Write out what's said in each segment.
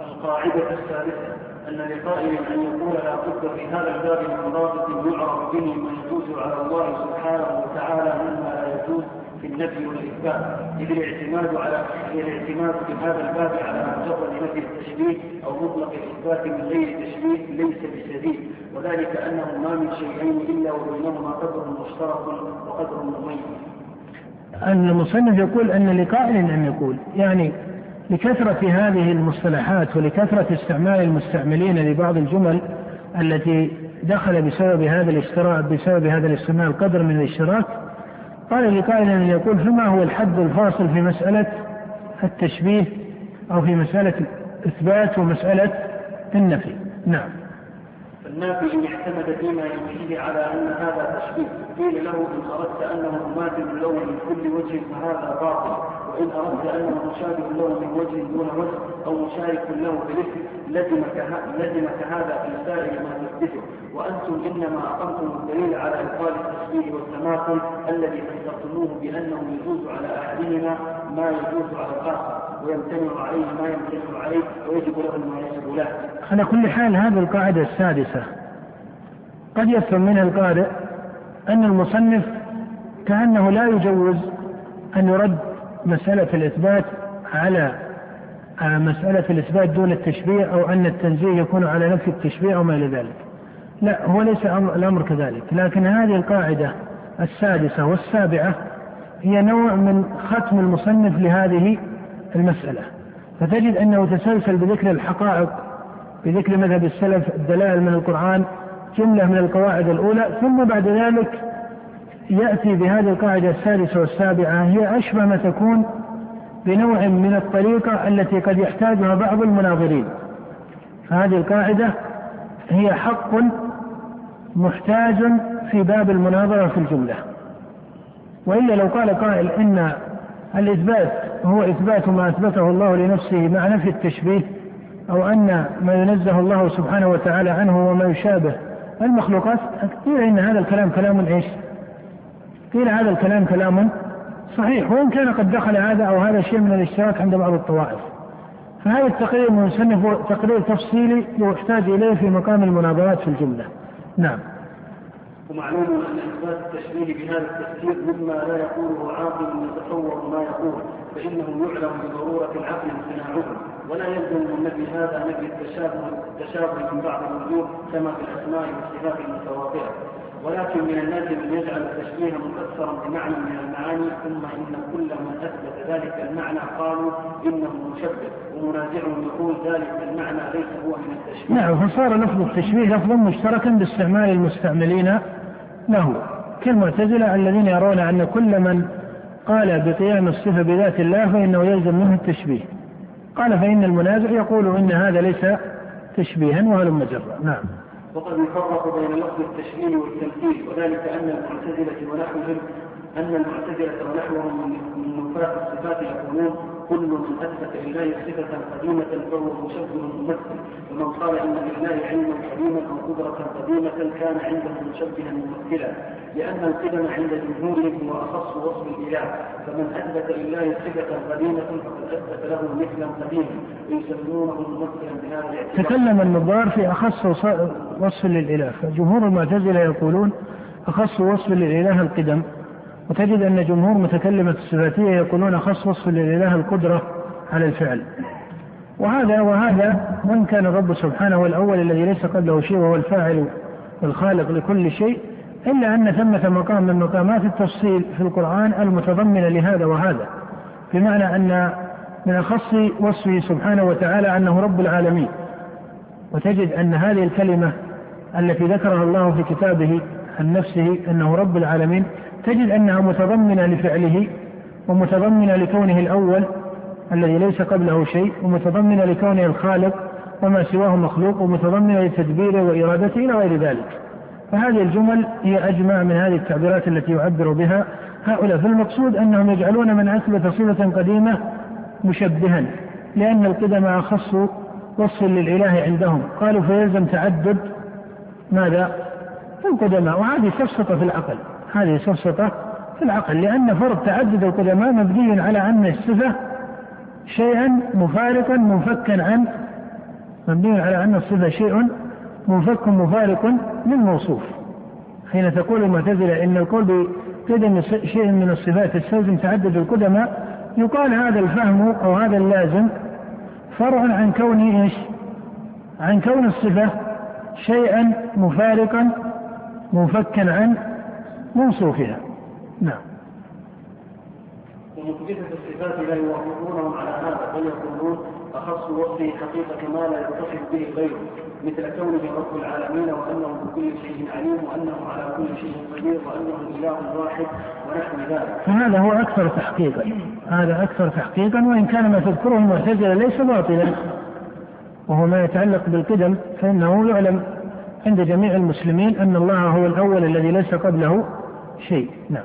القاعدة الثالثة أن لقائل أن يقول لا بد في هذا الباب من ضابط يعرف به ما يجوز على الله سبحانه وتعالى مما لا يجوز في النفي والإثبات. إذ الاعتماد على الاعتماد في هذا الباب على مجرد نفي التشبيه أو مطلق الإثبات من غير تشبيه ليس بسديد وذلك أنه ما من شيئين إلا وبينهما قدر مشترك وقدر مميز. المصنف يقول أن لقائل أن يقول. يعني لكثرة هذه المصطلحات ولكثرة استعمال المستعملين لبعض الجمل التي دخل بسبب هذا الاشتراك بسبب هذا الاستعمال قدر من الاشتراك قال لقائل ان يقول فما هو الحد الفاصل في مسألة التشبيه أو في مسألة الإثبات ومسألة النفي؟ نعم. النافي إن اعتمد فيما يمشيه على أن هذا تشبيه قيل له إن أردت أنه مماثل له من كل وجه فهذا باطل. وإن أردت أنه مشابه له من وجه دون وجه أو مشارك له بالاسم لزمك لزمك هذا في سائر ما تثبته وأنتم إنما أقمتم الدليل على إبطال التشبيه والتماثل الذي فسرتموه بأنه يجوز على أحدهما ما يجوز على الآخر ويمتنع عليه ما يمتنع عليه ويجب له ما يجب له. على كل حال هذه القاعدة السادسة قد يفهم منها القارئ أن المصنف كأنه لا يجوز أن يرد مسألة الإثبات على مسألة الإثبات دون التشبيه أو أن التنزيه يكون على نفي التشبيه أو ما إلى ذلك. لا هو ليس الأمر كذلك، لكن هذه القاعدة السادسة والسابعة هي نوع من ختم المصنف لهذه المسألة. فتجد أنه تسلسل بذكر الحقائق بذكر مذهب السلف الدلائل من القرآن جملة من القواعد الأولى ثم بعد ذلك يأتي بهذه القاعدة السادسة والسابعة هي أشبه ما تكون بنوع من الطريقة التي قد يحتاجها بعض المناظرين فهذه القاعدة هي حق محتاج في باب المناظرة في الجملة وإلا لو قال قائل إن الإثبات هو إثبات ما أثبته الله لنفسه مع نفي التشبيه أو أن ما ينزه الله سبحانه وتعالى عنه وما يشابه المخلوقات قيل إن هذا الكلام كلام إيش؟ قيل هذا الكلام كلام صحيح وإن كان قد دخل هذا أو هذا شيء من الاشتراك عند بعض الطوائف. فهذا التقرير المصنف تقرير تفصيلي يحتاج إليه في مقام المناظرات في الجملة. نعم. ومعلوم أن إثبات التشبيه بهذا التفسير مما لا يقوله عاقل يتصور ما يقول فإنه يعلم بضرورة العقل امتناعه. ولا يلزم من نفي هذا نفي التشابه التشابه من بعض الوجوه كما في الأسماء والصفات المتواطئه ولكن من الناس من يجعل التشبيه مكسرا بمعنى من المعاني ثم إن كل من أثبت ذلك المعنى قالوا إنه مشبه ومنازعهم يقول ذلك المعنى ليس هو من التشبيه. نعم فصار لفظ التشبيه لفظا مشتركا باستعمال المستعملين له. كالمعتزلة الذين يرون أن كل من قال بقيام الصفة بذات الله فإنه يلزم منه التشبيه. قال فإن المنازع يقول إن هذا ليس تشبيها وهلم جرا. نعم. وقد يفرق بين لفظ التشبيه والتمثيل وذلك أن المعتزلة ونحوهم أن المعتزلة ونحوهم من نفاة الصفات يقولون كل من أثبت لله صفة قديمة فهو مشبه ممثل. ومن قال إن لله علما قديما أو قدرة قديمة كان عنده مشبها ممثلا. لأن القدم عند جمهورهم هو أخص وصف الإله. فمن أثبت لله صفة قديمة فقد أثبت له مثلا قديما. ويسمونه ممثلا بهذا الاعتبار. تكلم النظار في أخص وصف للإله. فجمهور المعتزلة يقولون أخص وصف للإله القدم. وتجد أن جمهور متكلمة الصفاتية يقولون خص وصف لله القدرة على الفعل. وهذا وهذا وإن كان الرب سبحانه هو الأول الذي ليس قبله شيء وهو الفاعل والخالق لكل شيء إلا أن ثمة مقام من مقامات التفصيل في القرآن المتضمنة لهذا وهذا بمعنى أن من أخص وصفه سبحانه وتعالى أنه رب العالمين. وتجد أن هذه الكلمة التي ذكرها الله في كتابه عن نفسه أنه رب العالمين تجد أنها متضمنة لفعله ومتضمنة لكونه الأول الذي ليس قبله شيء ومتضمنة لكونه الخالق وما سواه مخلوق ومتضمنة لتدبيره وإرادته إلى غير ذلك. فهذه الجمل هي أجمع من هذه التعبيرات التي يعبر بها هؤلاء. فالمقصود أنهم يجعلون من أثبت صفة قديمة مشبها لأن القدم أخص وصف للإله عندهم. قالوا فيلزم تعدد ماذا؟ القدماء وهذه تفسط في العقل. هذه سفسطة في العقل لأن فرض تعدد القدماء مبني على أن الصفة شيئا مفارقا منفكا عن مبني على أن الصفة شيء منفك مفارق من موصوف حين تقول المعتزلة إن القول بقدم شيء من الصفات تستلزم تعدد القدماء يقال هذا الفهم أو هذا اللازم فرع عن كون إيش؟ عن كون الصفة شيئا مفارقا منفكا عن موصوفها نعم. ومثبتة الصفات لا يوافقونهم على هذا بل يقولون أخص وصفه حقيقة ما لا يتصف به غيره مثل كونه رب العالمين وأنه بكل شيء عليم وأنه على كل شيء قدير وأنه إله واحد ونحو ذلك. فهذا هو أكثر تحقيقا، هذا أكثر تحقيقا وإن كان ما تذكره المعتزلة ليس باطلا. وهو ما يتعلق بالقدم فإنه يعلم عند جميع المسلمين أن الله هو الأول الذي ليس قبله شيء، نعم.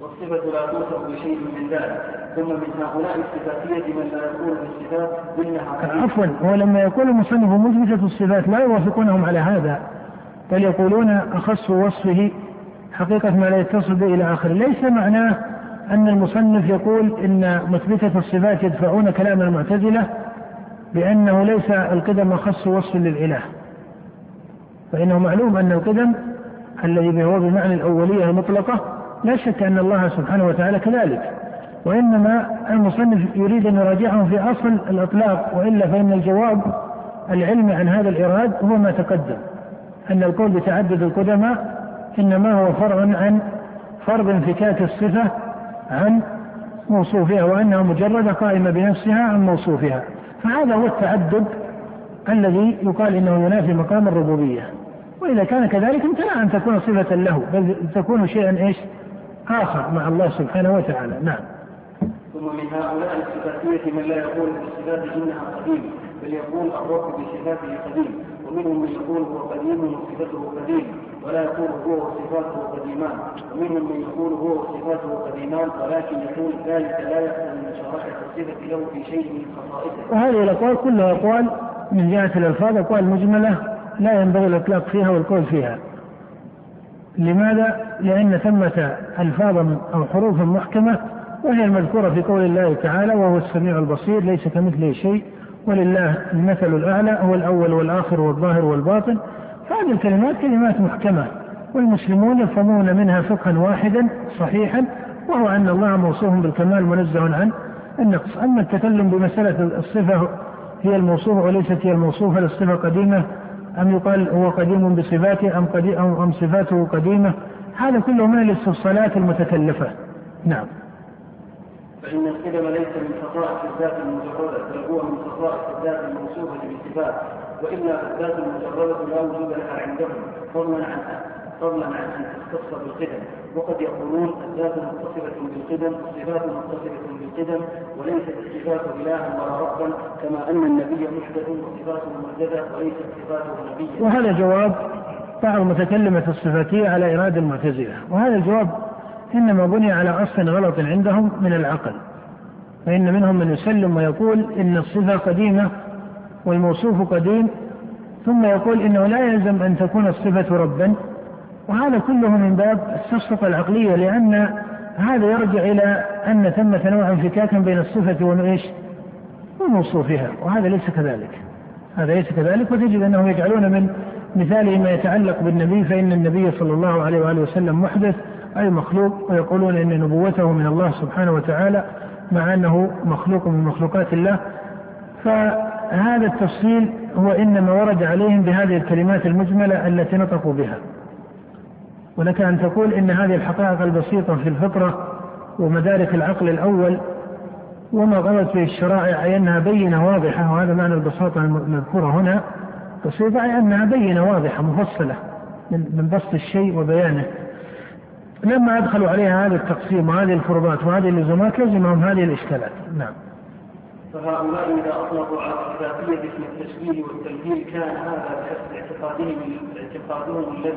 والصفة لا توصف بشيء من ذلك ثم من هؤلاء الصفاتية من لا يكون بالصفات إنها عفوا هو لما يقول المصنف مثبتة الصفات لا يوافقونهم على هذا بل يقولون أخص وصفه حقيقة ما لا يتصل به إلى آخره. ليس معناه أن المصنف يقول إن مثبتة الصفات يدفعون كلام المعتزلة بأنه ليس القدم أخص وصف للإله. فإنه معلوم أن القدم الذي هو بمعنى الأولية المطلقة لا شك أن الله سبحانه وتعالى كذلك وإنما المصنف يريد أن يراجعهم في أصل الإطلاق وإلا فإن الجواب العلمي عن هذا الإراد هو ما تقدم أن القول بتعدد القدماء إنما هو فرع عن فرض انفكاك الصفة عن موصوفها وأنها مجردة قائمة بنفسها عن موصوفها فهذا هو التعدد الذي يقال إنه ينافي مقام الربوبية. وإذا كان كذلك امتنع أن تكون صفة له بل تكون شيئا إيش؟ آخر مع الله سبحانه وتعالى. نعم. ثم من هؤلاء الصفاتية من لا يقول بالصفات إنها قديم بل يقول الرب بصفاته قديم ومنهم من يقول هو قديم وصفته قديم ولا يقول هو وصفاته قديمان ومنهم من يقول هو وصفاته قديمان ولكن يقول ذلك لا يقبل مشاركة الصفة له في شيء من خصائصه. وهذه الأقوال كلها أقوال من جهة الألفاظ أقوال مجملة لا ينبغي الإطلاق فيها والقول فيها. لماذا؟ لأن ثمة ألفاظا أو حروفا محكمة وهي المذكورة في قول الله تعالى وهو السميع البصير ليس كمثله شيء ولله المثل الأعلى هو الأول والآخر والظاهر والباطن فهذه الكلمات كلمات محكمة والمسلمون يفهمون منها فقها واحدا صحيحا وهو أن الله موصوف بالكمال منزه عن النقص أما التكلم بمسألة الصفة هي الموصوفة وليست هي الموصوفة للصفة قديمة أم يقال هو قديم بصفاته أم, قديم أم صفاته قديمة؟ هذا كله من الاستفصالات المتكلفة. نعم. فإن القدم ليس من خصائص الذات المجردة بل هو من خصائص الذات الموصوفة بالصفات وإلا الذات المجردة لا وجود لها عندهم. فضلا عن فضلا عن أن تختص بالقدم وقد يقولون الذات متصفة بالقدم الصفات متصفة بالقدم وليست الصفات إلها ولا ربا كما أن النبي محدث وصفاته محدثة وليست صفاته نبيا. وهذا جواب بعض متكلمة الصفاتية على إرادة المعتزلة. وهذا الجواب إنما بني على أصل غلط عندهم من العقل. فإن منهم من يسلم ويقول إن الصفة قديمة والموصوف قديم ثم يقول إنه لا يلزم أن تكون الصفة ربا. وهذا كله من باب السفسطة العقلية لأن هذا يرجع إلى أن ثمة نوع انفكاك بين الصفة وإيش؟ وموصوفها وهذا ليس كذلك. هذا ليس كذلك وتجد أنهم يجعلون من مثاله ما يتعلق بالنبي فإن النبي صلى الله عليه وآله وسلم محدث أي مخلوق ويقولون إن نبوته من الله سبحانه وتعالى مع أنه مخلوق من مخلوقات الله. فهذا التفصيل هو إنما ورد عليهم بهذه الكلمات المجملة التي نطقوا بها. ولك أن تقول إن هذه الحقائق البسيطة في الفطرة ومدارك العقل الأول وما غلط في الشرائع أي أنها بينة واضحة وهذا معنى البساطة المذكورة هنا بسيطة أي أنها بينة واضحة مفصلة من بسط الشيء وبيانه. لما أدخلوا عليها هذا التقسيم وهذه الفروضات وهذه اللزومات لزمهم هذه الإشكالات. نعم. فهؤلاء إذا أطلقوا على الذاتية اسم التشبيه والتمثيل كان هذا بحسب اعتقادهم اعتقادهم الذي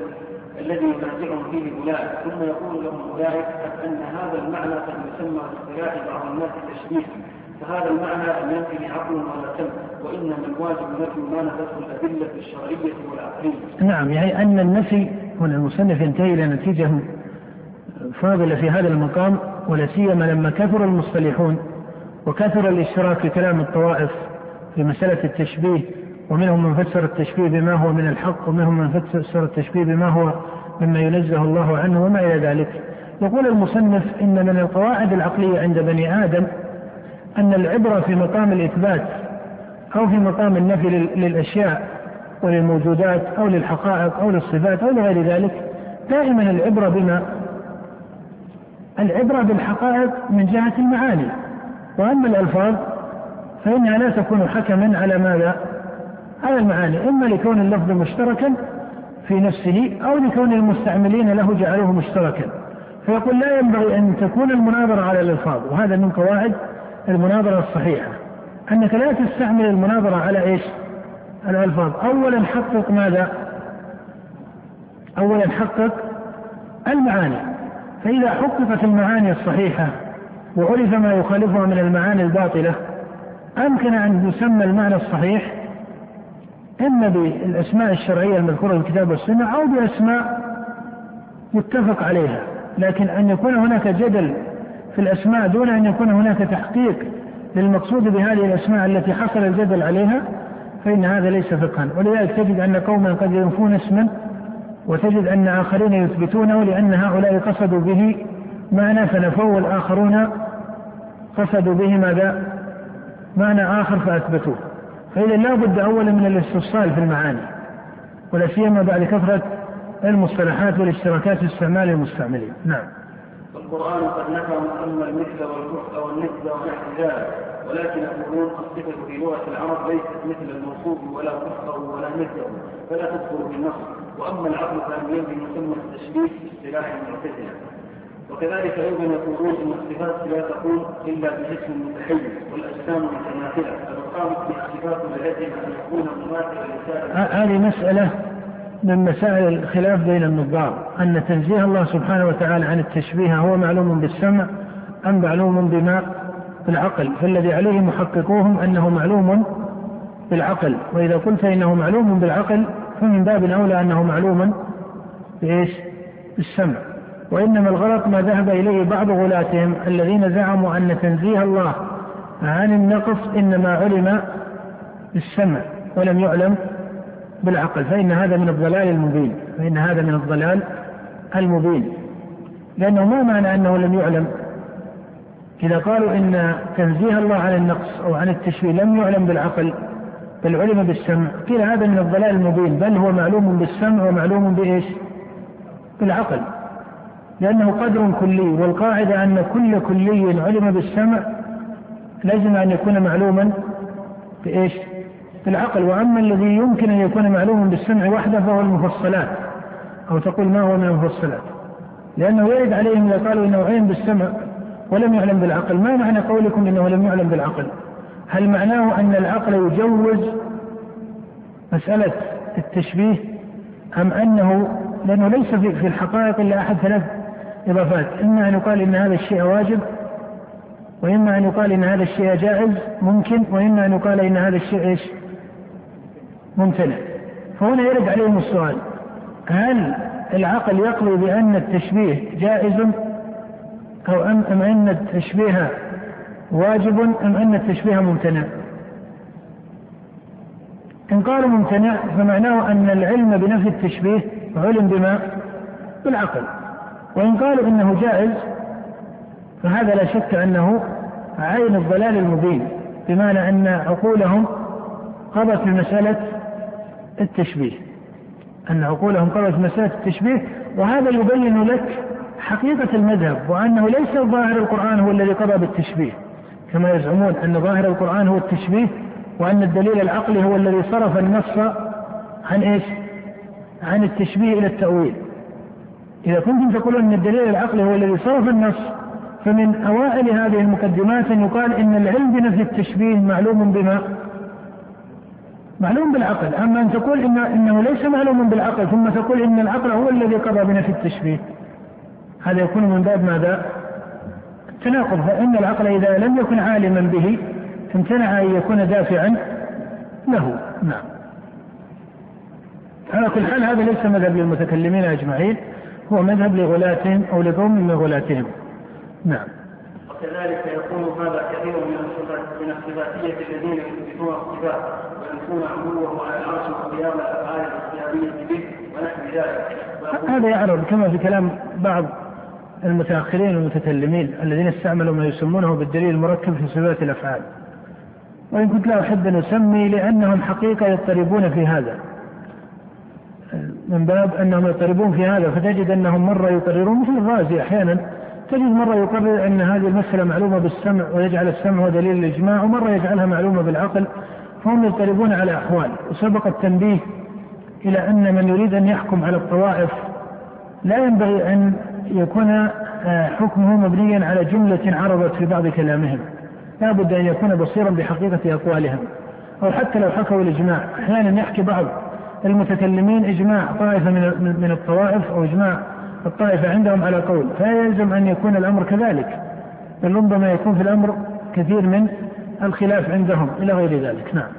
الذي ينازعهم فيه أولئك ثم يقول لهم أولئك أن هذا المعنى قد يسمى باصطلاح بعض الناس تشبيها فهذا المعنى لم ينفي عقل ولا سمع وإنما الواجب نفي ما نفته الأدلة الشرعية والعقلية. نعم يعني أن النفي هنا المصنف ينتهي إلى نتيجة فاضلة في هذا المقام ولا سيما لما كثر المصطلحون وكثر الإشتراك في كلام الطوائف في مسألة التشبيه ومنهم من فسر التشبيه بما هو من الحق ومنهم من فسر التشبيه بما هو مما ينزه الله عنه وما إلى ذلك يقول المصنف إن من القواعد العقلية عند بني آدم أن العبرة في مقام الإثبات أو في مقام النفي للأشياء وللموجودات أو للحقائق أو للصفات أو لغير ذلك دائما العبرة بما العبرة بالحقائق من جهة المعاني وأما الألفاظ فإنها لا تكون حكما على ماذا؟ على المعاني إما لكون اللفظ مشتركا في نفسه أو لكون المستعملين له جعلوه مشتركا. فيقول لا ينبغي أن تكون المناظرة على الألفاظ وهذا من قواعد المناظرة الصحيحة. أنك لا تستعمل المناظرة على إيش؟ الألفاظ. أولا حقق ماذا؟ أولا حقق المعاني. فإذا حققت المعاني الصحيحة وعرف ما يخالفها من المعاني الباطلة أمكن أن يسمى المعنى الصحيح إما بالأسماء الشرعية المذكورة في الكتاب والسنة أو بأسماء متفق عليها لكن أن يكون هناك جدل في الأسماء دون أن يكون هناك تحقيق للمقصود بهذه الأسماء التي حصل الجدل عليها فإن هذا ليس فقها ولذلك تجد أن قوما قد ينفون اسما وتجد أن آخرين يثبتونه لأن هؤلاء قصدوا به معنى فنفوه والآخرون قصدوا به ماذا؟ معنى آخر فأثبتوه فإذا لا بد أولا من الاستفصال في المعاني ولا سيما بعد كثرة المصطلحات والاشتراكات في استعمال المستعملين. نعم. والقرآن قد نفى مسمى المثل والكفء والنسبة ونحو ذلك ولكن يقولون الصفة في لغة العرب ليست مثل الموصوف ولا كفء ولا مثله فلا تدخل في النص. وأما العقل فلم يلزم مسمى التشبيه في اصطلاح المعتزلة. وكذلك أيضا يقولون إن الصفات لا تكون إلا بجسم متحيز والأجسام متماثله فالقامت بالصفات لازم أن يكون مماثلا لسائر هذه مسألة من مسائل الخلاف بين النظار أن تنزيه الله سبحانه وتعالى عن التشبيه هو معلوم بالسمع أم معلوم بما بالعقل فالذي عليه محققوهم أنه معلوم بالعقل. وإذا قلت إنه معلوم بالعقل فمن باب أولى أنه معلوم بإيش؟ بالسمع. وإنما الغلط ما ذهب إليه بعض غلاتهم الذين زعموا أن تنزيه الله عن النقص إنما علم بالسمع ولم يعلم بالعقل فإن هذا من الضلال المبين فإن هذا من الضلال المبين. لأنه ما معنى أنه لم يعلم. إذا قالوا إن تنزيه الله عن النقص أو عن التشبيه لم يعلم بالعقل بل علم بالسمع قيل هذا من الضلال المبين بل هو معلوم بالسمع ومعلوم بإيش؟ بالعقل. لأنه قدر كلي والقاعدة أن كل كلي علم بالسمع لازم أن يكون معلوما بإيش؟ بالعقل. وأما الذي يمكن أن يكون معلوما بالسمع وحده فهو المفصلات أو تقول ما هو من المفصلات؟ لأنه يرد عليهم إذا قالوا إنه علم بالسمع ولم يعلم بالعقل. ما معنى قولكم إنه لم يعلم بالعقل؟ هل معناه أن العقل يجوز مسألة التشبيه؟ أم أنه لأنه ليس في الحقائق إلا أحد ثلاث إضافات. إما أن يقال إن هذا الشيء واجب وإما أن يقال إن هذا الشيء جائز ممكن وإما أن يقال إن هذا الشيء إيش؟ ممتنع. فهنا يرد عليهم السؤال هل العقل يقضي بأن التشبيه جائز أو أم, أم أن التشبيه واجب أم أن التشبيه ممتنع؟ إن قالوا ممتنع فمعناه أن العلم بنفي التشبيه علم بما؟ بالعقل. وإن قالوا إنه جائز فهذا لا شك أنه عين الضلال المبين بمعنى أن عقولهم قضت بمسألة التشبيه. أن عقولهم قضت مسألة التشبيه وهذا يبين لك حقيقة المذهب وأنه ليس ظاهر القرآن هو الذي قضى بالتشبيه. كما يزعمون أن ظاهر القرآن هو التشبيه وأن الدليل العقلي هو الذي صرف النص عن إيش؟ عن التشبيه إلى التأويل. إذا كنتم تقولون أن الدليل العقلي هو الذي صرف النص فمن أوائل هذه المقدمات أن يقال إن العلم بنفي التشبيه معلوم بما معلوم بالعقل. أما أن تقول إن إنه ليس معلوم بالعقل ثم تقول إن العقل هو الذي قضى بنفي التشبيه هذا يكون من باب ماذا؟ التناقض. فإن العقل إذا لم يكن عالما به امتنع أن يكون دافعا له. نعم. على كل حال هذا ليس مذهب للمتكلمين أجمعين. هو مذهب لغلاتهم أو لقوم من غلاتهم نعم. وكذلك يكون هذا كثير من من الصفاتية الذين يثبتون الصفات وينفون عموه على العرش وقيام الأفعال الاختيارية به ونحو ذلك. هذا يعرض كما في كلام بعض المتأخرين والمتكلمين الذين استعملوا ما يسمونه بالدليل المركب في صفات الأفعال. وإن كنت لا أحب أن أسمي لأنهم حقيقة يضطربون في هذا. من باب أنهم يضطربون في هذا فتجد أنهم مرة يقررون مثل الرازي أحيانا. تجد مرة يقرر أن هذه المسألة معلومة بالسمع ويجعل السمع هو دليل الإجماع ومرة يجعلها معلومة بالعقل. فهم يضطربون على أحوال. وسبق التنبيه إلى أن من يريد أن يحكم على الطوائف لا ينبغي أن يكون آه، حكمه مبنيا على جملة عرضت في بعض كلامهم. لا بد أن يكون بصيرا بحقيقة أقوالهم. أو حتى لو حكوا الإجماع أحيانا يحكي بعض المتكلمين إجماع طائفة من من الطوائف أو إجماع الطائفة عندهم على قول فلا يلزم أن يكون الأمر كذلك بل ربما يكون في الأمر كثير من الخلاف عندهم إلى غير ذلك. نعم.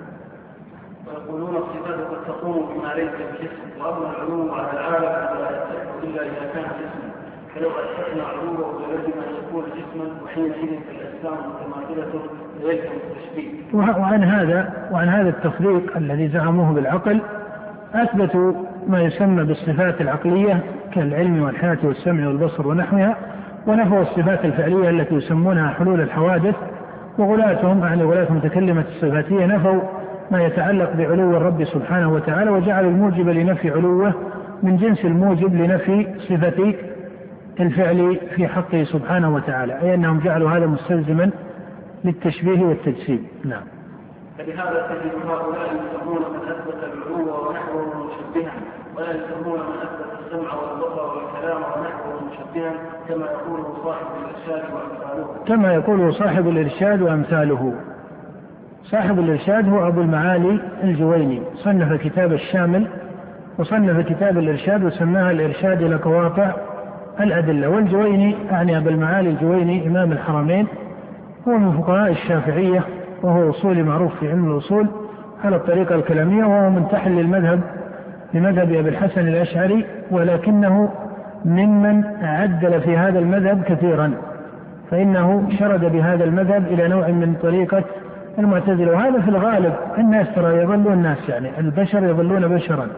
ويقولون الصفات قد تقوم بما ليس بجسم وأما العلوم على العالم فلا يصح إلا إذا كان جسما فلو أثبتنا علومه فلزم أن يكون جسما وحينئذ فالأجسام متماثلة ليلزم التشبيه وعن هذا وعن هذا التفريق الذي زعموه بالعقل أثبتوا ما يسمى بالصفات العقلية كالعلم والحياة والسمع والبصر ونحوها ونفوا الصفات الفعلية التي يسمونها حلول الحوادث وغلاتهم يعني غلاة متكلمة الصفاتية نفوا ما يتعلق بعلو الرب سبحانه وتعالى وجعلوا الموجب لنفي علوه من جنس الموجب لنفي صفة الفعل في حقه سبحانه وتعالى أي أنهم جعلوا هذا مستلزما للتشبيه والتجسيم نعم. فلهذا تجد هؤلاء يسمون من أثبت العلو ونحوه مشبها ولا يسمون من أثبت السمع والبصر والكلام ونحوه مشبها كما يقوله صاحب الإرشاد وأمثاله. كما يقول صاحب الإرشاد وأمثاله. صاحب الإرشاد هو أبو المعالي الجويني، صنف كتاب الشامل وصنف كتاب الإرشاد وسماها الإرشاد إلى قواطع الأدلة، والجويني اعني أبو المعالي الجويني إمام الحرمين هو من فقهاء الشافعية وهو أصولي معروف في علم الأصول على الطريقة الكلامية وهو منتحل للمذهب لمذهب أبي الحسن الأشعري ولكنه ممن عدل في هذا المذهب كثيرا فإنه شرد بهذا المذهب إلى نوع من طريقة المعتزلة وهذا في الغالب الناس ترى يظلون الناس يعني البشر يظلون بشرا.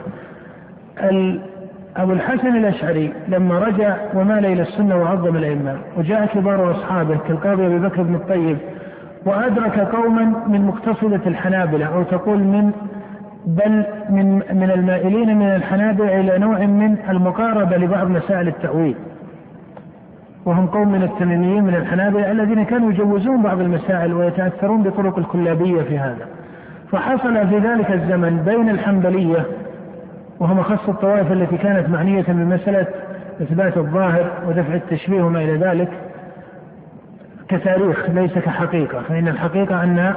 أبو الحسن الأشعري لما رجع ومال إلى السنة وعظم الأئمة وجاء كبار أصحابه كالقاضي أبي بكر بن الطيب وأدرك قوما من مقتصدة الحنابلة أو تقول من بل من من المائلين من الحنابلة إلى نوع من المقاربة لبعض مسائل التأويل. وهم قوم من التميميين من الحنابلة الذين كانوا يجوزون بعض المسائل ويتأثرون بطرق الكلابية في هذا. فحصل في ذلك الزمن بين الحنبلية وهم أخص الطوائف التي كانت معنية بمسألة إثبات الظاهر ودفع التشبيه وما إلى ذلك كتاريخ ليس كحقيقة فإن الحقيقة أن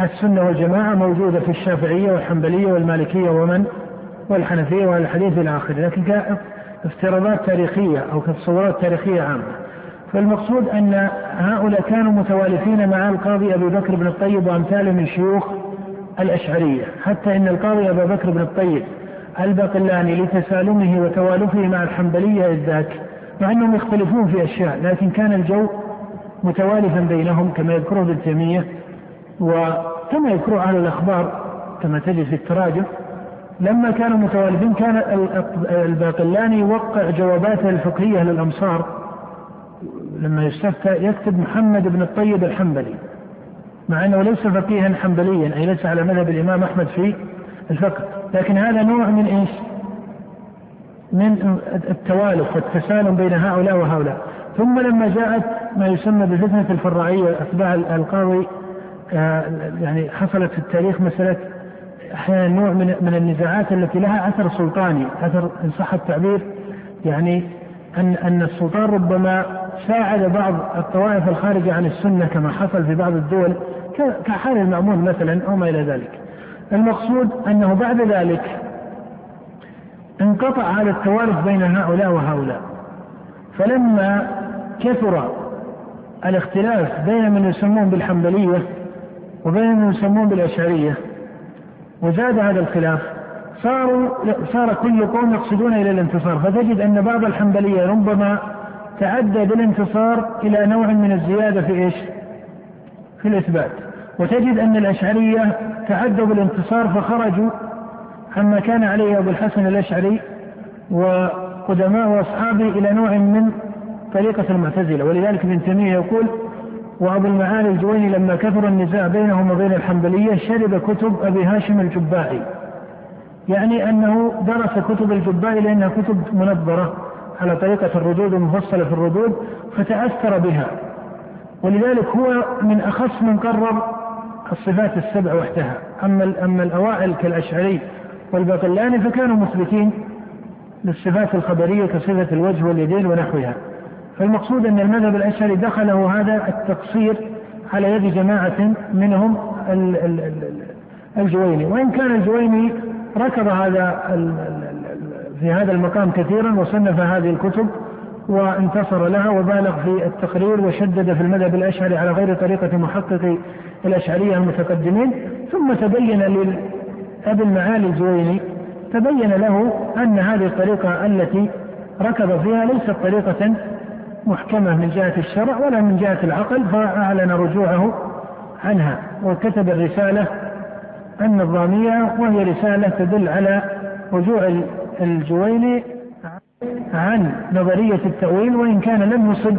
السنة والجماعة موجودة في الشافعية والحنبلية والمالكية ومن؟ والحنفية والحديث إلى آخره لكن كافتراضات تاريخية أو كتصورات تاريخية عامة. فالمقصود أن هؤلاء كانوا متوالفين مع القاضي أبي بكر بن الطيب وأمثاله من شيوخ الأشعرية حتى إن القاضي أبا بكر بن الطيب الباقلاني لتسالمه وتوالفه مع الحنبلية إذ ذاك مع أنهم يختلفون في أشياء لكن كان الجو متوالفا بينهم كما يذكره ابن تيمية وكما يذكره أهل الأخبار كما تجد في التراجم لما كانوا متوالفين كان الباقلاني يوقع جواباته الفقهية للأمصار لما يستفتى يكتب محمد بن الطيب الحنبلي مع أنه ليس فقيها حنبليا أي ليس على مذهب الإمام أحمد في الفقه لكن هذا نوع من إيش؟ من التوالف والتسالم بين هؤلاء وهؤلاء. ثم لما جاءت ما يسمى بفتنة الفرعية أتباع القاضي آه، يعني حصلت في التاريخ مسألة أحيانا نوع من من النزاعات التي لها أثر سلطاني، أثر إن صح التعبير يعني أن أن السلطان ربما ساعد بعض الطوائف الخارجة عن السنة كما حصل في بعض الدول كحال المأمون مثلا أو ما إلى ذلك. المقصود أنه بعد ذلك انقطع هذا التوارث بين هؤلاء وهؤلاء. فلما كثر الاختلاف بين من يسمون بالحنبلية وبين من يسمون بالأشعرية. وزاد هذا الخلاف. صاروا صار كل قوم يقصدون إلى الانتصار. فتجد أن بعض الحنبلية ربما تعدى بالانتصار إلى نوع من الزيادة في إيش؟ في الإثبات. وتجد أن الأشعرية تعدوا بالانتصار فخرجوا عما كان عليه أبو الحسن الأشعري وقدماء وأصحابه إلى نوع من طريقة المعتزلة ولذلك ابن تيمية يقول وأبو المعالي الجويني لما كثر النزاع بينهم وبين الحنبلية شرب كتب أبي هاشم الجبائي يعني أنه درس كتب الجبائي لأنها كتب منظرة على طريقة الردود المفصلة في الردود فتأثر بها. ولذلك هو من أخص من قرر الصفات السبع وحدها. أما أما الأوائل كالأشعري والباقلاني فكانوا مثبتين للصفات الخبرية كصفة الوجه واليدين ونحوها. فالمقصود أن المذهب الأشعري دخله هذا التقصير على يد جماعة منهم الجويني. وإن كان الجويني ركض هذا في هذا المقام كثيرا وصنف هذه الكتب وانتصر لها وبالغ في التقرير وشدد في المذهب الأشعري على غير طريقة محققي الأشعرية المتقدمين. ثم تبين لابي المعالي الزويني تبين له أن هذه الطريقة التي ركض فيها ليست طريقة محكمة من جهة الشرع ولا من جهة العقل فاعلن رجوعه عنها وكتب الرسالة النظامية وهي رسالة تدل على رجوع الجويني عن نظرية التأويل وإن كان لم يصب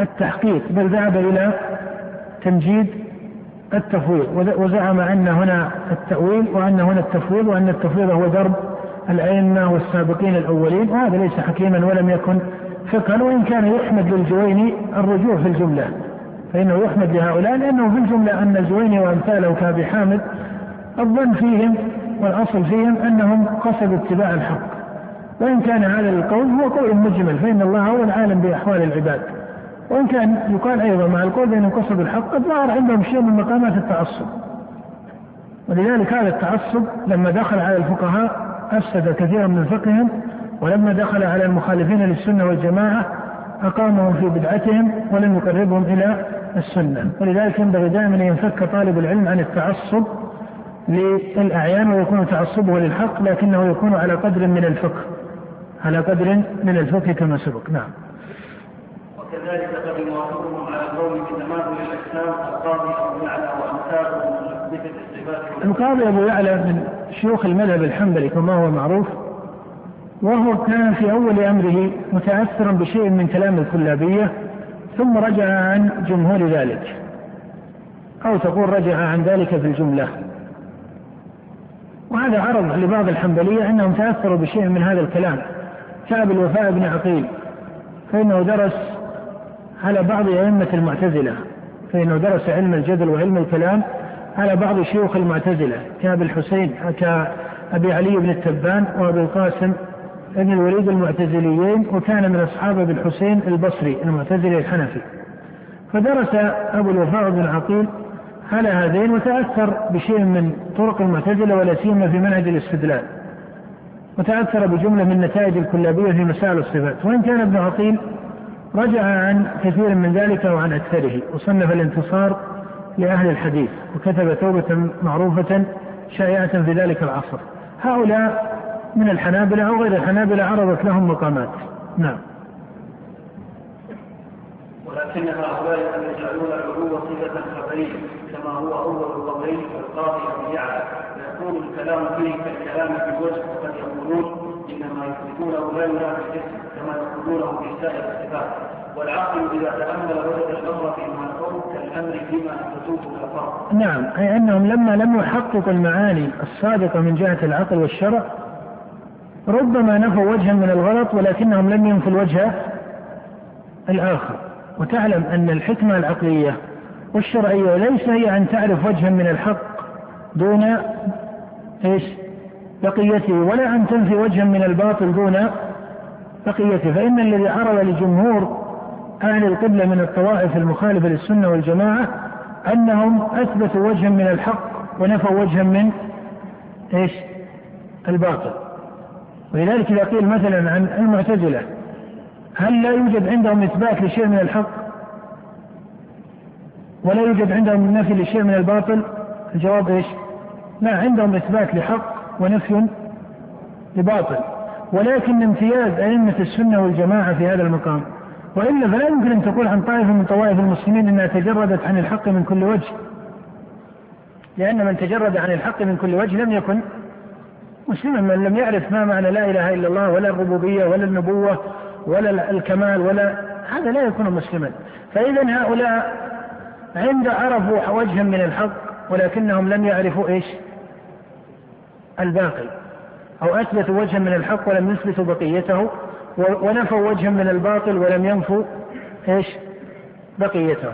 التحقيق بل ذهب إلى تمجيد التفويض وزعم أن هنا التأويل وأن هنا التفويض وأن التفويض هو درب الأئمة والسابقين الأولين وهذا ليس حكيما ولم يكن فقها وإن كان يحمد للجويني الرجوع في الجملة فإنه يحمد لهؤلاء لأنه في الجملة أن الجويني وأمثاله كأبي حامد الظن فيهم والأصل فيهم أنهم قصدوا اتباع الحق. وإن كان هذا القول هو قول مجمل فإن الله هو العالم بأحوال العباد. وإن كان يقال أيضا مع القول بأنه قصد الحق قد ظهر عندهم شيء من مقامات التعصب. ولذلك هذا التعصب لما دخل على الفقهاء أفسد كثيرا من فقههم ولما دخل على المخالفين للسنة والجماعة أقامهم في بدعتهم ولم يقربهم إلى السنة. ولذلك ينبغي دائما أن ينفك طالب العلم عن التعصب للأعيان ويكون تعصبه للحق لكنه يكون على قدر من الفقه. على قدر من الفقه كما سبق. نعم. وكذلك قد يوافقهم على القول بتماثل الاجسام القاضي أبو يعلى وامثاله من القاضي أبو يعلى من شيوخ المذهب الحنبلي كما هو معروف وهو كان في أول أمره متأثرا بشيء من كلام الكلابية ثم رجع عن جمهور ذلك. أو تقول رجع عن ذلك في الجملة. وهذا عرض لبعض الحنبلية أنهم تأثروا بشيء من هذا الكلام. كتاب الوفاء بن عقيل فإنه درس على بعض أئمة المعتزلة فإنه درس علم الجدل وعلم الكلام على بعض شيوخ المعتزلة كأبي الحسين كأبي علي بن التبان وأبي القاسم ابن الوليد المعتزليين وكان من أصحاب أبي الحسين البصري المعتزلي الحنفي. فدرس أبو الوفاء بن عقيل على هذين وتأثر بشيء من طرق المعتزلة ولا سيما في منهج الاستدلال. وتأثر بجملة من نتائج الكلابية في مسائل الصفات. وإن كان ابن عقيل رجع عن كثير من ذلك وعن أكثره وصنف الانتصار لأهل الحديث وكتب توبة معروفة شائعة في ذلك العصر. هؤلاء من الحنابلة أو غير الحنابلة عرضت لهم مقامات. نعم. ولكن هؤلاء يجعلون العلو صفة خبرية كما هو أول القولين القاضي أبي يعلى. يكون الكلام فيه كالكلام في الوجه وقد يقولون إنما يثبتونه لا ينافي كما يقولونه في سائر الصفات. والعقل إذا تأمل وجد الأمر فيما القول كالأمر فيما لا فرق. نعم أي أنهم لما لم يحققوا المعاني الصادقه من جهة العقل والشرع ربما نفوا وجها من الغلط ولكنهم لم ينفوا الوجه الآخر وتعلم أن الحكمة العقلية والشرعية ليس هي أن تعرف وجها من الحق دون إيش؟ بقيته ولا أن تنفي وجها من الباطل دون بقيته فإن الذي عرض لجمهور أهل القبلة من الطوائف المخالفة للسنة والجماعة أنهم أثبتوا وجها من الحق ونفوا وجها من إيش؟ الباطل ولذلك إذا قيل مثلا عن المعتزلة هل لا يوجد عندهم إثبات لشيء من الحق؟ ولا يوجد عندهم نفي لشيء من الباطل؟ الجواب إيش؟ لا عندهم إثبات لحق ونفي لباطل. ولكن امتياز أئمة السنة والجماعة في هذا المقام. وإلا فلا يمكن أن تقول عن طائفة من طوائف المسلمين أنها تجردت عن الحق من كل وجه. لأن من تجرد عن الحق من كل وجه لم يكن مسلما من لم يعرف ما معنى لا إله إلا الله ولا الربوبية ولا النبوة ولا الكمال ولا هذا لا يكون مسلما فإذا هؤلاء عند عرفوا وجها من الحق ولكنهم لم يعرفوا إيش؟ الباقي أو أثبتوا وجها من الحق ولم يثبتوا بقيته ونفوا وجها من الباطل ولم ينفوا إيش؟ بقيته.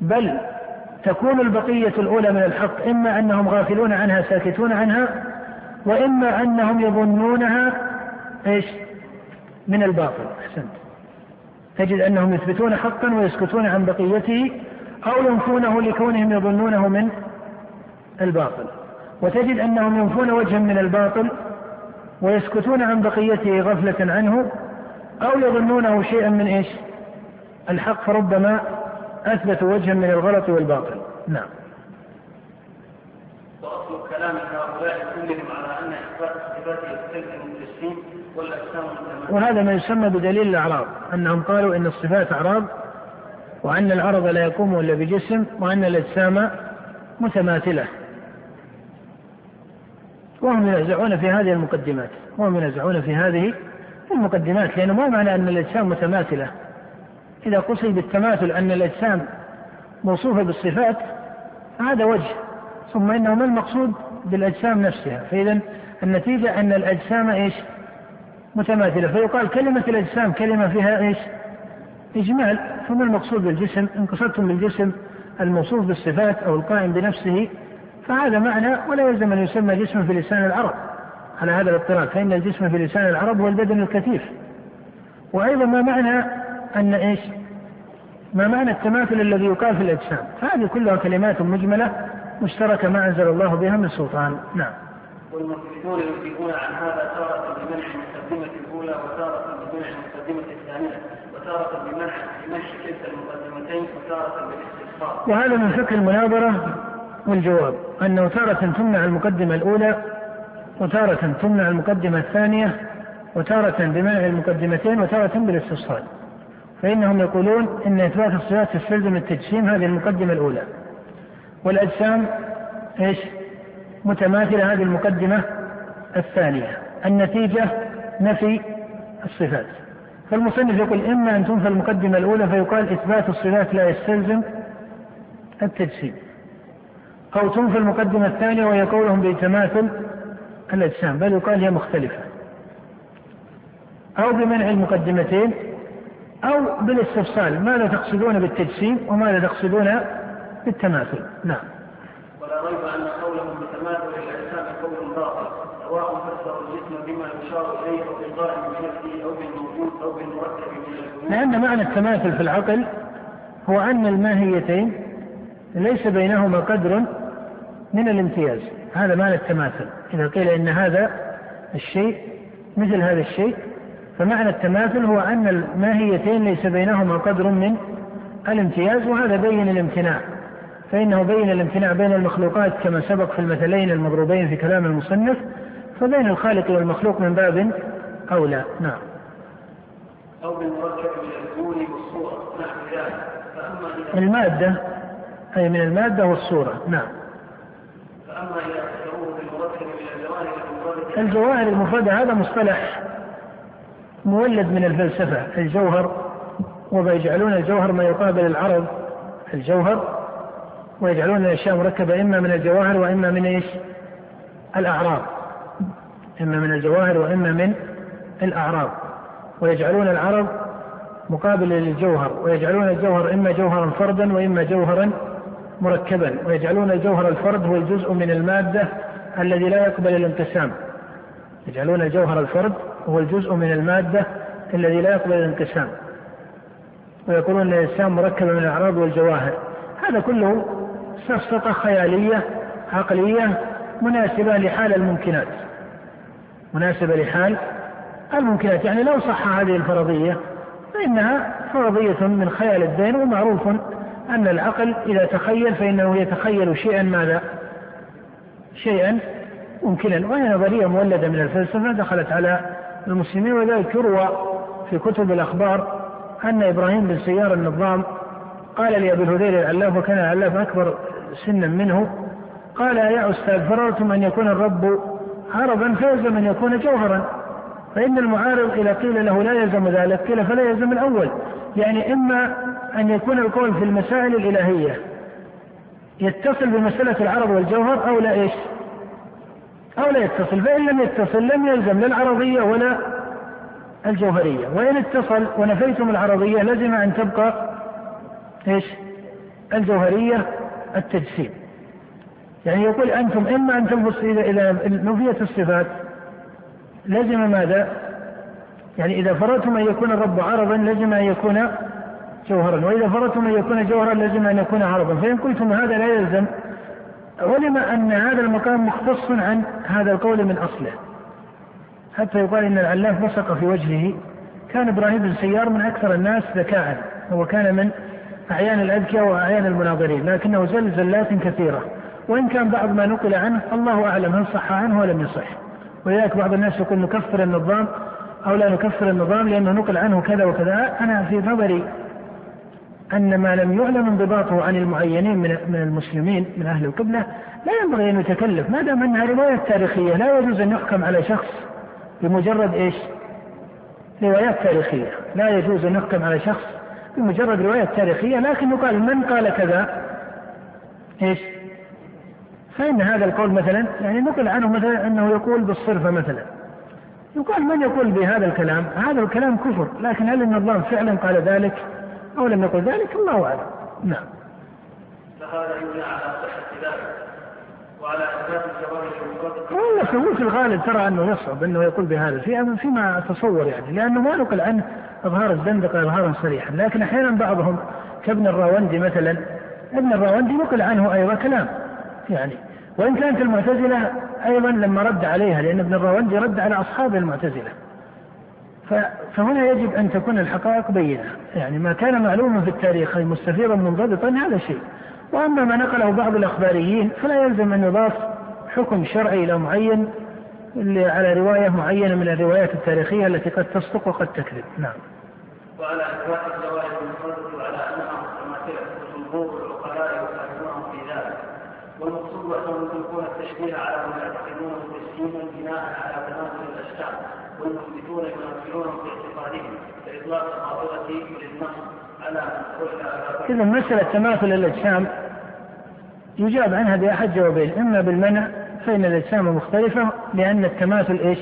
بل تكون البقية الأولى من الحق إما أنهم غافلون عنها ساكتون عنها وإما أنهم يظنونها إيش؟ من الباطل أحسنت. تجد أنهم يثبتون حقا ويسكتون عن بقيته أو ينفونه لكونهم يظنونه من الباطل. وتجد أنهم ينفون وجها من الباطل ويسكتون عن بقيته غفلة عنه أو يظنونه شيئا من إيش الحق فربما أثبتوا وجها من الغلط والباطل. نعم. وأصل كلام هؤلاء كلهم على أن إثبات الصفات يستلزم التجسيم والأجسام وهذا ما يسمى بدليل الأعراض أنهم قالوا إن الصفات أعراض وأن العرض لا يقوم إلا بجسم وأن الأجسام متماثلة. وهم ينازعون في هذه المقدمات وهم ينازعون في هذه المقدمات لأنه ما معنى أن الأجسام متماثلة. إذا قصد بالتماثل أن الأجسام موصوفة بالصفات هذا وجه. ثم إنه ما المقصود بالأجسام نفسها؟ فإذا النتيجة أن الأجسام إيش؟ متماثلة. فيقال كلمة الأجسام كلمة فيها إيش؟ إجمال. فما المقصود بالجسم؟ إن قصدتم بالجسم الموصوف بالصفات أو القائم بنفسه فهذا معنى ولا يلزم أن يسمى جسما في لسان العرب على هذا الاضطراب فإن الجسم في لسان العرب هو البدن الكثيف. وأيضا ما معنى أن إيش؟ ما معنى التماثل الذي يقال في الأجسام؟ فهذه كلها كلمات مجملة مشتركة ما أنزل الله بها من سلطان. نعم. والمسلمون يجيبون عن هذا تارة بمنع المقدمة الأولى وتارة بمنع المقدمة الثانية وتارة بمنع بمنع كلتا المقدمتين وتارة بالاستغفار. وهذا من فقه المناظرة والجواب. أنه تارة تمنع المقدمة الأولى وتارة تمنع المقدمة الثانية وتارة بمنع المقدمتين وتارة بالاستصحاب فإنهم يقولون إن إثبات الصفات تستلزم التجسيم هذه المقدمة الأولى. والأجسام إيش؟ متماثلة هذه المقدمة الثانية. النتيجة نفي الصفات. فالمصنف يقول إما أن تنفى المقدمة الأولى فيقال إثبات الصفات لا يستلزم التجسيم. أو تنفى المقدمة الثانية وهي قولهم بتماثل الأجسام بل يقال هي مختلفة. أو بمنع المقدمتين أو بالاستفصال ماذا تقصدون بالتجسيم وماذا تقصدون بالتماثل نعم. ولا ريب أن قولهم بتماثل الأجسام قول باطل سواء فسر الجسم بما يشار إليه أو بالقائم بنفسه أو بالموجود أو بالمركب من لأن معنى التماثل في العقل هو أن الماهيتين ليس بينهما قدر من الامتياز. هذا معنى التماثل إذا قيل إن هذا الشيء مثل هذا الشيء فمعنى التماثل هو أن الماهيتين ليس بينهما قدر من الامتياز وهذا بين الامتناع. فإنه بين الامتناع بين المخلوقات كما سبق في المثلين المضروبين في كلام المصنف فبين الخالق والمخلوق من باب أولى. نعم. أو بالمركب من الكون والصورة. نحو ذلك. فأما المادة أي من المادة والصورة. نعم. فأما إذا فسروه بالمركب من الجواهر المفردة الجواهر المفردة هذا مصطلح مولد من الفلسفة الجوهر ويجعلون الجوهر ما يقابل العرض الجوهر ويجعلون الأشياء مركبة إما من الجواهر وإما من إيش؟ الأعراض. إما من الجواهر وإما من الأعراض. ويجعلون العرض مقابل للجوهر ويجعلون الجوهر إما جوهرا فردا وإما جوهرا مركبا. ويجعلون الجوهر الفرد هو الجزء من المادة الذي لا يقبل الانقسام. يجعلون الجوهر الفرد هو الجزء من المادة الذي لا يقبل الانقسام ويقولون أن الإنسان مركب من الأعراض والجواهر. هذا كله سفسطه خيالية عقلية مناسبة لحال الممكنات. مناسبة لحال الممكنات. يعني لو صح هذه الفرضية فإنها فرضية من خيال الذهن ومعروف أن العقل إذا تخيل فإنه يتخيل شيئا ماذا؟ شيئا ممكنا. وهي نظرية مولدة من الفلسفة دخلت على المسلمين ولذلك يروى في كتب الأخبار أن إبراهيم بن سيار النظام قال لأبي الهذيل العلاف وكان العلاف أكبر سنا منه قال يا أستاذ فررتم أن يكون الرب عربا فيلزم أن يكون جوهرا فإن المعارض إذا قيل له لا يلزم ذلك قيل فلا يلزم الأول يعني إما أن يكون القول في المسائل الإلهية يتصل بمسألة العرض والجوهر أو لا إيش؟ أو لا يتصل فإن لم يتصل لم يلزم لا العرضية ولا الجوهرية. وإن اتصل ونفيتم العرضية لزم أن تبقى إيش؟ الجوهرية التجسيم. يعني يقول أنتم إما أن تلبس إذا إذا الصفات لزم ماذا؟ يعني إذا فرضتم أن يكون الرب عرضا لزم أن يكون جوهرا وإذا فرضتم أن يكون جوهرا لزم أن يكون عرضا فإن قلتم هذا لا يلزم علم أن هذا المقام مختص عن هذا القول من أصله. حتى يقال إن العلاف بصق في وجهه. كان إبراهيم بن سيار من أكثر الناس ذكاء. هو كان من أعيان الأذكياء وأعيان المناظرين لكنه زل زلات كثيرة. وإن كان بعض ما نقل عنه الله أعلم هل صح عنه ولم يصح. ولذلك بعض الناس يقول نكفر النظام أو لا نكفر النظام لأنه نقل عنه كذا وكذا. أنا في نظري أن ما لم يعلم انضباطه عن المعينين من المسلمين من أهل القبلة لا ينبغي أن يتكلف. ما دام أنها رواية تاريخية لا يجوز أن يحكم على شخص بمجرد إيش؟ روايات تاريخية. لا يجوز أن يحكم على شخص بمجرد رواية تاريخية. لكن يقال من قال كذا؟ إيش؟ فإن هذا القول مثلا يعني نقل عنه مثلا أنه يقول بالصرفة مثلا. يقال من يقول بهذا الكلام؟ هذا الكلام كفر. لكن هل النظام فعلا قال ذلك؟ أو لم يقل ذلك الله أعلم. نعم. فهذا يبنى على صحة ذلك وعلى إثبات الجواهر والله في الغالب ترى أنه يصعب أنه يقول بهذا في فيما أتصور يعني لأنه ما نقل عنه إظهار الزندقة إظهارا صريحا. لكن أحيانا بعضهم كابن الراوندي مثلا ابن الراوندي نقل عنه أيضا كلام يعني. وإن كانت المعتزلة أيضا لما رد عليها لأن ابن الراوندي رد على أصحاب المعتزلة. فهنا يجب أن تكون الحقائق بينة. يعني ما كان معلوما في التاريخ مستفيضا منضبطا هذا شيء. وأما ما نقله بعض الأخباريين فلا يلزم أن يضاف حكم شرعي إلى معين على رواية معينة من الروايات التاريخية التي قد تصدق وقد تكذب. نعم. وعلى إثبات الزواج المفردة وعلى أنها متماثلة جمهور العقلاء يخالفونهم في ذلك. والمقصود أنهم يطلقون التشبيه على ما يعتقدونه تسليما بناء على تماثل الأشكال. والمثبتون ينافرونهم في اعتقادهم كإطلاق القاطبة للنص على إذا مسألة تماثل الأجسام يجاب عنها بأحد جوابين إما بالمنع فإن الأجسام مختلفة لأن التماثل إيش؟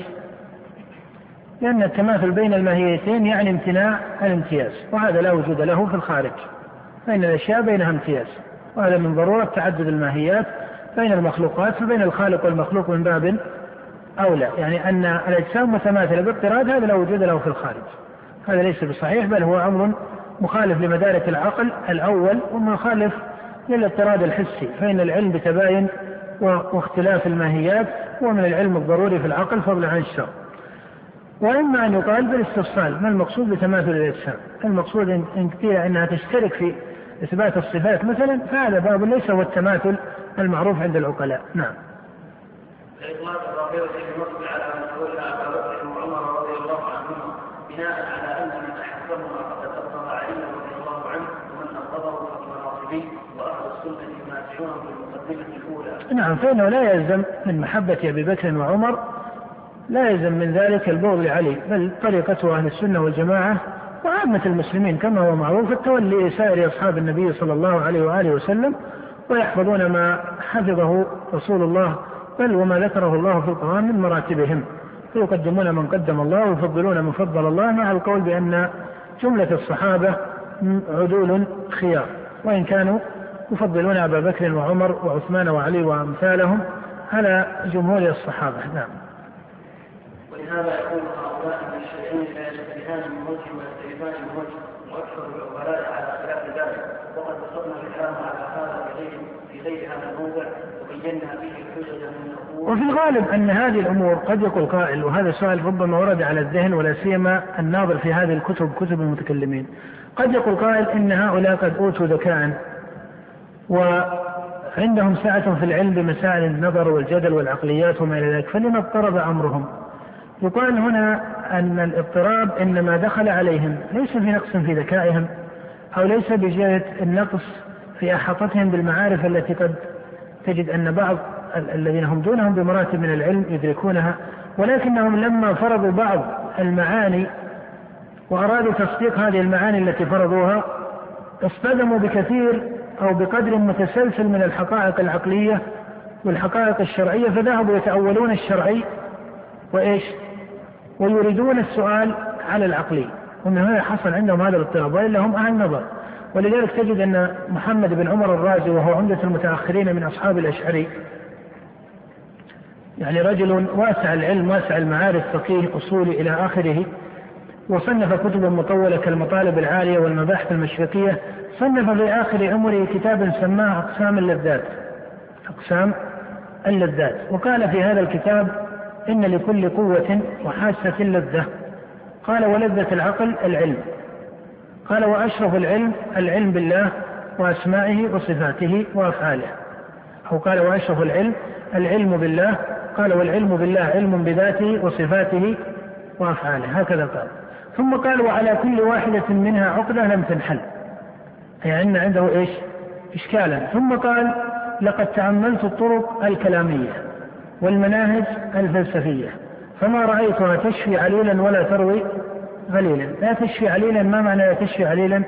لأن التماثل بين الماهيتين يعني امتناع الامتياز وهذا لا وجود له في الخارج. فإن الأشياء بينها امتياز وهذا من ضرورة تعدد الماهيات بين المخلوقات فبين الخالق والمخلوق من باب أولى يعني أن الأجسام متماثلة باضطراد هذا لا وجود له في الخارج. هذا ليس بصحيح بل هو أمر مخالف لمدارك العقل الأول ومخالف للاضطراد الحسي. فإن العلم بتباين واختلاف الماهيات هو من العلم الضروري في العقل فضلا عن الشر. وإما أن يقال بالاستفصال ما المقصود بتماثل الأجسام؟ المقصود إن قيل أنها تشترك في إثبات الصفات مثلا فهذا باب ليس هو التماثل المعروف عند العقلاء. نعم. على أبا بكر وعمر رضي الله عنهما بناء على أن من أحبهما فقد علي رضي الله عنه ومن وأهل السنة الأولى. نعم فإنه لا يلزم من محبة أبي بكر وعمر لا يلزم من ذلك البغض لعلي بل طريقته أهل السنة والجماعة وعامة المسلمين كما هو معروف التولي سائر أصحاب النبي صلى الله عليه وآله وسلم ويحفظون ما حفظه رسول الله بل وما ذكره الله في القرآن من مراتبهم. فيقدمون من قدم الله ويفضلون من فضل الله مع القول بأن جملة الصحابة عدول خيار. وإن كانوا يفضلون أبا بكر وعمر وعثمان وعلي وأمثالهم على جمهور الصحابة. نعم. ولهذا يقول هؤلاء الشيعين لا يشتبهان من وجه ويختلفان من وجه وأكثر العقلاء على خلاف ذلك. وقد بسطنا الكلام على هذا في غير هذا الموضع وبينا من وفي الغالب أن هذه الأمور قد يقول قائل وهذا السؤال ربما ورد على الذهن ولا سيما الناظر في هذه الكتب كتب المتكلمين. قد يقول قائل إن هؤلاء قد أوتوا ذكاء و عندهم سعة في العلم بمسائل النظر والجدل والعقليات وما إلى ذلك فلما اضطرب أمرهم؟ يقال هنا أن الاضطراب إنما دخل عليهم ليس في نقص في ذكائهم أو ليس بجهة النقص في أحاطتهم بالمعارف التي قد تجد أن بعض الذين هم دونهم بمراتب من العلم يدركونها ولكنهم لما فرضوا بعض المعاني وأرادوا تصديق هذه المعاني التي فرضوها اصطدموا بكثير أو بقدر متسلسل من الحقائق العقلية والحقائق الشرعية فذهبوا يتأولون الشرعي وإيش؟ ويريدون السؤال على العقلي. ومن هنا حصل عندهم هذا الاضطراب وإلا هم أهل نظر. ولذلك تجد أن محمد بن عمر الرازي وهو عمدة المتأخرين من أصحاب الأشعري يعني رجل واسع العلم واسع المعارف فقيه أصولي إلى آخره وصنف كتبا مطولة كالمطالب العالية والمباحث المشرقية صنف في آخر عمره كتابا سماه أقسام اللذات. أقسام اللذات. وقال في هذا الكتاب إن لكل قوة وحاسة لذة قال ولذة العقل العلم. قال وأشرف العلم العلم بالله وأسمائه وصفاته وأفعاله. أو قال وأشرف العلم العلم بالله قال والعلم بالله علم بذاته وصفاته وأفعاله هكذا قال. ثم قال وعلى كل واحدة منها عقدة لم تنحل. أي أن عنده إيش؟ إشكالا. ثم قال لقد تأملت الطرق الكلامية والمناهج الفلسفية فما رأيتها تشفي عليلا ولا تروي غليلا لا تشفي عليلا ما معنى لا تشفي عليلا؟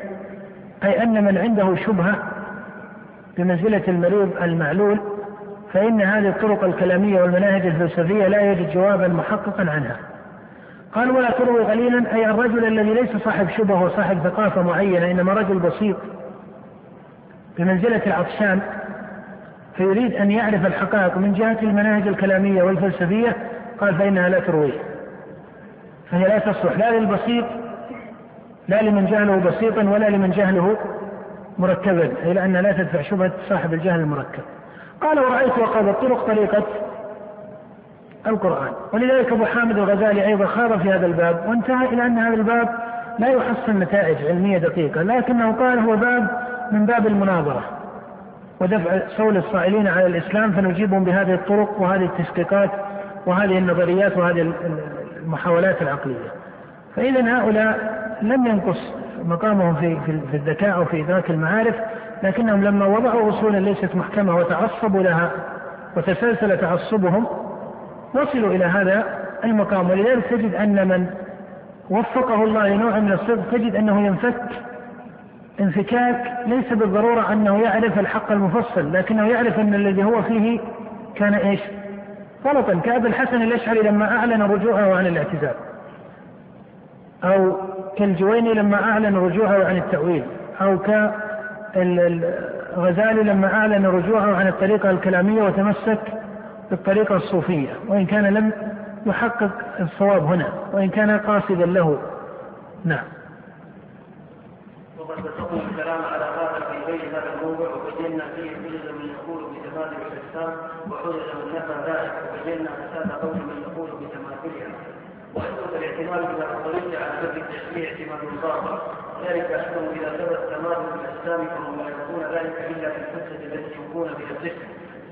أي أن من عنده شبهة بمنزلة المريض المعلول فإن هذه الطرق الكلامية والمناهج الفلسفية لا يجد جوابا محققا عنها. قال ولا تروي غليلا أي الرجل الذي ليس صاحب شبهة وصاحب ثقافة معينة إنما رجل بسيط بمنزلة العطشان فيريد أن يعرف الحقائق من جهة المناهج الكلامية والفلسفية قال فإنها لا ترويه فهي لا تصلح لا للبسيط لا لمن جهله بسيطا ولا لمن جهله مركبا أي لأنها لا تدفع شبهة صاحب الجهل المركب. قال ورأيت وقال الطرق طريقة القرآن. ولذلك أبو حامد الغزالي أيضا خاض في هذا الباب وانتهى إلى أن هذا الباب لا يحصل نتائج علمية دقيقة لكنه قال هو باب من باب المناظرة ودفع صول الصائلين على الإسلام فنجيبهم بهذه الطرق وهذه التشقيقات وهذه النظريات وهذه المحاولات العقلية. فإذا هؤلاء لم ينقص مقامهم في في الذكاء أو في إدراك المعارف لكنهم لما وضعوا أصولا ليست محكمة وتعصبوا لها وتسلسل تعصبهم وصلوا إلى هذا المقام. ولذلك تجد أن من وفقه الله لنوع من الصدق تجد أنه ينفك انفكاك ليس بالضرورة أنه يعرف الحق المفصل لكنه يعرف أن الذي هو فيه كان إيش؟ غلطا. كأبي الحسن الأشعري لما أعلن رجوعه عن الاعتزال أو كالجويني لما أعلن رجوعه عن التأويل أو كالغزالي لما أعلن رجوعه عن الطريقة الكلامية وتمسك بالطريقة الصوفية وإن كان لم يحقق الصواب هنا وإن كان قاصدا له. نعم. وقد بسطنا الكلام على هذا في غير هذا الموضوع وبينا فيه حجج من يقول بتماثل الاجسام وحجج من نفى ذلك وبينا فساد قول من اذا اطلعت على باب التشريع اعتماد باطل ذلك انه اذا ثبت تماثل الاجسام فهو لا يكون ذلك إلا في الحجة التي يكون بها الجسم.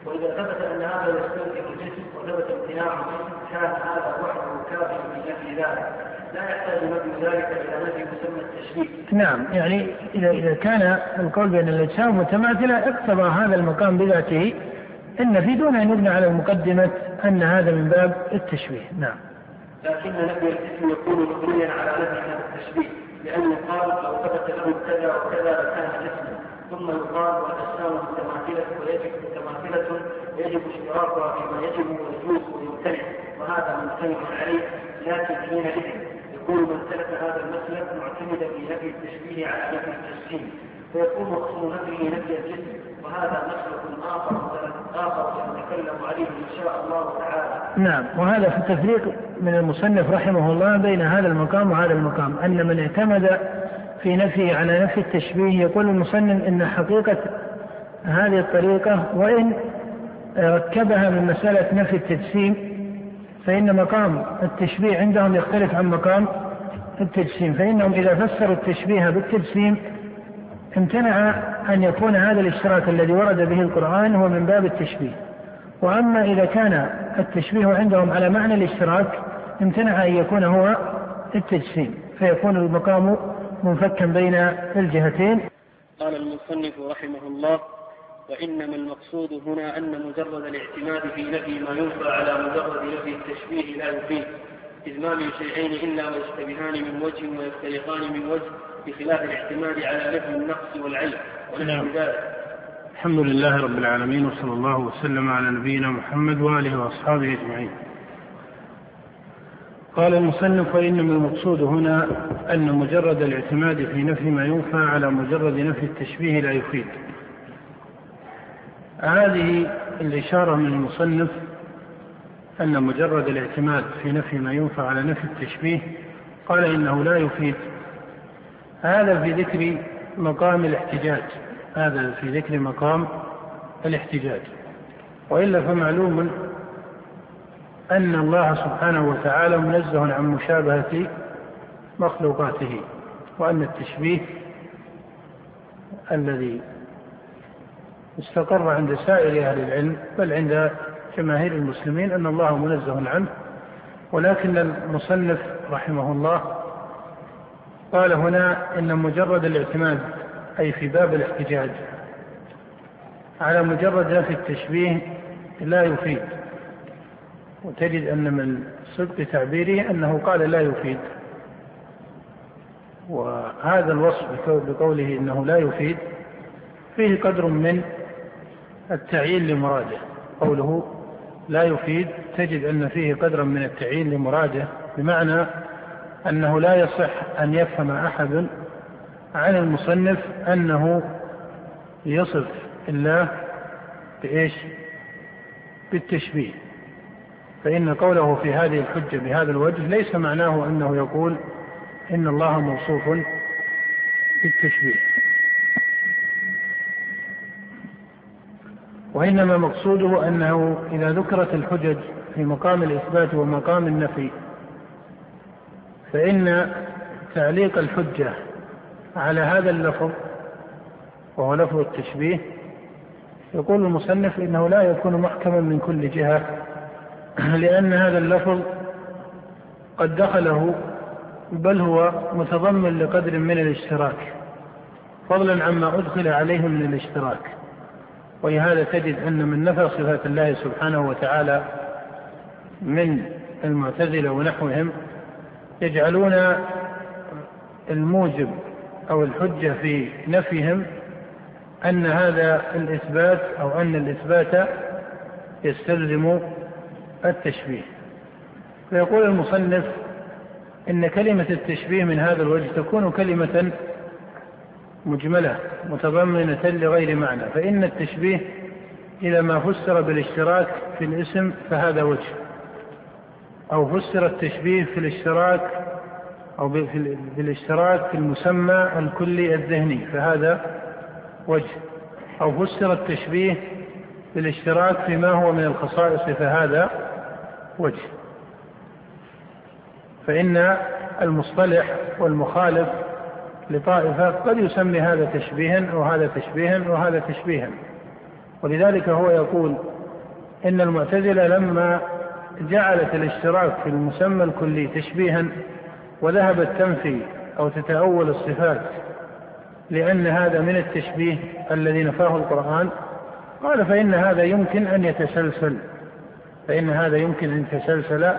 وإذا ثبت أن هذا يستلزم الجسم وثبت امتناعه كان هذا وحده كافر في نفي ذلك. لا يحتاج نفي ذلك إلى نفي مسمى التشبيه. نعم يعني إذا إذا كان القول بأن الأجسام متماثلة اقتضى هذا المقام بذاته. النفي دون أن يبنى على المقدمة أن هذا من باب التشبيه، نعم. لكن نفي الاسم يكون مبنيا على نفي التشبيه لأن يقال لو ثبت له كذا وكذا لكان اسما ثم يقال والاجسام متماثلة ويجب متماثلة يجب اشتراكها فيما يجب ويجوز ويمتنع وهذا ممتنع عليه. لكن حينئذ يكون من سلك هذا المسلك معتمدا في نفي التشبيه على نفي التجسيم فيكون اصل نفيه نفي الجسم. وهذا آخر آخر سنتكلم عليه إن شاء الله تعالى. نعم وهذا في التفريق من المصنف رحمه الله بين هذا المقام وهذا المقام أن من اعتمد في نفي على نفي التشبيه يقول المصنف إن حقيقة هذه الطريقة وإن ركبها من مسألة نفي التجسيم فإن مقام التشبيه عندهم يختلف عن مقام التجسيم فإنهم إذا فسروا التشبيه بالتجسيم امتنع أن يكون هذا الاشتراك الذي ورد به القرآن هو من باب التشبيه. وأما إذا كان التشبيه عندهم على معنى الاشتراك امتنع أن يكون هو التجسيم فيكون المقام منفكا بين الجهتين. قال المصنف رحمه الله وإنما المقصود هنا أن مجرد الاعتماد في نفي ما ينفى على مجرد نفي التشبيه لا يفيد إذ ما من شيئين إلا ويشتبهان من وجه ويفترقان من وجه. بخلاف الاعتماد على نفي النقص والعيب ونحو نعم. ذلك. الحمد لله رب العالمين وصلى الله وسلم على نبينا محمد وآله وأصحابه أجمعين. قال المصنف وإنما المقصود هنا أن مجرد الاعتماد في نفي ما ينفى على مجرد نفي التشبيه لا يفيد. هذه الإشارة من المصنف أن مجرد الاعتماد في نفي ما ينفى على نفي التشبيه قال إنه لا يفيد. هذا في ذكر مقام الاحتجاج. هذا في ذكر مقام الاحتجاج. وإلا فمعلوم أن الله سبحانه وتعالى منزه عن مشابهة مخلوقاته وأن التشبيه الذي استقر عند سائر أهل العلم بل عند جماهير المسلمين أن الله منزه عنه. ولكن المصنف رحمه الله قال هنا إن مجرد الاعتماد أي في باب الاحتجاج على مجرد نفي التشبيه لا يفيد. وتجد أن من صدق تعبيره أنه قال لا يفيد. وهذا الوصف بقوله إنه لا يفيد فيه قدر من التعيين لمراده. قوله لا يفيد تجد أن فيه قدرا من التعيين لمراده بمعنى أنه لا يصح أن يفهم أحد عن المصنف أنه يصف الله بإيش؟ بالتشبيه فإن قوله في هذه الحجة بهذا الوجه ليس معناه أنه يقول إن الله موصوف بالتشبيه وإنما مقصوده أنه إذا ذكرت الحجج في مقام الإثبات ومقام النفي فإن تعليق الحجة على هذا اللفظ وهو لفظ التشبيه يقول المصنف إنه لا يكون محكما من كل جهة لأن هذا اللفظ قد دخله بل هو متضمن لقدر من الاشتراك فضلا عما أدخل عليه من الاشتراك. ولهذا تجد أن من نفى صفات الله سبحانه وتعالى من المعتزلة ونحوهم يجعلون الموجب أو الحجة في نفيهم أن هذا الإثبات أو أن الإثبات يستلزم التشبيه. فيقول المصنف إن كلمة التشبيه من هذا الوجه تكون كلمة مجملة متضمنة لغير معنى فإن التشبيه إذا ما فسر بالاشتراك في الاسم فهذا وجه. أو فسر التشبيه في الاشتراك أو بالاشتراك في المسمى الكلي الذهني فهذا وجه. أو فسر التشبيه بالاشتراك فيما هو من الخصائص فهذا وجه. فإن المصطلح والمخالف لطائفة قد يسمي هذا تشبيها أو هذا تشبيها وهذا تشبيها. ولذلك هو يقول إن المعتزلة لما جعلت الاشتراك في المسمى الكلي تشبيها وذهبت تنفي أو تتأول الصفات لأن هذا من التشبيه الذي نفاه القرآن. قال فإن هذا يمكن أن يتسلسل فإن هذا يمكن أن يتسلسل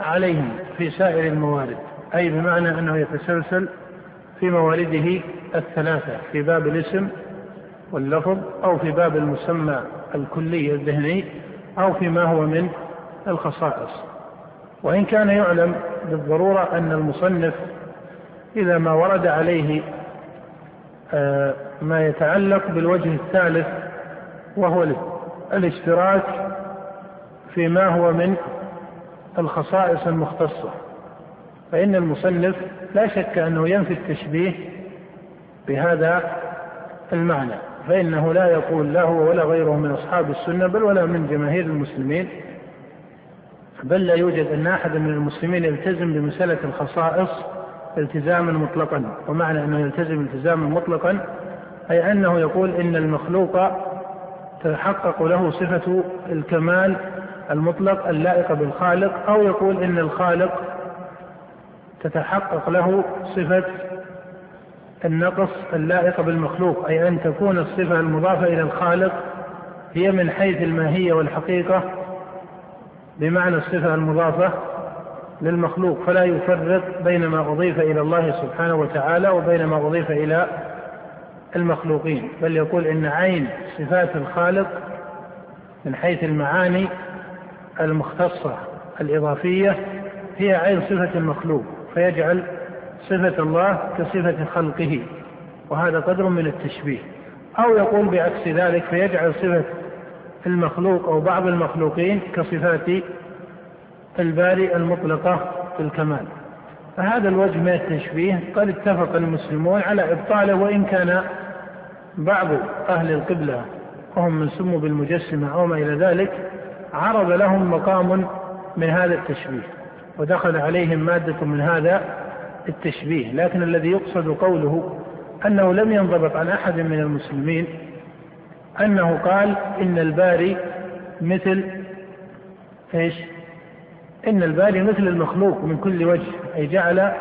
عليهم في سائر الموارد أي بمعنى أنه يتسلسل في موارده الثلاثة في باب الاسم واللفظ أو في باب المسمى الكلي الذهني أو فيما هو من الخصائص. وإن كان يعلم بالضرورة أن المصنف إذا ما ورد عليه آه، ما يتعلق بالوجه الثالث وهو الاشتراك فيما هو من الخصائص المختصة. فإن المصنف لا شك أنه ينفي التشبيه بهذا المعنى فإنه لا يقول لا هو ولا غيره من أصحاب السنة بل ولا من جماهير المسلمين. بل لا يوجد أن أحد من المسلمين يلتزم بمسألة الخصائص التزاما مطلقا. ومعنى أنه يلتزم التزاما مطلقا أي أنه يقول إن المخلوق تتحقق له صفة الكمال المطلق اللائق بالخالق أو يقول إن الخالق تتحقق له صفة النقص اللائق بالمخلوق. أي أن تكون الصفة المضافة إلى الخالق هي من حيث الماهية والحقيقة بمعنى الصفة المضافة للمخلوق فلا يفرق بين ما أضيف إلى الله سبحانه وتعالى وبين ما أضيف إلى المخلوقين. بل يقول إن عين صفات الخالق من حيث المعاني المختصة الإضافية هي عين صفة المخلوق فيجعل صفة الله كصفة خلقه وهذا قدر من التشبيه. أو يقول بعكس ذلك فيجعل صفة المخلوق أو بعض المخلوقين كصفات الباري المطلقة في الكمال. فهذا الوجه من التشبيه قد اتفق المسلمون على إبطاله وإن كان بعض أهل القبلة وهم من سموا بالمجسمة أو ما إلى ذلك عرض لهم مقام من هذا التشبيه ودخل عليهم مادة من هذا التشبيه. لكن الذي يقصد قوله أنه لم ينضبط عن أحد من المسلمين أنه قال إن الباري مثل إيش؟ إن الباري مثل المخلوق من كل وجه أي جعل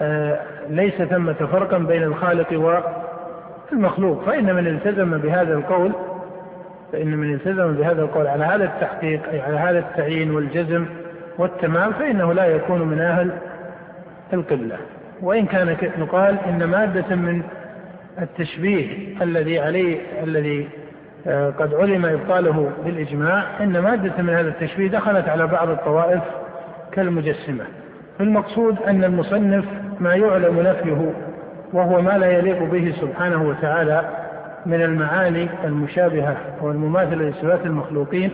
آه ليس ثمة فرقا بين الخالق والمخلوق فإن من التزم بهذا القول فإن من التزم بهذا القول على هذا التحقيق أي على هذا التعيين والجزم والتمام فإنه لا يكون من أهل القبلة. وإن كان يقال إن مادة من التشبيه الذي عليه الذي آه، قد علم إبطاله بالإجماع إن مادة من هذا التشبيه دخلت على بعض الطوائف كالمجسمة. المقصود أن المصنف ما يعلم نفيه وهو ما لا يليق به سبحانه وتعالى من المعاني المشابهة والمماثلة لصفات المخلوقين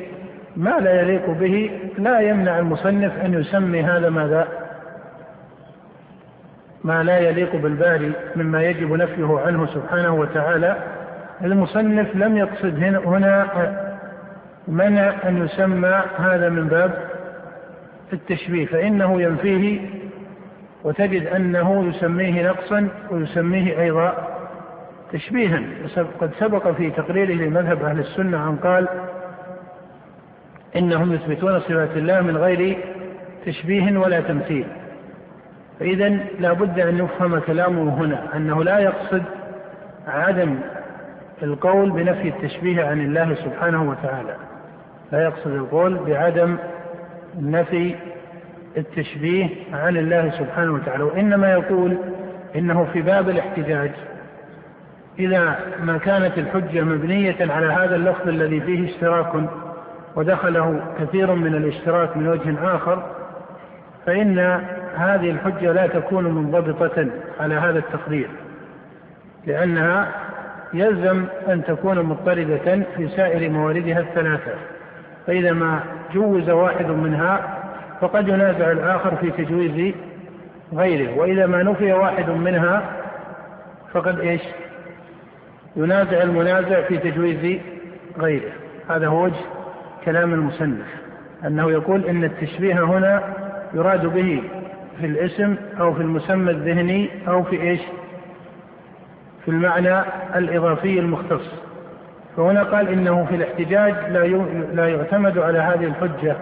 ما لا يليق به لا يمنع المصنف أن يسمي هذا ماذا؟ ما لا يليق بالباري مما يجب نفيه عنه سبحانه وتعالى. المصنف لم يقصد هنا منع أن يسمى هذا من باب التشبيه فإنه ينفيه وتجد أنه يسميه نقصا ويسميه أيضا تشبيها. قد سبق في تقريره لمذهب أهل السنة أن قال إنهم يثبتون صفات الله من غير تشبيه ولا تمثيل. فإذا لا بد أن يفهم كلامه هنا أنه لا يقصد عدم القول بنفي التشبيه عن الله سبحانه وتعالى لا يقصد القول بعدم نفي التشبيه عن الله سبحانه وتعالى وإنما يقول إنه في باب الاحتجاج. إذا ما كانت الحجة مبنية على هذا اللفظ الذي فيه اشتراك ودخله كثير من الاشتراك من وجه آخر فإن هذه الحجة لا تكون منضبطة على هذا التقدير لأنها يلزم أن تكون مضطردة في سائر مواردها الثلاثة. فإذا ما جوز واحد منها فقد ينازع الآخر في تجويز غيره وإذا ما نفي واحد منها فقد إيش؟ ينازع المنازع في تجويز غيره. هذا هو وجه كلام المصنف أنه يقول إن التشبيه هنا يراد به في الاسم أو في المسمى الذهني أو في إيش؟ في المعنى الإضافي المختص. فهنا قال إنه في الاحتجاج لا لا يعتمد على هذه الحجة.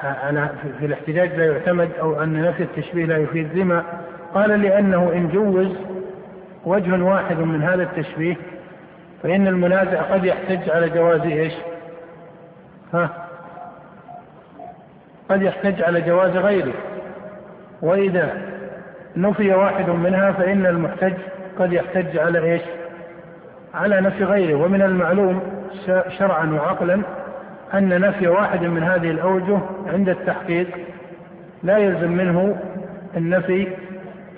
على في الاحتجاج لا يعتمد أو أن نفي التشبيه لا يفيد. لما؟ قال لأنه إن جوز وجه واحد من هذا التشبيه فإن المنازع قد يحتج على جواز إيش؟ ها؟ قد يحتج على جواز غيره. وإذا نفي واحد منها فإن المحتج قد يحتج على إيش؟ على نفي غيره ومن المعلوم شرعا وعقلا أن نفي واحد من هذه الأوجه عند التحقيق لا يلزم منه النفي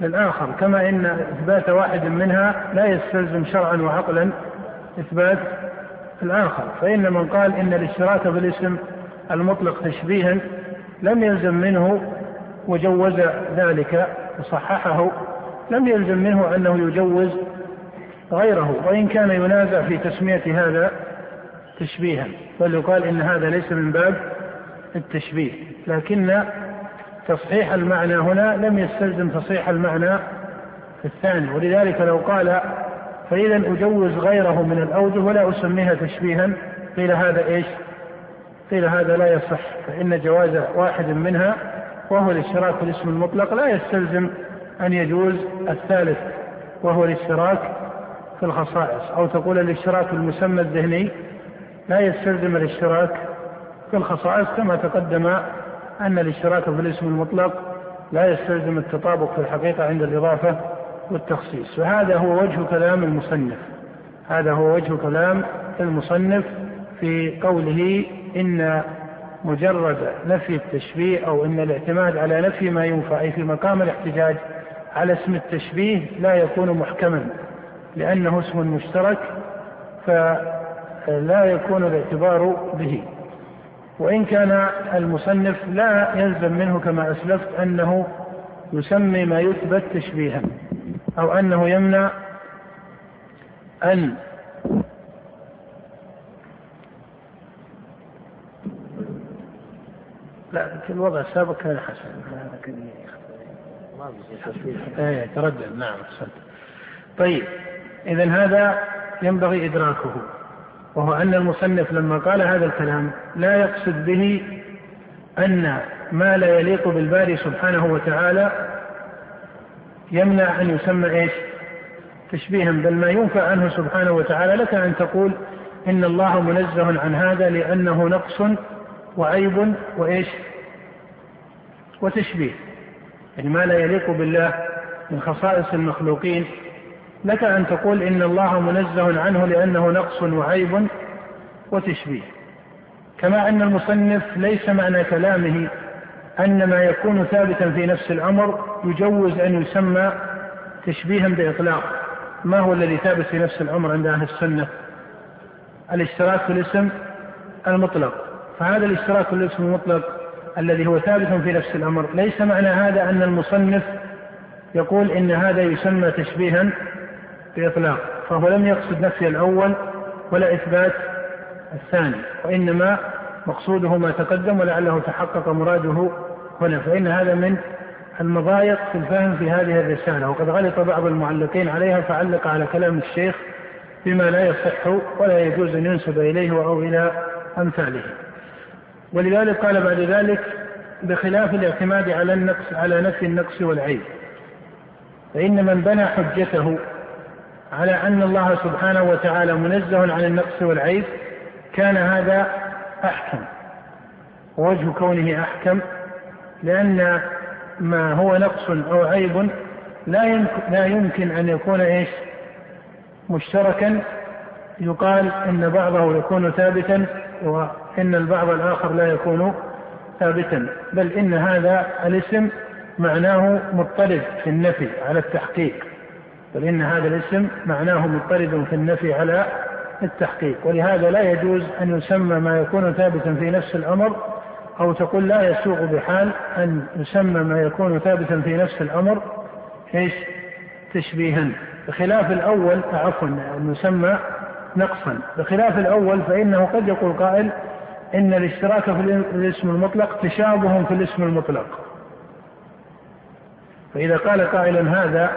للآخر كما إن إثبات واحد منها لا يستلزم شرعا وعقلا إثبات الآخر فإن من قال إن الاشتراك بالاسم المطلق تشبيها لم يلزم منه وجوز ذلك وصححه لم يلزم منه أنه يجوز غيره وإن كان ينازع في تسمية هذا تشبيها بل يقال إن هذا ليس من باب التشبيه لكن تصحيح المعنى هنا لم يستلزم تصحيح المعنى في الثاني ولذلك لو قال فإذا أجوز غيره من الأوجه ولا أسميها تشبيها قيل هذا إيش؟ قيل هذا لا يصح فإن جواز واحد منها وهو الاشتراك في الاسم المطلق لا يستلزم أن يجوز الثالث وهو الاشتراك في الخصائص. أو تقول الاشتراك في المسمى الذهني لا يستلزم الاشتراك في الخصائص كما تقدم أن الاشتراك في الاسم المطلق لا يستلزم التطابق في الحقيقة عند الإضافة والتخصيص. فهذا هو وجه كلام المصنف. هذا هو وجه كلام المصنف في قوله إن مجرد نفي التشبيه أو إن الاعتماد على نفي ما ينفع أي في مقام الاحتجاج على اسم التشبيه لا يكون محكما لأنه اسم مشترك فلا يكون الاعتبار به. وإن كان المصنف لا يلزم منه كما أسلفت أنه يسمي ما يثبت تشبيها أو أنه يمنع أن لا في الوضع السابق كان حسن. هذا كان ما إيه تردد. نعم احسنت طيب اذا هذا ينبغي إدراكه وهو أن المصنف لما قال هذا الكلام لا يقصد به أن ما لا يليق بالباري سبحانه وتعالى يمنع أن يسمى إيش؟ تشبيها بل ما ينفى عنه سبحانه وتعالى لك أن تقول إن الله منزه عن هذا لأنه نقص وعيب وإيش؟ وتشبيه. يعني ما لا يليق بالله من خصائص المخلوقين. لك أن تقول إن الله منزه عنه لأنه نقص وعيب وتشبيه. كما أن المصنف ليس معنى كلامه أن ما يكون ثابتا في نفس الأمر يجوز أن يسمى تشبيها بإطلاق. ما هو الذي ثابت في نفس الأمر عند أهل السنة؟ الاشتراك في الاسم المطلق. فهذا الاشتراك الاسم المطلق الذي هو ثابت في نفس الأمر. ليس معنى هذا أن المصنف يقول إن هذا يسمى تشبيها بإطلاق فهو لم يقصد نفي الأول ولا إثبات الثاني وإنما مقصوده ما تقدم ولعله تحقق مراده هنا فإن هذا من المضايق في الفهم في هذه الرسالة. وقد غلط بعض المعلقين عليها فعلق على كلام الشيخ بما لا يصح ولا يجوز أن ينسب إليه أو إلى أمثاله. ولذلك قال بعد ذلك بخلاف الاعتماد على النقص على نفي النقص والعيب. فإن من بنى حجته على أن الله سبحانه وتعالى منزه عن النقص والعيب كان هذا أحكم. ووجه كونه أحكم لأن ما هو نقص أو عيب لا يمكن, لا يمكن أن يكون إيش؟ مشتركا. يقال أن بعضه يكون ثابتا وإن البعض الآخر لا يكون ثابتا بل إن هذا الاسم معناه مضطرد في النفي على التحقيق. بل إن هذا الاسم معناه مضطرد في النفي على التحقيق. ولهذا لا يجوز أن يسمى ما يكون ثابتا في نفس الأمر أو تقول لا يسوق بحال أن يسمى ما يكون ثابتا في نفس الأمر إيش؟ تشبيها. بخلاف الأول عفوا أن يسمى نقصا. بخلاف الأول فإنه قد يقول قائل إن الاشتراك في الاسم المطلق تشابه في الاسم المطلق. فإذا قال قائل هذا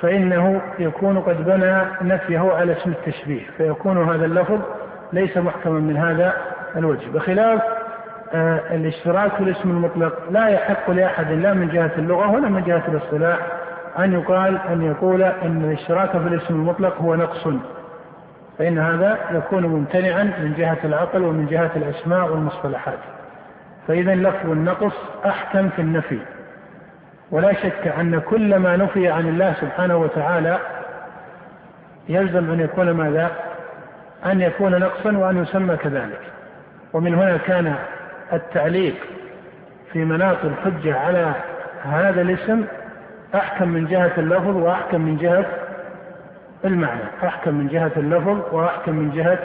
فإنه يكون قد بنى نفيه على اسم التشبيه فيكون هذا اللفظ ليس محكما من هذا الوجه. بخلاف آه الاشتراك في الاسم المطلق لا يحق لأحد لا من جهة اللغة ولا من جهة الاصطلاح أن يقال أن يقول أن الاشتراك في الاسم المطلق هو نقص. فإن هذا يكون ممتنعا من جهة العقل ومن جهة الأسماء والمصطلحات. فإذا لفظ النقص أحكم في النفي. ولا شك أن كل ما نفي عن الله سبحانه وتعالى يلزم أن يكون ماذا؟ أن يكون نقصا وأن يسمى كذلك. ومن هنا كان التعليق في مناط الحجة على هذا الاسم أحكم من جهة اللفظ وأحكم من جهة المعنى. أحكم من جهة اللفظ وأحكم من جهة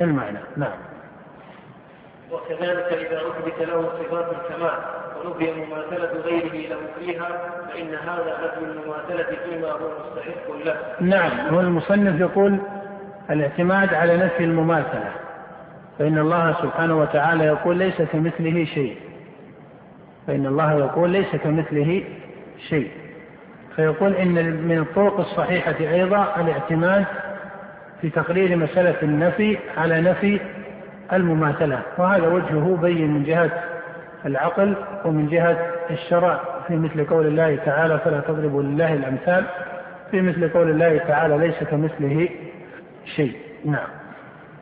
المعنى. نعم. وكذلك إذا أثبت له صفات الكمال ونفي مماثلة غيره له فيها فإن هذا نفي المماثلة فيما هو مستحق له. نعم. هو المصنف يقول الاعتماد على نفي المماثلة. فإن الله سبحانه وتعالى يقول ليس كمثله شيء. فإن الله يقول ليس كمثله شيء. فيقول إن من الطرق الصحيحة أيضا الاعتماد في تقرير مسألة النفي على نفي المماثلة وهذا وجهه بين من جهة العقل ومن جهة الشرع في مثل قول الله تعالى فلا تضربوا لله الأمثال في مثل قول الله تعالى ليس كمثله شيء نعم.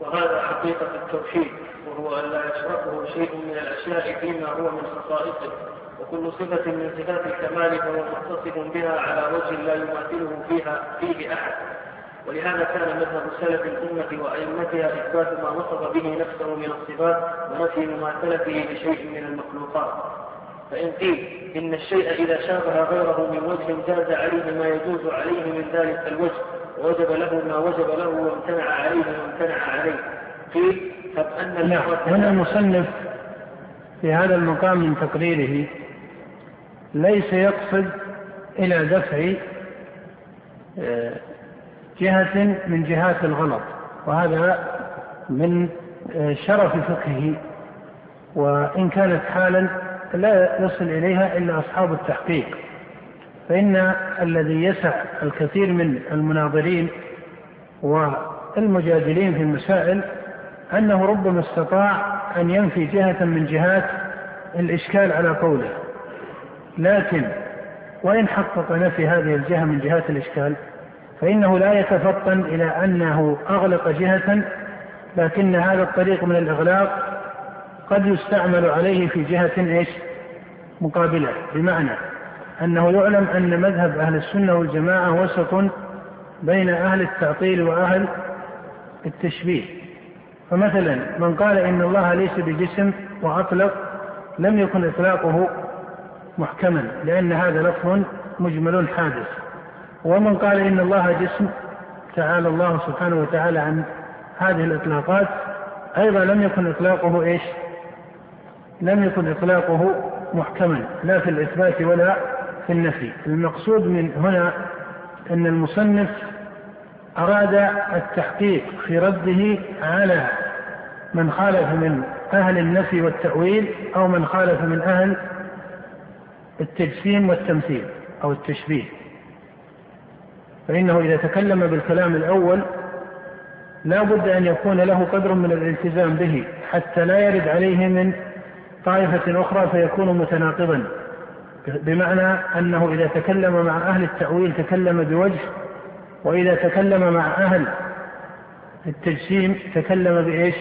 وهذا حقيقة التوحيد وهو أن لا يشركه شيء من الأشياء فيما هو من خصائصه. وكل صفة من صفات الكمال فهو متصف بها على وجه لا يماثله فيها فيه أحد. ولهذا كان مذهب سلف الأمة وأئمتها إثبات ما وصف به نفسه من الصفات ونفي مماثلته لشيء من المخلوقات. فإن قيل إن الشيء إذا شابه غيره من وجه جاز عليه ما يجوز عليه من ذلك الوجه ووجب له ما وجب له وامتنع عليه ما امتنع عليه. قيل طب أن نعم. هنا المصنف في هذا المقام من تقريره ليس يقصد إلى دفع آه، جهة من جهات الغلط وهذا من آه، شرف فقهه. وإن كانت حالا لا يصل إليها إلا أصحاب التحقيق. فإن الذي يسع الكثير من المناظرين والمجادلين في المسائل أنه ربما استطاع أن ينفي جهة من جهات الإشكال على قوله. لكن وإن حقق نفي هذه الجهة من جهات الإشكال فإنه لا يتفطن إلى أنه أغلق جهة لكن هذا الطريق من الإغلاق قد يستعمل عليه في جهة إيش؟ مقابلة بمعنى أنه يعلم أن مذهب أهل السنة والجماعة وسط بين أهل التعطيل وأهل التشبيه فمثلا من قال إن الله ليس بجسم وأطلق لم يكن إطلاقه محكما لأن هذا لفظ مجمل حادث. ومن قال إن الله جسم تعالى الله سبحانه وتعالى عن هذه الإطلاقات أيضا لم يكن إطلاقه إيش؟ لم يكن إطلاقه محكما لا في الإثبات ولا في النفي. المقصود من هنا أن المصنف أراد التحقيق في رده على من خالف من أهل النفي والتأويل أو من خالف من أهل التجسيم والتمثيل أو التشبيه فإنه إذا تكلم بالكلام الأول لا بد أن يكون له قدر من الالتزام به حتى لا يرد عليه من طائفة أخرى فيكون متناقضا بمعنى أنه إذا تكلم مع أهل التأويل تكلم بوجه وإذا تكلم مع أهل التجسيم تكلم بإيش؟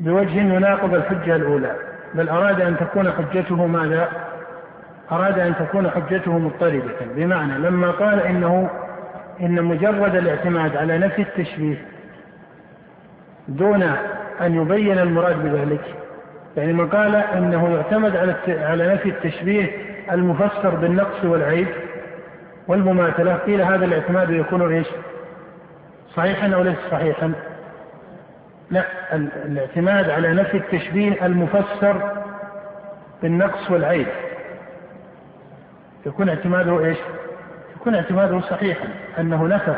بوجه يناقض الحجة الأولى بل أراد أن تكون حجته ماذا؟ أراد أن تكون حجته مضطردة بمعنى لما قال إنه إن مجرد الاعتماد على نفي التشبيه دون أن يبين المراد بذلك يعني من قال إنه يعتمد على على نفي التشبيه المفسر بالنقص والعيب والمماثلة قيل هذا الاعتماد يكون إيش؟ صحيحا أو ليس صحيحا؟ لا الاعتماد على نفي التشبيه المفسر بالنقص والعيب يكون اعتماده إيش؟ يكون اعتماده صحيحا أنه نفى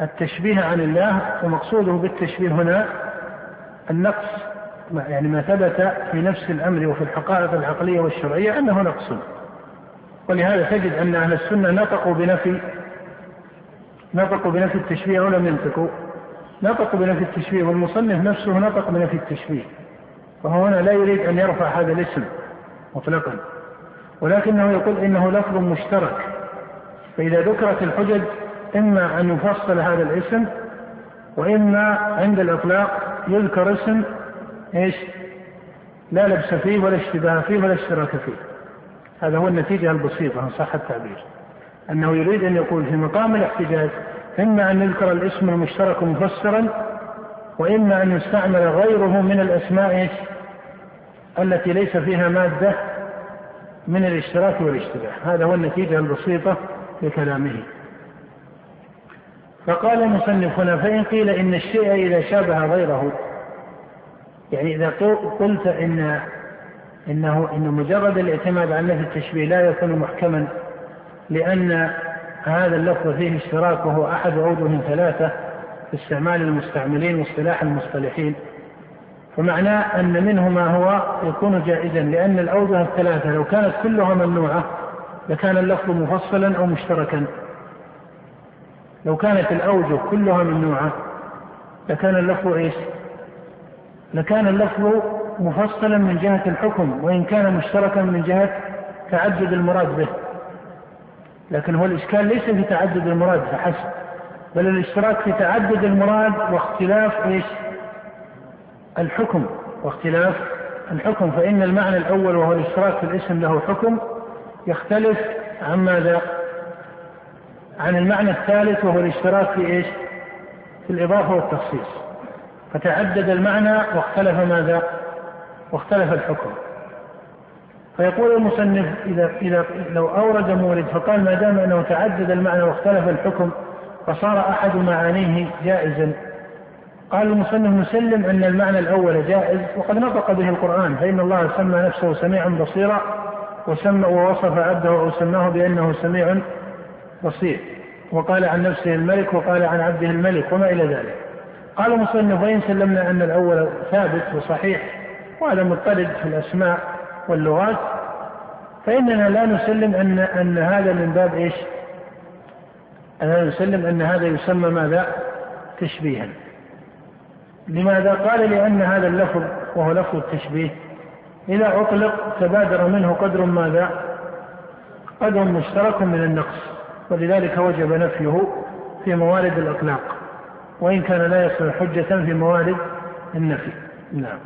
التشبيه عن الله ومقصوده بالتشبيه هنا النقص يعني ما ثبت في نفس الأمر وفي الحقائق العقلية والشرعية أنه نقص. ولهذا تجد أن أهل السنة نطقوا بنفي نطقوا بنفي التشبيه ولم ينطقوا. نطقوا بنفي التشبيه والمصنف نفسه نطق بنفي التشبيه. فهو هنا لا يريد أن يرفع هذا الاسم مطلقا. ولكنه يقول إنه لفظ مشترك فإذا ذكرت الحجج إما أن يفصل هذا الاسم وإما عند الإطلاق يذكر اسم إيش؟ لا لبس فيه ولا اشتباه فيه ولا اشتراك فيه. هذا هو النتيجة البسيطة إن صح التعبير. أنه يريد أن يقول في مقام الاحتجاج إما أن يذكر الاسم المشترك مفسرا وإما أن يستعمل غيره من الأسماء إيش؟ التي ليس فيها مادة من الاشتراك والاشتباه. هذا هو النتيجة البسيطة لكلامه فقال المصنف هنا فإن قيل إن الشيء إذا شابه غيره يعني إذا قلت إن إنه إن مجرد الاعتماد على نفي التشبيه لا يكون محكما لأن هذا اللفظ فيه اشتراك وهو أحد أوجه ثلاثة في استعمال المستعملين واصطلاح المصطلحين. فمعناه أن منه ما هو يكون جائزا لأن الأوجه الثلاثة لو كانت كلها ممنوعة لكان اللفظ مفصلا أو مشتركا. لو كانت الأوجه كلها ممنوعة لكان اللفظ إيش؟ لكان اللفظ مفصلا من جهة الحكم وإن كان مشتركا من جهة تعدد المراد به. لكن هو الإشكال ليس في تعدد المراد فحسب بل الاشتراك في تعدد المراد واختلاف إيش؟ الحكم واختلاف الحكم فإن المعنى الأول وهو الاشتراك في الاسم له حكم يختلف عن ماذا؟ عن المعنى الثالث وهو الإشتراك في إيش؟ في الإضافة والتخصيص فتعدد المعنى واختلف ماذا؟ واختلف الحكم فيقول المصنف إذا إذا لو أورد مورد فقال ما دام أنه تعدد المعنى واختلف الحكم فصار أحد معانيه جائزا قال المصنف نسلم أن المعنى الأول جائز وقد نطق به القرآن فإن الله سمى نفسه سميعا بصيرا وسمى ووصف عبده أو سماه بأنه سميع بصير وقال عن نفسه الملك وقال عن عبده الملك وما إلى ذلك قال المصنف وإن سلمنا أن الأول ثابت وصحيح وهذا مضطرد في الأسماء واللغات فإننا لا نسلم أن أن هذا من باب إيش؟ أننا نسلم أن هذا يسمى ماذا؟ تشبيها. لماذا؟ قال لأن هذا اللفظ وهو لفظ التشبيه إذا أطلق تبادر منه قدر ماذا؟ قدر مشترك من النقص ولذلك وجب نفيه في موارد الإطلاق وإن كان لا يصل حجة في موارد النفي. نعم.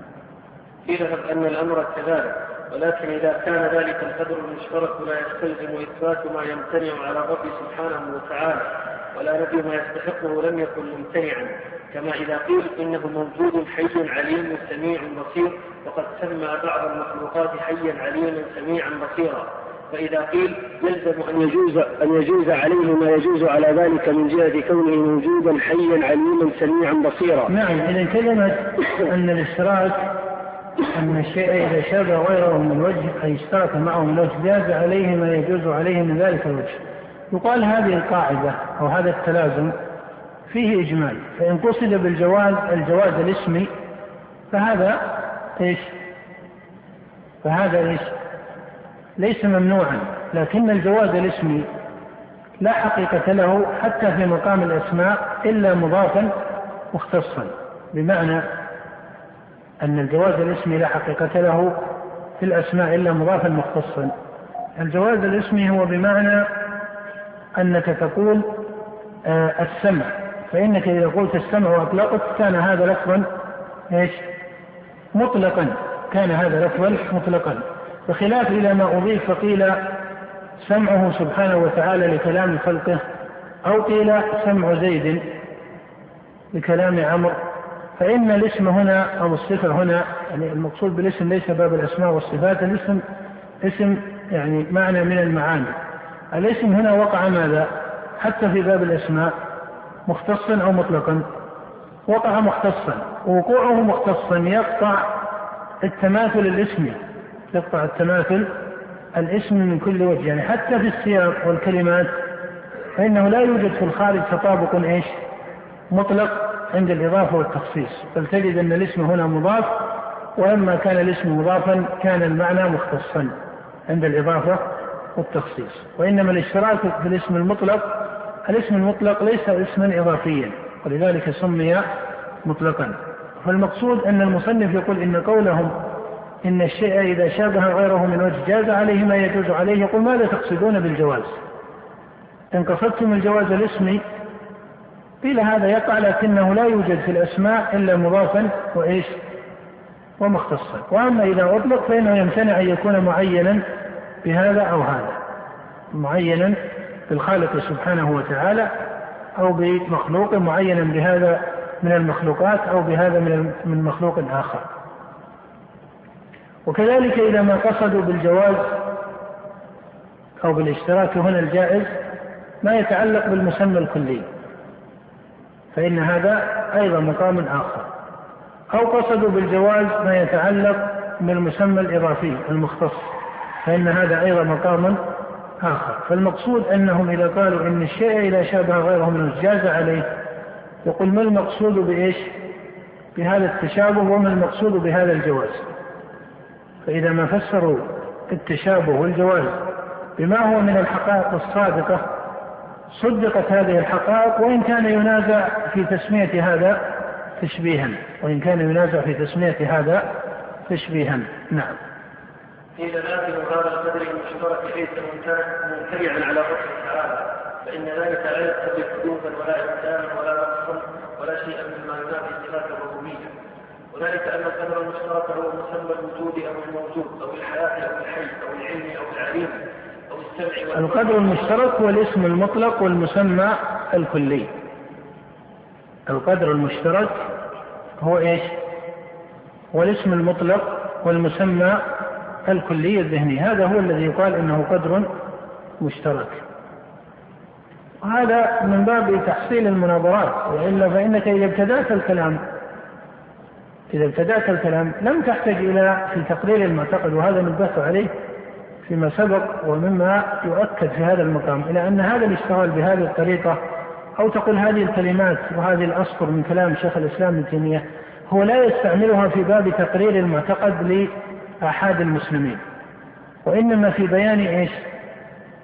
قيل أن الأمر كذلك ولكن إذا كان ذلك القدر المشترك لا يستلزم إثبات ما يمتنع على الرب سبحانه وتعالى ولا نفي ما يستحقه لم يكن ممتنعا كما إذا قيل إنه موجود حي عليم سميع بصير وقد سمى بعض المخلوقات حيا عليما سميعا بصيرا فإذا قيل يلزم أن يجوز أن يجوز عليه ما يجوز على ذلك من جهة كونه موجودا حيا عليما سميعا بصيرا. نعم إذا كلمة أن الاشتراك أن الشيء إذا شابه غيره من وجه أي اشترك معه من وجه جاز عليه ما يجوز عليه من ذلك الوجه يقال هذه القاعدة أو هذا التلازم فيه إجمال. فإن قصد بالجواز الجواز الاسمي فهذا إيش؟ فهذا إيش؟ ليس ممنوعا. لكن الجواز الاسمي لا حقيقة له حتى في مقام الأسماء إلا مضافا مختصا. بمعنى أن الجواز الاسمي لا حقيقة له في الأسماء إلا مضافا مختصا. الجواز الاسمي هو بمعنى أنك تقول آه السمع. فإنك إذا قلت السمع وأطلقت كان هذا لفظا إيش؟ مطلقا. كان هذا لفظا مطلقا. بخلاف إلى ما أضيف فقيل سمعه سبحانه وتعالى لكلام خلقه أو قيل سمع زيد لكلام عمرو. فإن الاسم هنا أو الصفة هنا يعني المقصود بالاسم ليس باب الأسماء والصفات الاسم اسم يعني معنى من المعاني. الاسم هنا وقع ماذا؟ حتى في باب الأسماء. مختصا أو مطلقا. وقع مختصا. ووقوعه مختصا. يقطع التماثل الاسمي يقطع التماثل الاسم من كل وجه. يعني حتى في السياق والكلمات فإنه لا يوجد في الخارج تطابق إيش؟ مطلق عند الإضافة والتخصيص. بل تجد أن الاسم هنا مضاف ولما كان الاسم مضافا كان المعنى مختصا عند الإضافة والتخصيص. وإنما الاشتراك في الاسم المطلق الاسم المطلق ليس اسما إضافيا ولذلك سمي مطلقا. فالمقصود أن المصنف يقول إن قولهم إن الشيء إذا شابه غيره من وجه جاز عليه ما يجوز عليه يقول ماذا تقصدون بالجواز؟ إن قصدتم الجواز الاسمي قيل هذا يقع لكنه لا يوجد في الأسماء إلا مضافا وإيش؟ ومختصا. وأما إذا أطلق فإنه يمتنع أن يكون معينا بهذا أو هذا. معينا بالخالق سبحانه وتعالى أو بمخلوق معينا بهذا من المخلوقات أو بهذا من من مخلوق آخر. وكذلك إذا ما قصدوا بالجواز أو بالاشتراك هنا الجائز ما يتعلق بالمسمى الكلي فإن هذا أيضا مقام آخر. أو قصدوا بالجواز ما يتعلق بالمسمى الإضافي المختص فإن هذا أيضا مقام آخر. فالمقصود أنهم إذا قالوا إن الشيء إذا شابه غيره من جاز عليه يقول ما المقصود بإيش؟ بهذا التشابه وما المقصود بهذا الجواز. فإذا ما فسروا التشابه والجواز بما هو من الحقائق الصادقة صدقت هذه الحقائق وإن كان ينازع في تسمية هذا تشبيها. وإن كان ينازع في تسمية هذا تشبيها. نعم. قيل لكن هذا القدر المشترك ليس ممتنعا على ربه تعالى فإن ذلك لا يقتضي حدوثا ولا إنسانا ولا نقصا ولا شيئا مما ينافي صفات الربوبية. وذلك أن القدر المشترك هو مسمى الوجود أو الموجود أو الحياة أو الحي أو العلم أو العليم أو السمع القدر المشترك هو الاسم المطلق والمسمى الكلي. القدر المشترك هو إيش؟ هو الاسم المطلق والمسمى الكلي الذهني هذا هو الذي يقال إنه قدر مشترك. وهذا من باب تحصيل المناظرات. وإلا فإنك إذا ابتدأت الكلام إذا ابتدأت الكلام لم تحتج إلى في تقرير المعتقد وهذا نبهت عليه فيما سبق ومما يؤكد في هذا المقام إلى أن هذا الاشتغال بهذه الطريقة أو تقول هذه الكلمات وهذه الأسطر من كلام شيخ الإسلام ابن تيمية هو لا يستعملها في باب تقرير المعتقد لآحاد المسلمين. وإنما في بيان إيش؟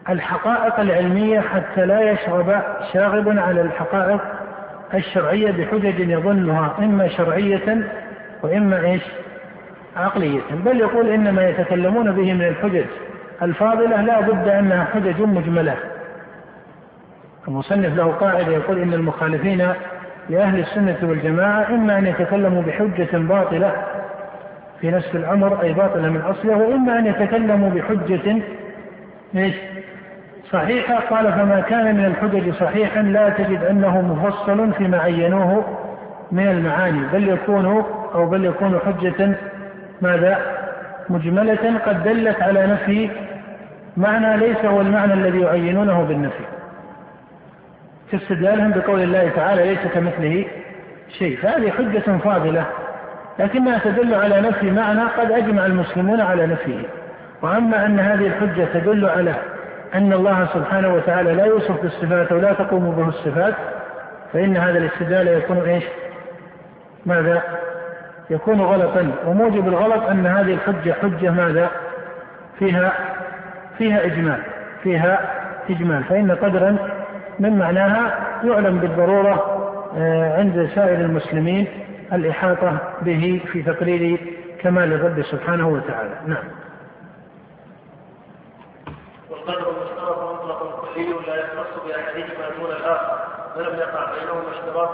الحقائق العلمية حتى لا يشغب شاغب على الحقائق الشرعية بحجج يظنها إما شرعية وإما إيش؟ عقلية. بل يقول إنما يتكلمون به من الحجج. الفاضلة لا بد أنها حجج مجملة. المصنف له قاعدة يقول إن المخالفين لأهل السنة والجماعة إما أن يتكلموا بحجة باطلة في نفس الأمر أي باطلة من أصله وإما أن يتكلموا بحجة إيش؟ صحيحة قال فما كان من الحجج صحيحا لا تجد أنه مفصل فيما عينوه من المعاني بل يكون أو بل يكون حجة ماذا؟ مجملة قد دلت على نفي معنى ليس هو المعنى الذي يعينونه بالنفي كاستدلالهم بقول الله تعالى ليس كمثله شيء فهذه حجة فاضلة لكنها تدل على نفي معنى قد أجمع المسلمون على نفيه. وأما أن هذه الحجة تدل على أن الله سبحانه وتعالى لا يوصف بالصفات ولا تقوم به الصفات فإن هذا الاستدلال يكون إيش؟ ماذا؟ يكون غلطا. وموجب الغلط أن هذه الحجة حجة ماذا؟ فيها فيها إجمال فيها إجمال. فإن قدرا من معناها يعلم بالضرورة آه، عند سائر المسلمين الإحاطة به في تقرير كمال الرب سبحانه وتعالى. نعم. والقدر المشترك مطلق كلي لا يختص بأحدهما دون الآخر ولم يقع بينهما اشتراك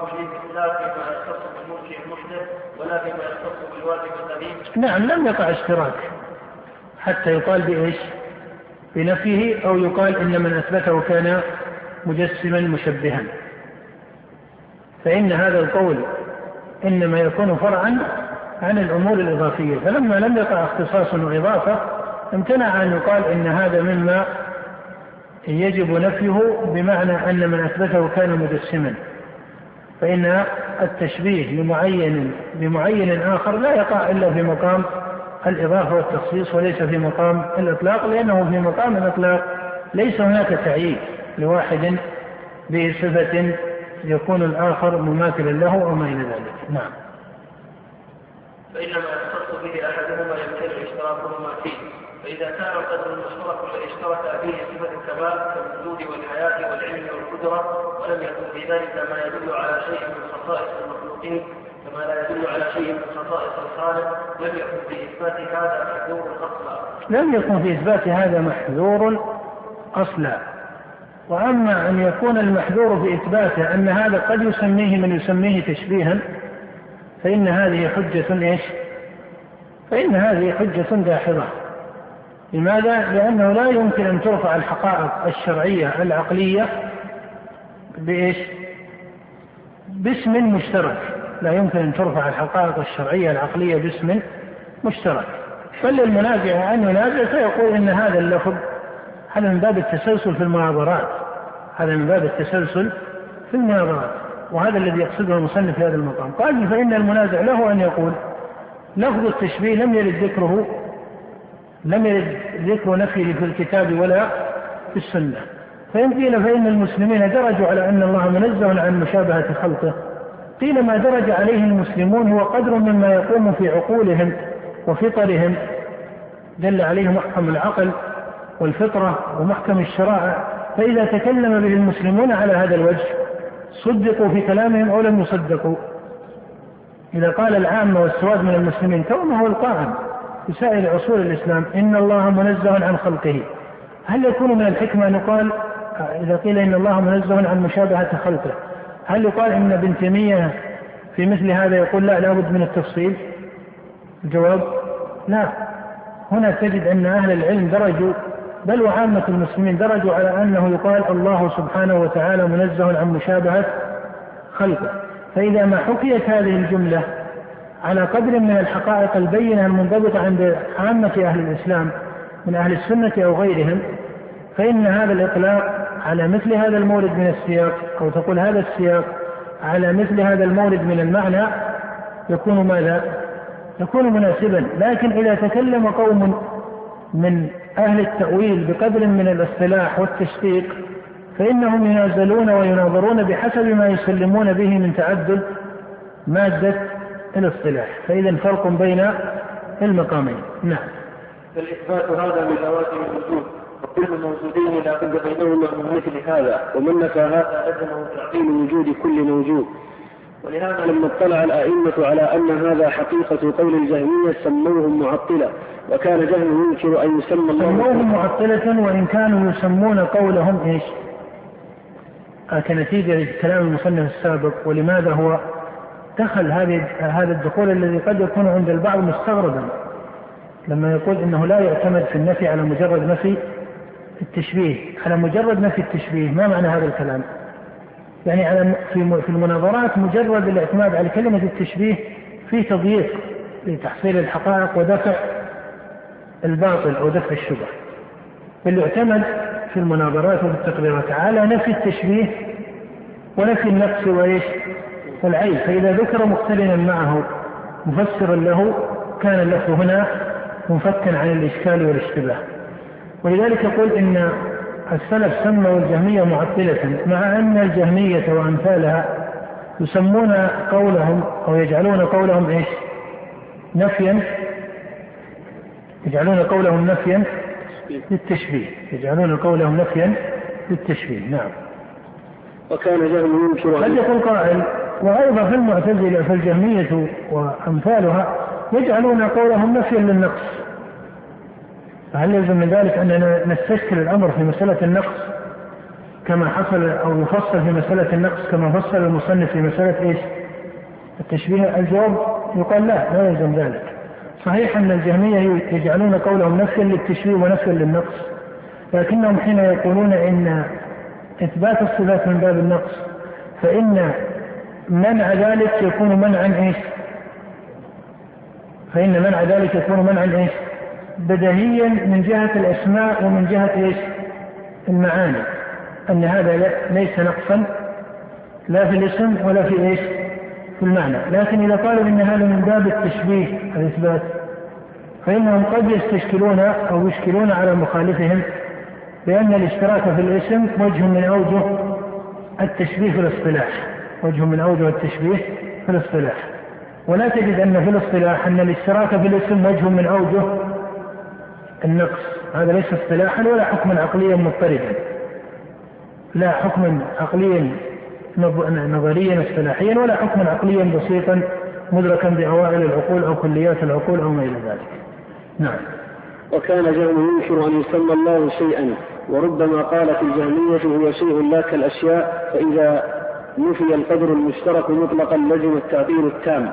لا فيما يختص بالملك المحدث ولا فيما يختص بالواجب القديم نعم لم يقع اشتراك. حتى يقال بإيش؟ بنفيه أو يقال إن من أثبته كان مجسما مشبها. فإن هذا القول إنما يكون فرعا عن الأمور الإضافية. فلما لم يقع اختصاص وإضافة امتنع أن يقال إن هذا مما يجب نفيه بمعنى أن من أثبته كان مجسما. فإن التشبيه لمعين بمعين آخر لا يقع إلا في مقام الإضافة والتخصيص وليس في مقام الإطلاق لأنه في مقام الإطلاق ليس هناك تعيين لواحد بصفة يكون الآخر مماثلا له أو ما إلى ذلك. نعم. فإنما يختص به أحدهما يمتنع اشتراكهما فيه فإذا كان القدر المشترك الذي اشترك فيه صفة الكمال كالوجود والحياة والعلم والقدرة ولم يكن في ذلك ما يدل على شيء من خصائص المخلوقين كما لا يدل على شيء من خصائص الخالق لم يكن في إثبات هذا محذور أصلا لم يكن في إثبات هذا محذور أصلا وأما أن يكون المحذور في إثباته أن هذا قد يسميه من يسميه تشبيها فإن هذه حجة إيش؟ فإن هذه حجة داحضة لماذا؟ لأنه لا يمكن أن ترفع الحقائق الشرعية العقلية بإيش؟ باسم مشترك لا يمكن أن ترفع الحقائق الشرعية العقلية باسم مشترك بل المنازع أن ينازع فيقول إن هذا اللفظ هذا من باب التسلسل في المناظرات. هذا من باب التسلسل في المناظرات. وهذا الذي يقصده المصنف في هذا المقام. قال فإن المنازع له أن يقول لفظ التشبيه لم يرد ذكره لم يرد ذكر نفيه في الكتاب ولا في السنة. فإن قيل فإن المسلمين درجوا على أن الله منزه عن مشابهة خلقه. قيل ما درج عليه المسلمون هو قدر مما يقوم في عقولهم وفطرهم. دل عليه محكم العقل والفطرة ومحكم الشرائع فإذا تكلم به المسلمون على هذا الوجه صدقوا في كلامهم أو لم يصدقوا. إذا قال العامة والسواد من المسلمين كما هو القائم في سائر أصول الإسلام إن الله منزه عن خلقه. هل يكون من الحكمة أن يقال إذا قيل إن الله منزه عن مشابهة خلقه هل يقال إن ابن تيمية في مثل هذا يقول لا لابد من التفصيل؟ الجواب لا. هنا تجد أن أهل العلم درجوا بل وعامة المسلمين درجوا على أنه يقال الله سبحانه وتعالى منزه عن مشابهة خلقه فإذا ما حكيت هذه الجملة على قدر من الحقائق البينة المنضبطة عند عامة أهل الإسلام من أهل السنة أو غيرهم فإن هذا الإطلاق على مثل هذا المورد من السياق أو تقول هذا السياق على مثل هذا المورد من المعنى يكون ماذا؟ يكون مناسبا لكن إذا تكلم قوم من أهل التأويل بقدر من الاصطلاح والتشقيق فإنهم ينازلون ويناظرون بحسب ما يسلمون به من تعدد مادة الاصطلاح. فإذا فرق بين المقامين. نعم. فالإثبات هذا من لوازم الوجود وكل موجودين لا بد بينهما من مثل هذا. ومن نفى هذا لزمه تعطيل وجود كل موجود. ولهذا لما اطلع الأئمة على أن هذا حقيقة قول الجهمية سموهم معطلة. وكان جهم ينكر أن يسمى الله سموهم معطلة وإن كانوا يسمون قولهم إيش؟ كنتيجة لكلام المصنف السابق. ولماذا هو دخل هذه هذا الدخول الذي قد يكون عند البعض مستغربا لما يقول إنه لا يعتمد في النفي على مجرد نفي التشبيه. على مجرد نفي التشبيه ما معنى هذا الكلام؟ يعني على في في المناظرات مجرد الاعتماد على كلمة التشبيه في تضييق لتحصيل الحقائق ودفع الباطل أو دفع الشبه بل يعتمد في المناظرات وفي التقريرات على نفي التشبيه ونفي النقص وإيش؟ والعيب فإذا ذكر مقترنا معه مفسرا له كان اللفظ هنا منفكا عن الإشكال والاشتباه ولذلك يقول إن السلف سموا الجهمية معطلة مع أن الجهمية وأمثالها يسمون قولهم أو يجعلون قولهم إيش؟ نفيا يجعلون قولهم نفيا للتشبيه. يجعلون قولهم نفيا للتشبيه. نعم. وكان جهم ينكر قد يقول قائل وأيضا في المعتزلة فالجهمية وأمثالها يجعلون قولهم نفيا للنقص. فهل يلزم من ذلك أننا نستشكل الأمر في مسألة النقص كما حصل أو يفصل في مسألة النقص كما فصل المصنف في مسألة إيش؟ التشبيه. الجواب يقال لا لا يلزم ذلك. صحيح أن الجهمية يجعلون قولهم نفيا للتشبيه ونفيا للنقص لكنهم حين يقولون إن إثبات الصفات من باب النقص فإن منع ذلك يكون منعا إيش؟ فإن منع ذلك يكون منعا إيش؟ بدهيا من جهة الأسماء ومن جهة إيش؟ المعاني أن هذا ليس نقصا لا في الاسم ولا في إيش؟ في المعنى. لكن إذا قالوا إن هذا من باب التشبيه الإثبات فإنهم قد يستشكلون أو يشكلون على مخالفهم بأن الاشتراك في الاسم وجه من أوجه التشبيه في الاصطلاح. وجه من أوجه التشبيه في الاصطلاح. ولا تجد أن في الاصطلاح أن الاشتراك في الاسم وجه من أوجه النقص. هذا ليس اصطلاحا ولا حكما عقليا مضطردا لا حكما عقليا نظريا اصطلاحيا ولا حكما عقليا بسيطا مدركا بأوائل العقول أو كليات العقول أو ما إلى ذلك. نعم. وكان جهم ينكر أن يسمى الله شيئا وربما قالت الجهمية هو شيء لا كالأشياء فإذا نفي القدر المشترك مطلقا لزم التعطيل التام.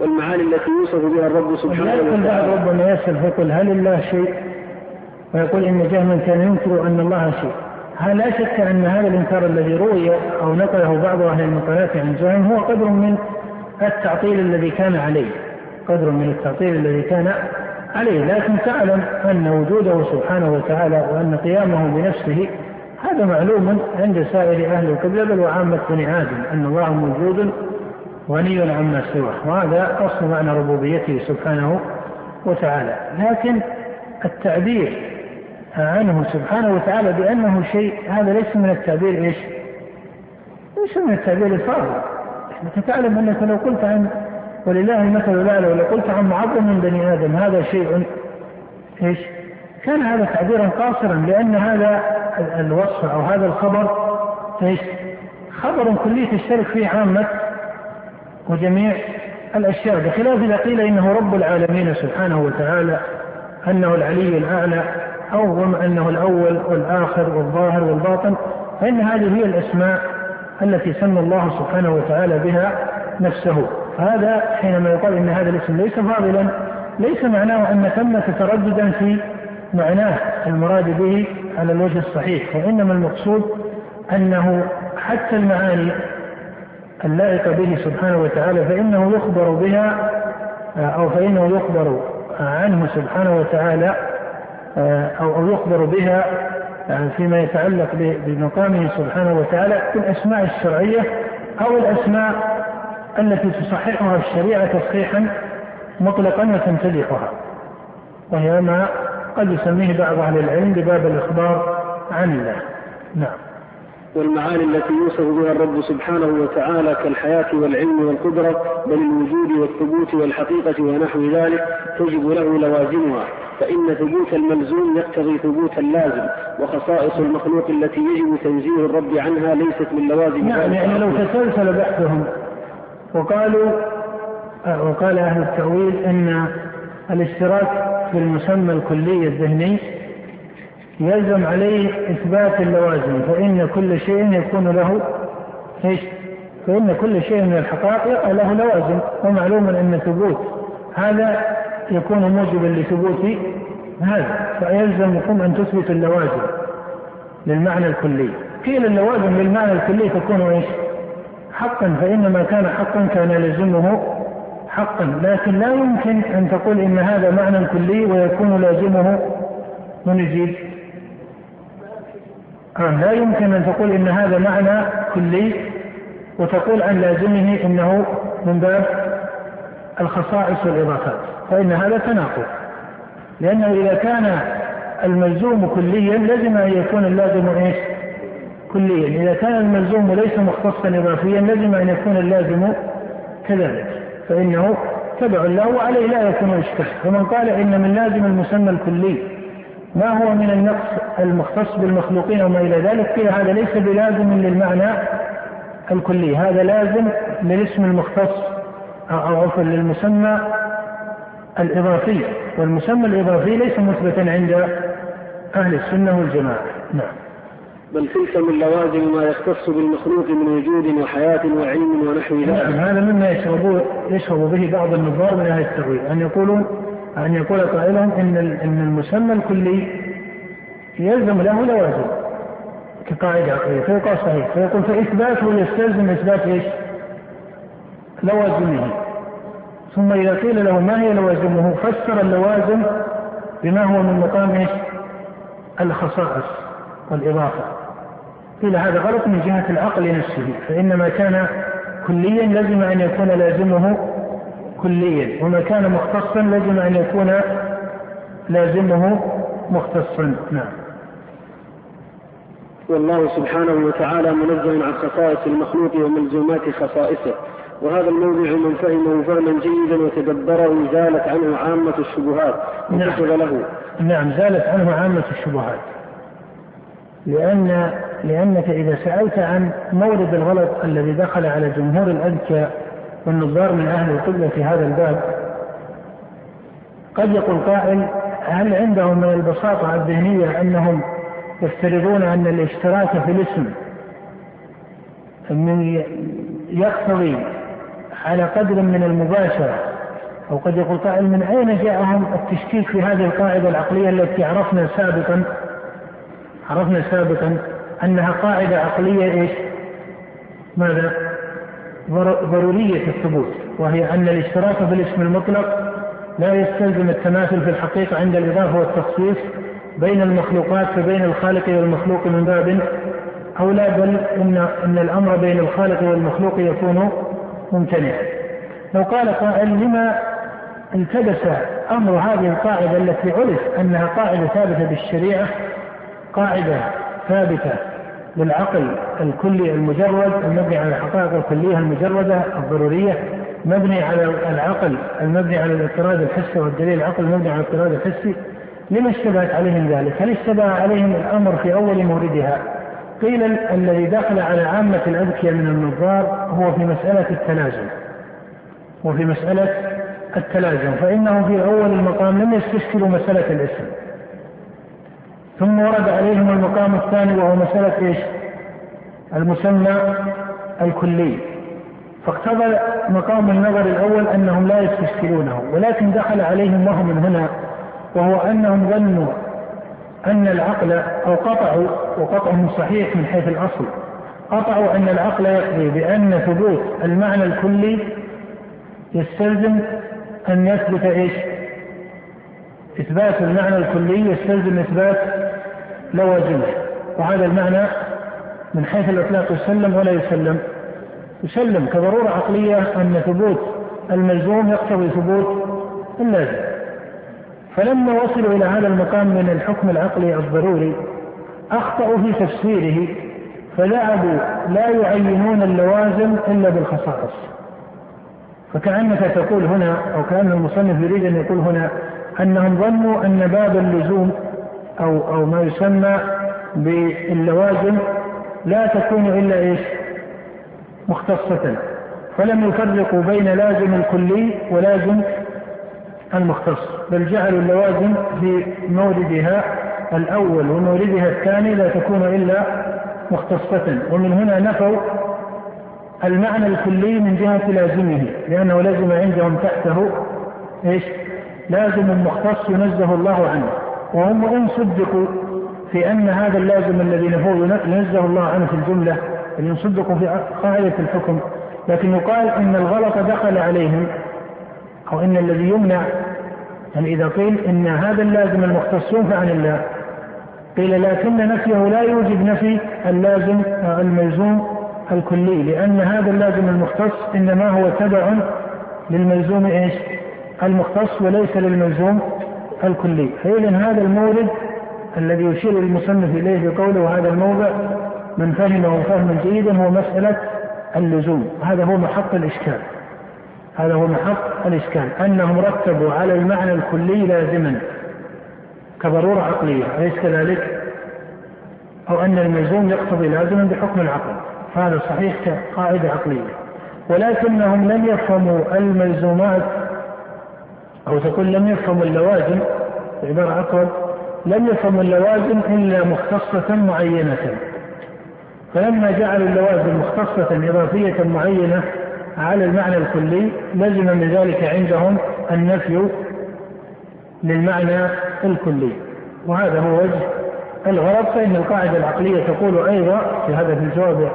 والمعاني التي يوصف بها الرب سبحانه وتعالى. البعض ربما يسأل فيقول هل الله شيء؟ ويقول إن جهما كان ينكر أن الله شيء. لا شك أن هذا الإنكار الذي روي أو نقله بعض أهل المقالات عن جهم هو قدر من التعطيل الذي كان عليه قدر من التعطيل الذي كان عليه لكن تعلم أن وجوده سبحانه وتعالى وأن قيامه بنفسه هذا معلوم عند سائر أهل القبلة بل وعامة بني آدم أن الله موجود غني عما سواه وهذا أصل معنى ربوبيته سبحانه وتعالى. لكن التعبير عنه سبحانه وتعالى بأنه شيء هذا ليس من التعبير إيش؟ ليس من التعبير الفاضل. أنت تعلم أنك لو قلت عن ولله المثل الأعلى ولو قلت عن معظم من بني آدم هذا شيء إيش؟ كان هذا تعبيرا قاصرا لأن هذا الوصف أو هذا الخبر إيش؟ خبر كلي تشترك فيه عامة وجميع الأشياء. بخلاف إذا قيل إنه رب العالمين سبحانه وتعالى أنه العلي الأعلى أو أنه الأول والآخر والظاهر والباطن فإن هذه هي الأسماء التي سمى الله سبحانه وتعالى بها نفسه. فهذا حينما يقال إن هذا الاسم ليس فاضلا ليس معناه أن ثمة ترددا في معناه المراد به على الوجه الصحيح وإنما المقصود أنه حتى المعاني اللائقة به سبحانه وتعالى فإنه يخبر بها أو فإنه يخبر عنه سبحانه وتعالى أو أو يخبر بها فيما يتعلق بمقامه سبحانه وتعالى بالأسماء الشرعية أو الأسماء التي تصححها الشريعة تصحيحا مطلقا وتمتدحها وهي ما قد يسميه بعض أهل العلم بباب الإخبار عن الله نعم. والمعاني التي يوصف بها الرب سبحانه وتعالى كالحياة والعلم والقدرة بل الوجود والثبوت والحقيقة ونحو ذلك تجب له لوازمها. فإن ثبوت الملزوم يقتضي ثبوت اللازم وخصائص المخلوق التي يجب تنزيه الرب عنها ليست من لوازم نعم يعني لو تسلسل بحثهم وقالوا وقال أهل التأويل أن الاشتراك في المسمى الكلي الذهني يلزم عليه إثبات اللوازم فإن كل شيء يكون له إيش؟ فإن كل شيء من الحقائق له لوازم ومعلوم أن ثبوت هذا يكون موجبا لثبوت هذا فيلزمكم أن تثبتوا اللوازم للمعنى الكلي قيل اللوازم للمعنى الكلي تكون إيش؟ حقا فإن ما كان حقا كان يلزمه حقا لكن لا يمكن أن تقول إن هذا معنى كلي ويكون لازمه من يجيب آه لا يمكن أن تقول إن هذا معنى كلي وتقول عن لازمه إنه من باب الخصائص والإضافات فإن هذا تناقض لأنه إذا كان الملزوم كليا لزم أن يكون اللازم إيش؟ كليا إذا كان الملزوم ليس مختصا إضافيا لزم أن يكون اللازم كذلك فإنه تبع له وعليه لا يكون إشكال فمن قال إن من لازم المسمى الكلي ما هو من النقص المختص بالمخلوقين وما إلى ذلك؟ قيل هذا ليس بلازم للمعنى الكلي هذا لازم للاسم المختص أو عفوا للمسمى الإضافي والمسمى الإضافي ليس مثبتا عند أهل السنة والجماعة. نعم. بل تلك من لوازم ما يختص بالمخلوق من وجود وحياة وعلم ونحو ذلك. نعم هذا مما يشرب يشرب به بعض النظار من أهل التأويل أن يقولون أن يقول قائلهم إن إن المسمى الكلي يلزم له لوازم كقاعدة عقلية فيقال صحيح فيقول فإثباته يستلزم إثبات إيش؟ لوازمه ثم إذا قيل له ما هي لوازمه فسر اللوازم بما هو من مقام إيش؟ الخصائص والإضافة قيل هذا غلط من جهة العقل نفسه فإن ما كان كليا لزم أن يكون لازمه كليا. وما كان مختصا لزم أن يكون لازمه مختصا. نعم. والله سبحانه وتعالى منزه عن خصائص المخلوق وملزومات خصائصه. وهذا الموضع من فهمه فهما جيدا وتدبره زالت عنه عامة الشبهات. نعم. له. نعم زالت عنه عامة الشبهات. لأن لأنك إذا سألت عن مورد الغلط الذي دخل على جمهور الأذكياء والنظار من أهل القبلة في هذا الباب قد يقول قائل هل عندهم من البساطة الذهنية أنهم يفترضون أن الاشتراك في الاسم من يقتضي على قدر من المباشرة أو قد يقول قائل من أين جاءهم التشكيك في هذه القاعدة العقلية التي عرفنا سابقا عرفنا سابقا أنها قاعدة عقلية إيش؟ ماذا؟ ضرورية الثبوت وهي أن الاشتراك في الاسم المطلق لا يستلزم التماثل في الحقيقة عند الإضافة والتخصيص بين المخلوقات فبين الخالق والمخلوق من باب أولى بل إن إن الأمر بين الخالق والمخلوق يكون ممتنعا. لو قال قائل لما التبس أمر هذه القاعدة التي عرف أنها قاعدة ثابتة بالشريعة قاعدة ثابتة للعقل الكلي المجرد المبني على الحقائق الكلية المجردة الضرورية مبني على العقل المبني على الاضطراد الحسي والدليل العقل المبني على الاضطراد الحسي لما اشتبهت عليهم ذلك؟ هل اشتبه عليهم الأمر في أول موردها؟ قيل الذي دخل على عامة الأذكياء من النظار هو في مسألة التلازم وفي مسألة التلازم فإنه في أول المقام لم يستشكلوا مسألة الاسم ثم ورد عليهم المقام الثاني وهو مسألة إيش؟ المسمى الكلي فاقتضى مقام النظر الأول أنهم لا يستشكلونه ولكن دخل عليهم وهم من هنا وهو أنهم ظنوا أن العقل أو قطعوا وقطعهم صحيح من حيث الأصل قطعوا أن العقل يقضي بأن ثبوت المعنى الكلي يستلزم أن يثبت إيش؟ إثبات المعنى الكلي يستلزم إثبات لوازمه وهذا المعنى من حيث الإطلاق يسلم ولا يسلم. يسلم كضرورة عقلية أن ثبوت الملزوم يقتضي ثبوت اللازم. فلما وصلوا إلى هذا المقام من الحكم العقلي الضروري أخطأوا في تفسيره فذهبوا لا يعينون اللوازم إلا بالخصائص. فكأنك تقول هنا أو كأن المصنف يريد أن يقول هنا أنهم ظنوا أن باب اللزوم أو أو ما يسمى باللوازم لا تكون إلا إيش؟ مختصة. فلم يفرقوا بين لازم الكلي ولازم المختص. بل جعلوا اللوازم في موردها الأول وموردها الثاني لا تكون إلا مختصة. ومن هنا نفوا المعنى الكلي من جهة لازمه لأنه لازم عندهم تحته إيش؟ لازم مختص ينزه الله عنه. وهم إن صدقوا في أن هذا اللازم الذي نفوه ينزه الله عنه في الجملة إن صدقوا في قاعدة الحكم. لكن يقال إن الغلط دخل عليهم أو إن الذي يمنع يعني إذا قيل إن هذا اللازم المختص ينفع عن الله. قيل لكن نفيه لا يوجب نفي اللازم الملزوم الكلي. لأن هذا اللازم المختص إنما هو تبع للملزوم إيش؟ المختص وليس للملزوم. الكلي. فإذا هذا المورد الذي يشير المصنف إليه بقوله هذا الموضع من فهمه فهما جيدا هو مسألة اللزوم. هذا هو محط الإشكال. هذا هو محط الإشكال. أنهم رتبوا على المعنى الكلي لازما كضرورة عقلية. أليس كذلك؟ أو أن الملزوم يقتضي لازما بحكم العقل. فهذا صحيح كقاعدة عقلية. ولكنهم لم يفهموا الملزومات أو تقول لم يفهموا اللوازم بعبارة أقرب لم يفهموا اللوازم إلا مختصة معينة. فلما جعلوا اللوازم مختصة إضافية معينة على المعنى الكلي لزم من ذلك عندهم النفي للمعنى الكلي. وهذا هو وجه الغرض فإن القاعدة العقلية تقول أيضا في هذا في الجواب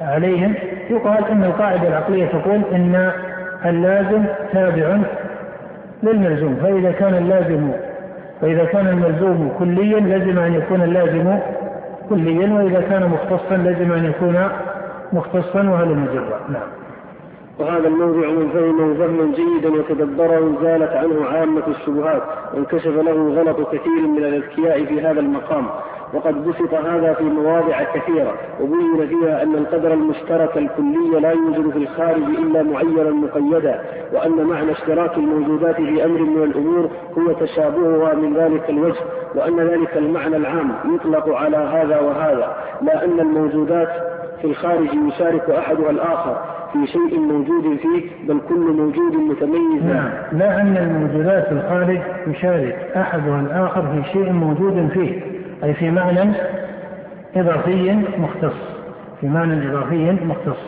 عليهم يقال أن القاعدة العقلية تقول أن اللازم تابع للملزوم. فإذا كان اللازم فإذا كان الملزوم كليا لزم أن يكون اللازم كليا وإذا كان مختصا لزم أن يكون مختصا وهذا مجرى نعم. وهذا الموضع من فهمه فهما جيدا وتدبره زالت عنه عامة الشبهات وانكشف له غلط كثير من الأذكياء في هذا المقام. وقد بسط هذا في مواضع كثيرة وبين فيها أن القدر المشترك الكلي لا يوجد في الخارج إلا معينا مقيدا وأن معنى اشتراك الموجودات في أمر من الأمور هو تشابهها من ذلك الوجه وأن ذلك المعنى العام يطلق على هذا وهذا لا أن الموجودات في الخارج يشارك أحدها الآخر في شيء موجود فيه بل كل موجود متميز. نعم لا أن الموجودات في الخارج يشارك أحدها الآخر في شيء موجود فيه. أي في معنى إضافي مختص. في معنى إضافي مختص.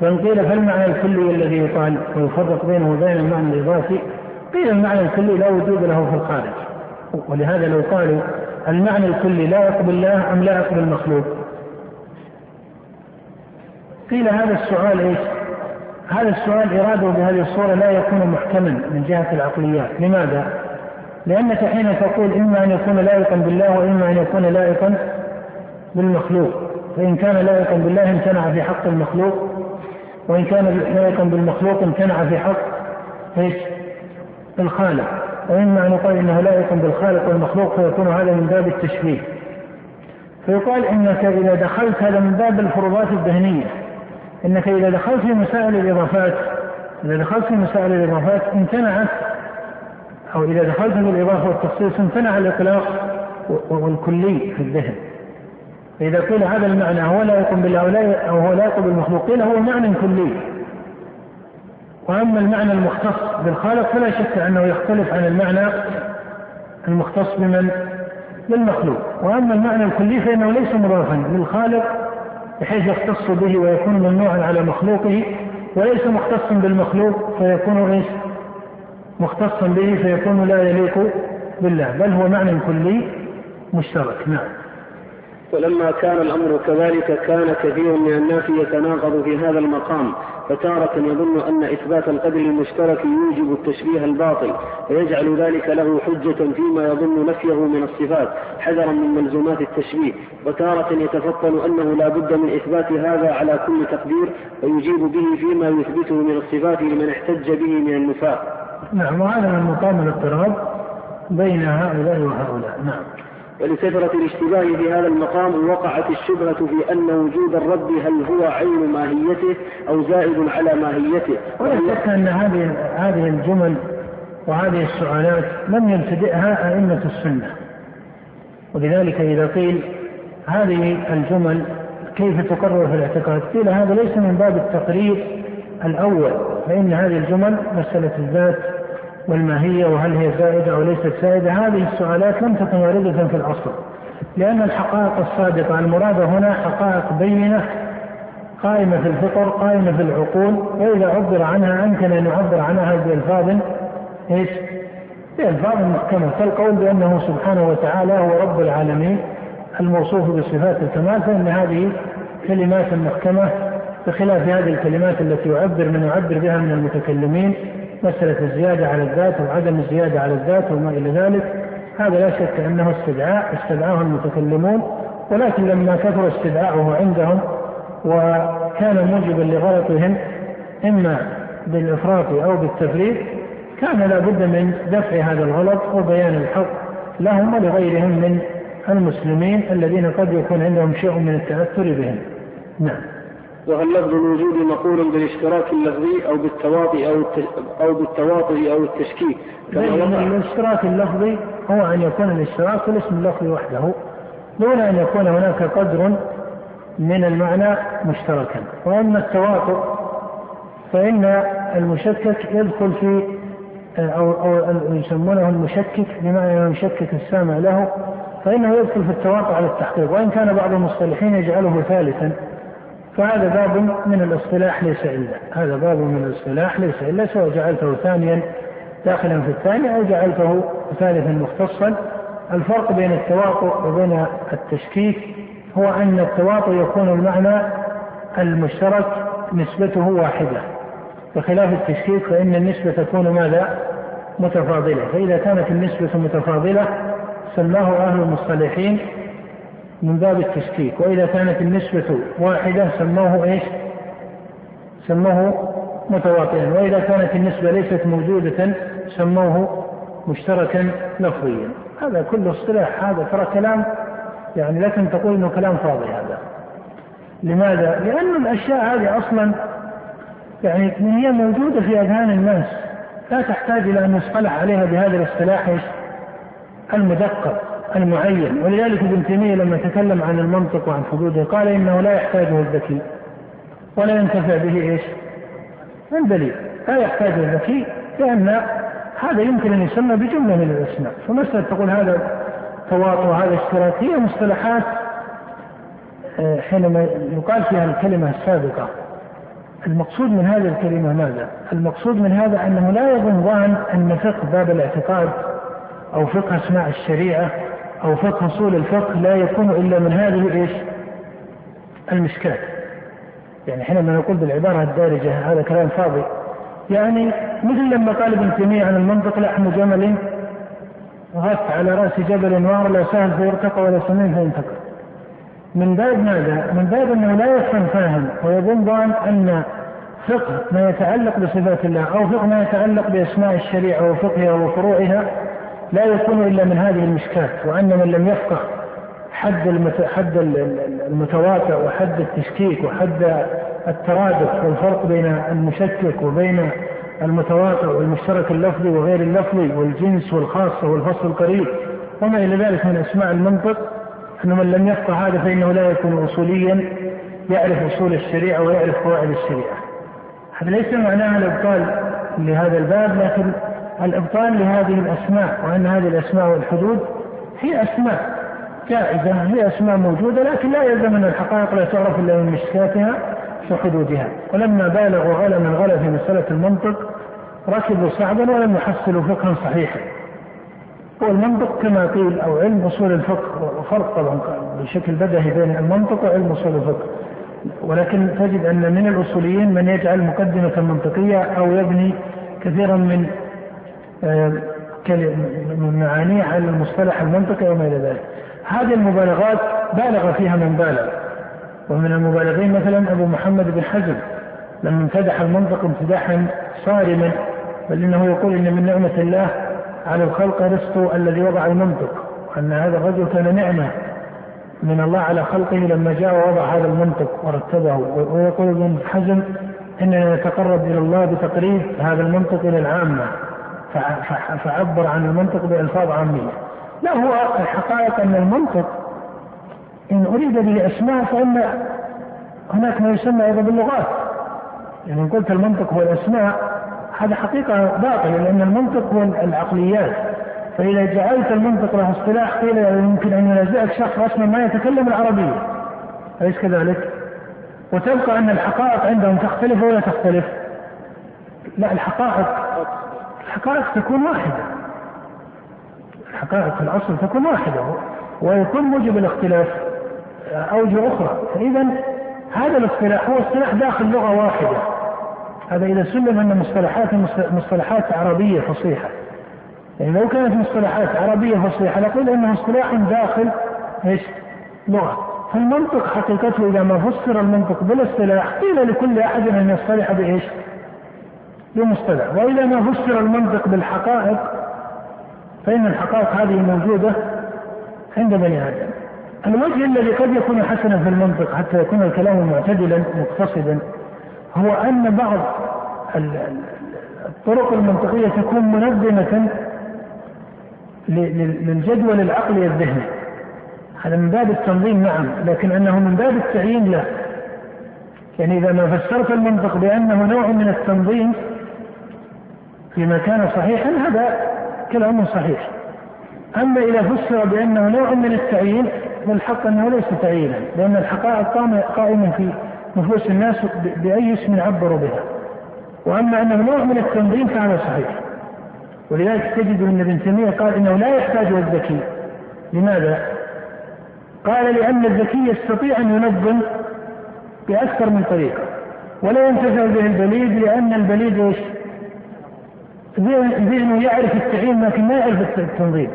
فإن قيل فالمعنى الكلي الذي يقال ويفرق بينه وبين المعنى الإضافي قيل المعنى الكلي لا وجود له في الخارج. ولهذا لو قالوا المعنى الكلي لا يقبل الله أم لا يقبل المخلوق؟ قيل هذا السؤال إيش؟ هذا السؤال إرادة بهذه الصورة لا يكون محكما من جهة العقليات، لماذا؟ لأنك حين تقول إما أن يكون لائقا بالله وإما أن يكون لائقا بالمخلوق، فإن كان لائقا بالله امتنع في حق المخلوق وإن كان لائقا بالمخلوق امتنع في حق إيش؟ الخالق، وإما أن يقال إنه لائق بالخالق والمخلوق فيكون هذا من باب التشبيه. فيقال إنك إذا دخلت هذا من باب الفروضات الذهنية إنك إذا دخلت في مسائل الإضافات إذا دخلت في مسائل الإضافات امتنعت أو إذا دخلت بالإضافة والتخصيص امتنع الإطلاق والكلي في الذهن. فإذا قيل هذا المعنى هو لا يقوم بالله أو هو لا يقوم بالمخلوق قيل هو معنى كلي. وأما المعنى المختص بالخالق فلا شك أنه يختلف عن المعنى المختص بمن؟ بالمخلوق وأما المعنى الكلي فإنه ليس مضافا للخالق بحيث يختص به ويكون ممنوعا على مخلوقه وليس مختصا بالمخلوق فيكون إيش؟ مختصا به فيكون لا يليق بالله بل هو معنى كلي مشترك. نعم. ولما كان الأمر كذلك كان كثير من الناس يتناقض في هذا المقام فتارة يظن أن إثبات القدر المشترك يوجب التشبيه الباطل ويجعل ذلك له حجة فيما يظن نفيه من الصفات حذرا من ملزومات التشبيه. وتارة يتفطن أنه لا بد من إثبات هذا على كل تقدير ويجيب به فيما يثبته من الصفات لمن احتج به من النفاق. نعم وهذا من مقام الاضطراب بين هؤلاء وهؤلاء. نعم. ولكثرة الاشتباه في هذا المقام وقعت الشبهة في أن وجود الرب هل هو عين ماهيته أو زائد على ماهيته؟ ولا شك أن هذه هذه الجمل وهذه السؤالات لم يبتدئها أئمة السنة. ولذلك إذا قيل هذه الجمل كيف تقرر في الاعتقاد؟ قيل هذا ليس من باب التقرير الأول فإن هذه الجمل مسألة الذات والماهية وهل هي زائدة أو ليست زائدة؟ هذه السؤالات لم تكن واردة في الأصل. لأن الحقائق الصادقة المرادة هنا حقائق بينة قائمة في الفطر قائمة في العقول وإذا عبر عنها أمكن أن يعبر عنها بألفاظ إيش؟ بألفاظ محكمة. كالقول بأنه سبحانه وتعالى هو رب العالمين الموصوف بصفات الكمال فإن هذه كلمات محكمة بخلاف هذه الكلمات التي يعبر من يعبر بها من المتكلمين مسألة الزيادة على الذات وعدم الزيادة على الذات وما إلى ذلك هذا لا شك أنه استدعاء استدعاه المتكلمون ولكن لما كثر استدعاؤه عندهم وكان موجبا لغلطهم إما بالإفراط أو بالتفريط كان لا بد من دفع هذا الغلط وبيان الحق لهم ولغيرهم من المسلمين الذين قد يكون عندهم شيء من التأثر بهم. نعم. وهل لفظ الوجود مقول بالاشتراك اللفظي أو بالتواطي أو أو بالتواطؤ أو التشكيك كما وقع. الاشتراك اللفظي هو أن يكون الاشتراك في الاسم اللفظي وحده دون أن يكون هناك قدر من المعنى مشتركا. وأما التواطؤ فإن المشكك يدخل في أو أو يسمونه المشكك بمعنى يشكك السامع له فإنه يدخل في التواطؤ على التحقيق. وإن كان بعض المصطلحين يجعله ثالثا فهذا باب من الاصطلاح ليس إلا هذا باب من الاصطلاح ليس إلا سواء جعلته ثانيا داخلا في الثاني أو جعلته ثالثا مختصا. الفرق بين التواطؤ وبين التشكيك هو أن التواطؤ يكون المعنى المشترك نسبته واحدة. بخلاف التشكيك فإن النسبة تكون ماذا؟ متفاضلة. فإذا كانت النسبة متفاضلة سماه أهل المصطلحين من باب التشكيك. وإذا كانت النسبة واحدة سموه إيش؟ سموه متواطئا. وإذا كانت النسبة ليست موجودة سموه مشتركا لفظيا. هذا كله اصطلاح هذا ترى كلام يعني لكن تقول إنه كلام فاضي هذا. لماذا؟ لأن الأشياء هذه أصلا يعني هي موجودة في أذهان الناس. لا تحتاج إلى أن يصطلح عليها بهذا الاصطلاح المدقق. المعين ولذلك ابن تيمية لما تكلم عن المنطق وعن حدوده قال إنه لا يحتاجه الذكي. ولا ينتفع به إيش؟ الدليل لا يحتاجه الذكي لأن هذا يمكن أن يسمى بجملة من الأسماء. فمسألة تقول هذا تواطؤ هذا اشتراك هي مصطلحات آه، حينما يقال فيها الكلمة السابقة. المقصود من هذه الكلمة ماذا؟ المقصود من هذا أنه لا يظن ظان أن فقه باب الاعتقاد أو فقه أسماء الشريعة أو فقه أصول الفقه لا يكون إلا من هذه إيش؟ المشكات. يعني حينما نقول بالعبارة الدارجة هذا كلام فاضي. يعني مثل لما قال ابن تيمية عن المنطق لحم جمل غف على رأس جبل وار لا سهل فيرتقى ولا سمين فينتقى. من باب ماذا؟ من باب أنه لا يفهم فاهم ويظن ظان أن فقه ما يتعلق بصفات الله أو فقه ما يتعلق بأسماء الشريعة وفقهها وفروعها لا يكون إلا من هذه المشكات وأن من لم يفقه حد حد المتواتر وحد التشكيك وحد الترادف والفرق بين المشكك وبين المتواطئ والمشترك اللفظي وغير اللفظي والجنس والخاصة والفصل القريب وما إلى ذلك من أسماء المنطق أن من لم يفقه هذا فإنه لا يكون أصوليا يعرف أصول الشريعة ويعرف قواعد الشريعة. هذا ليس معناها الإبطال لهذا الباب لكن الإبطال لهذه الأسماء وأن هذه الأسماء والحدود هي أسماء جائزة هي أسماء موجودة لكن لا يلزم أن الحقائق لا تعرف إلا من مشكاتها وحدودها ولما بالغوا غلا من غلا في مسألة المنطق ركبوا صعبا ولم يحصلوا فقها صحيحا. والمنطق كما قيل أو علم أصول الفقه وفرق طبعا بشكل بدهي بين المنطق وعلم أصول الفقه. ولكن تجد أن من الأصوليين من يجعل مقدمة منطقية أو يبني كثيرا من من معانيه على المصطلح المنطقي وما إلى ذلك. هذه المبالغات بالغ فيها من بالغ. ومن المبالغين مثلا أبو محمد بن حزم لما امتدح المنطق امتداحا صارما بل إنه يقول إن من نعمة الله على الخلق رزق الذي وضع المنطق أن هذا الرجل كان نعمة من الله على خلقه لما جاء ووضع هذا المنطق ورتبه. ويقول ابن حزم إننا نتقرب إلى الله بتقريب هذا المنطق إلى العامة. فعبر عن المنطق بإلفاظ عامية. لا هو الحقائق أن المنطق إن أريد به أسماء فإن هناك ما يسمى أيضا باللغات. يعني إن قلت المنطق هو الأسماء هذا حقيقة باطلة لأن المنطق هو العقليات فإذا جعلت المنطق له اصطلاح قيل يمكن أن ينازعك شخص أصلا ما يتكلم العربية أليس كذلك؟ وتبقى أن الحقائق عندهم تختلف ولا تختلف؟ لا الحقائق الحقائق تكون واحدة. الحقائق في الأصل تكون واحدة ويكون موجب الاختلاف أوجه أخرى. فإذا هذا الاصطلاح هو اصطلاح داخل لغة واحدة. هذا إذا سلم أن مصطلحات مصطلحات عربية فصيحة. يعني لو كانت مصطلحات عربية فصيحة نقول إنه اصطلاح داخل إيش؟ لغة. فالمنطق حقيقته إذا ما فسر المنطق بالاصطلاح قيل لكل أحد أن يصطلح بإيش؟ بمصطلح. واذا ما فسر المنطق بالحقائق فإن الحقائق هذه موجودة عند بني آدم. الوجه الذي قد يكون حسنا في المنطق حتى يكون الكلام معتدلا مقتصدا هو أن بعض الطرق المنطقية تكون منظمة للجدول العقلي الذهني. هذا من باب التنظيم نعم لكن أنه من باب التعيين لا يعني إذا ما فسرت المنطق بأنه نوع من التنظيم فيما كان صحيحا هذا كلام صحيح أما إذا فسر بأنه نوع من التعيين فالحق أنه ليس تعيينا لأن الحقائق قائمه في نفوس الناس بأي اسم عبروا بها وأما أنه نوع من التنظيم فهذا صحيح ولذلك تجد أن ابن تيمية قال إنه لا يحتاج الذكي لماذا؟ قال لأن الذكي يستطيع أن ينظم بأكثر من طريقة ولا ينتفع به البليد لأن البليد إيش؟ ذهنه يعرف التعيين لكن ما يعرف التنظيم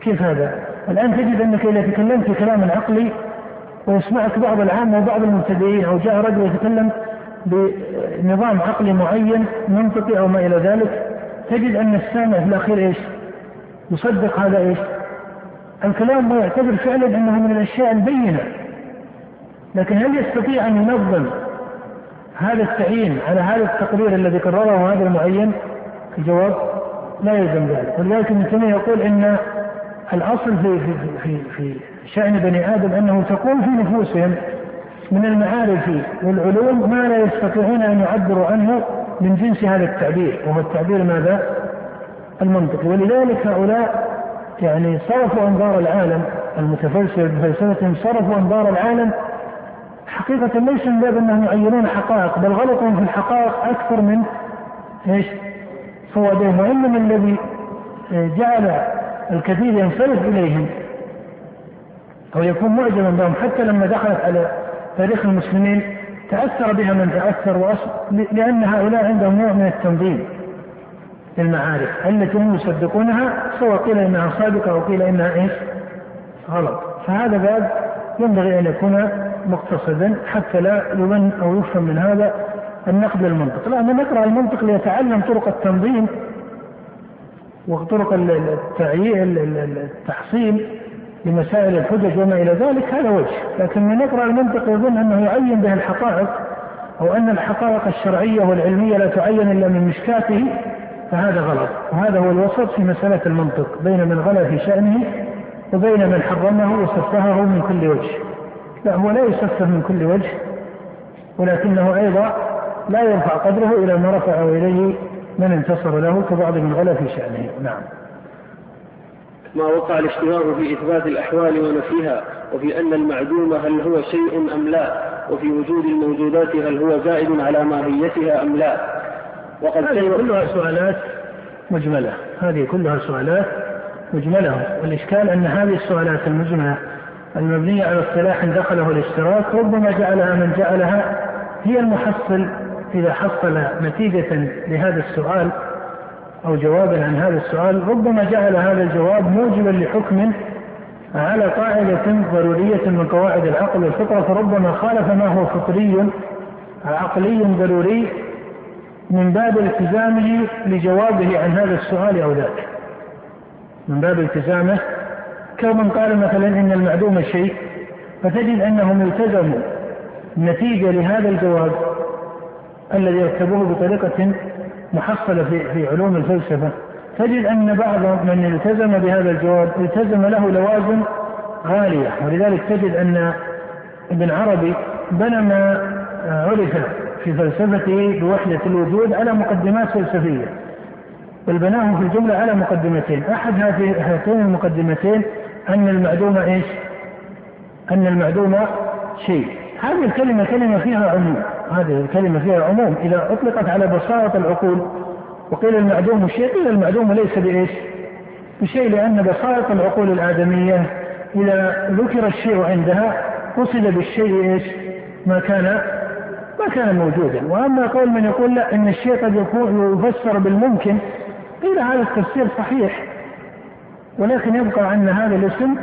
كيف هذا؟ الآن تجد أنك إذا تكلمت كلاما عقلي ويسمعك بعض العامة وبعض المبتدئين أو جاء رجل يتكلم بنظام عقلي معين منطقي أو ما إلى ذلك تجد أن السامع في الأخير إيش؟ يصدق هذا إيش؟ الكلام ويعتبر فعلا أنه من الأشياء البينة لكن هل يستطيع أن ينظم هذا التعيين على هذا التقرير الذي قرره هذا المعين؟ الجواب لا يلزم ذلك ولذلك ابن تيميه يقول إن الأصل في في في في شأن بني آدم أنه تكون في نفوسهم من المعارف والعلوم ما لا يستطيعون أن يعبروا عنه من جنس هذا التعبير وهو التعبير ماذا؟ المنطقي ولذلك هؤلاء يعني صرفوا أنظار العالم المتفلسفه بفلسفتهم صرفوا أنظار العالم حقيقة ليس من باب أنهم يعينون حقائق بل غلطهم في الحقائق أكثر من إيش؟ صوابهم وإنما الذي جعل الكثير ينصرف إليهم. أو يكون معجبا بهم. حتى لما دخلت على تاريخ المسلمين تأثر بها من تأثر لأن هؤلاء عندهم نوع من التنظيم للمعارف. التي هم يصدقونها سواء قيل إنها صادقة أو قيل إنها إيش؟ غلط. فهذا باب ينبغي أن يكون مقتصدا حتى لا يظن أو يفهم من هذا النقد للمنطق. لأن نقرأ المنطق ليتعلم طرق التنظيم وطرق التحصيل لمسائل الحجج وما إلى ذلك هذا وجه. لكن من يقرأ المنطق يظن أنه يعين به الحقائق أو أن الحقائق الشرعية والعلمية لا تعين إلا من مشكاته فهذا غلط. وهذا هو الوسط في مسألة المنطق بين من غلا في شأنه وبين من حرمه وسفهه من كل وجه. لا هو لا يسفه من كل وجه ولكنه أيضا لا يرفع قدره إلى ما رفعه إليه من انتصر له كبعض من غلا في شأنه. نعم. ما وقع الاشتهار في إثبات الأحوال ونفيها وفي أن المعدوم هل هو شيء أم لا وفي وجود الموجودات هل هو زائد على ماهيتها أم لا. وقد هذه كلها سؤالات مجملة. هذه كلها سؤالات مجملة. والإشكال أن هذه السؤالات المجملة المبنية على اصطلاح دخله الاشتراك ربما جعلها من جعلها هي المحصل إذا حصل نتيجة لهذا السؤال أو جوابا عن هذا السؤال ربما جعل هذا الجواب موجبا لحكم على قاعدة ضرورية من قواعد العقل والفطرة فربما خالف ما هو فطري عقلي ضروري من باب التزامه لجوابه عن هذا السؤال أو ذاك. من باب التزامه كمن قال مثلا إن المعدوم شيء فتجد أنهم التزموا نتيجة لهذا الجواب الذي يكتبوه بطريقة محصلة في في علوم الفلسفة. تجد أن بعض من التزم بهذا الجواب التزم له لوازم غالية. ولذلك تجد أن ابن عربي بنى ما عرف في فلسفته بوحدة الوجود على مقدمات فلسفية بل بناه في الجملة على مقدمتين. أحد هاتين المقدمتين أن المعدوم إيش؟ أن المعدوم شيء. هذه الكلمة كلمة فيها عموم. هذه الكلمة فيها عموم إذا أطلقت على بساطة العقول وقيل المعدوم شيء قيل المعدوم ليس بإيش؟ بشيء لأن بساطة العقول الآدمية إذا ذكر الشيء عندها قصد بالشيء إيش؟ ما كان ما كان موجودا. وأما قول من يقول لا إن الشيء قد يكون يفسر بالممكن قيل هذا التفسير صحيح. ولكن يبقى أن هذا الاسم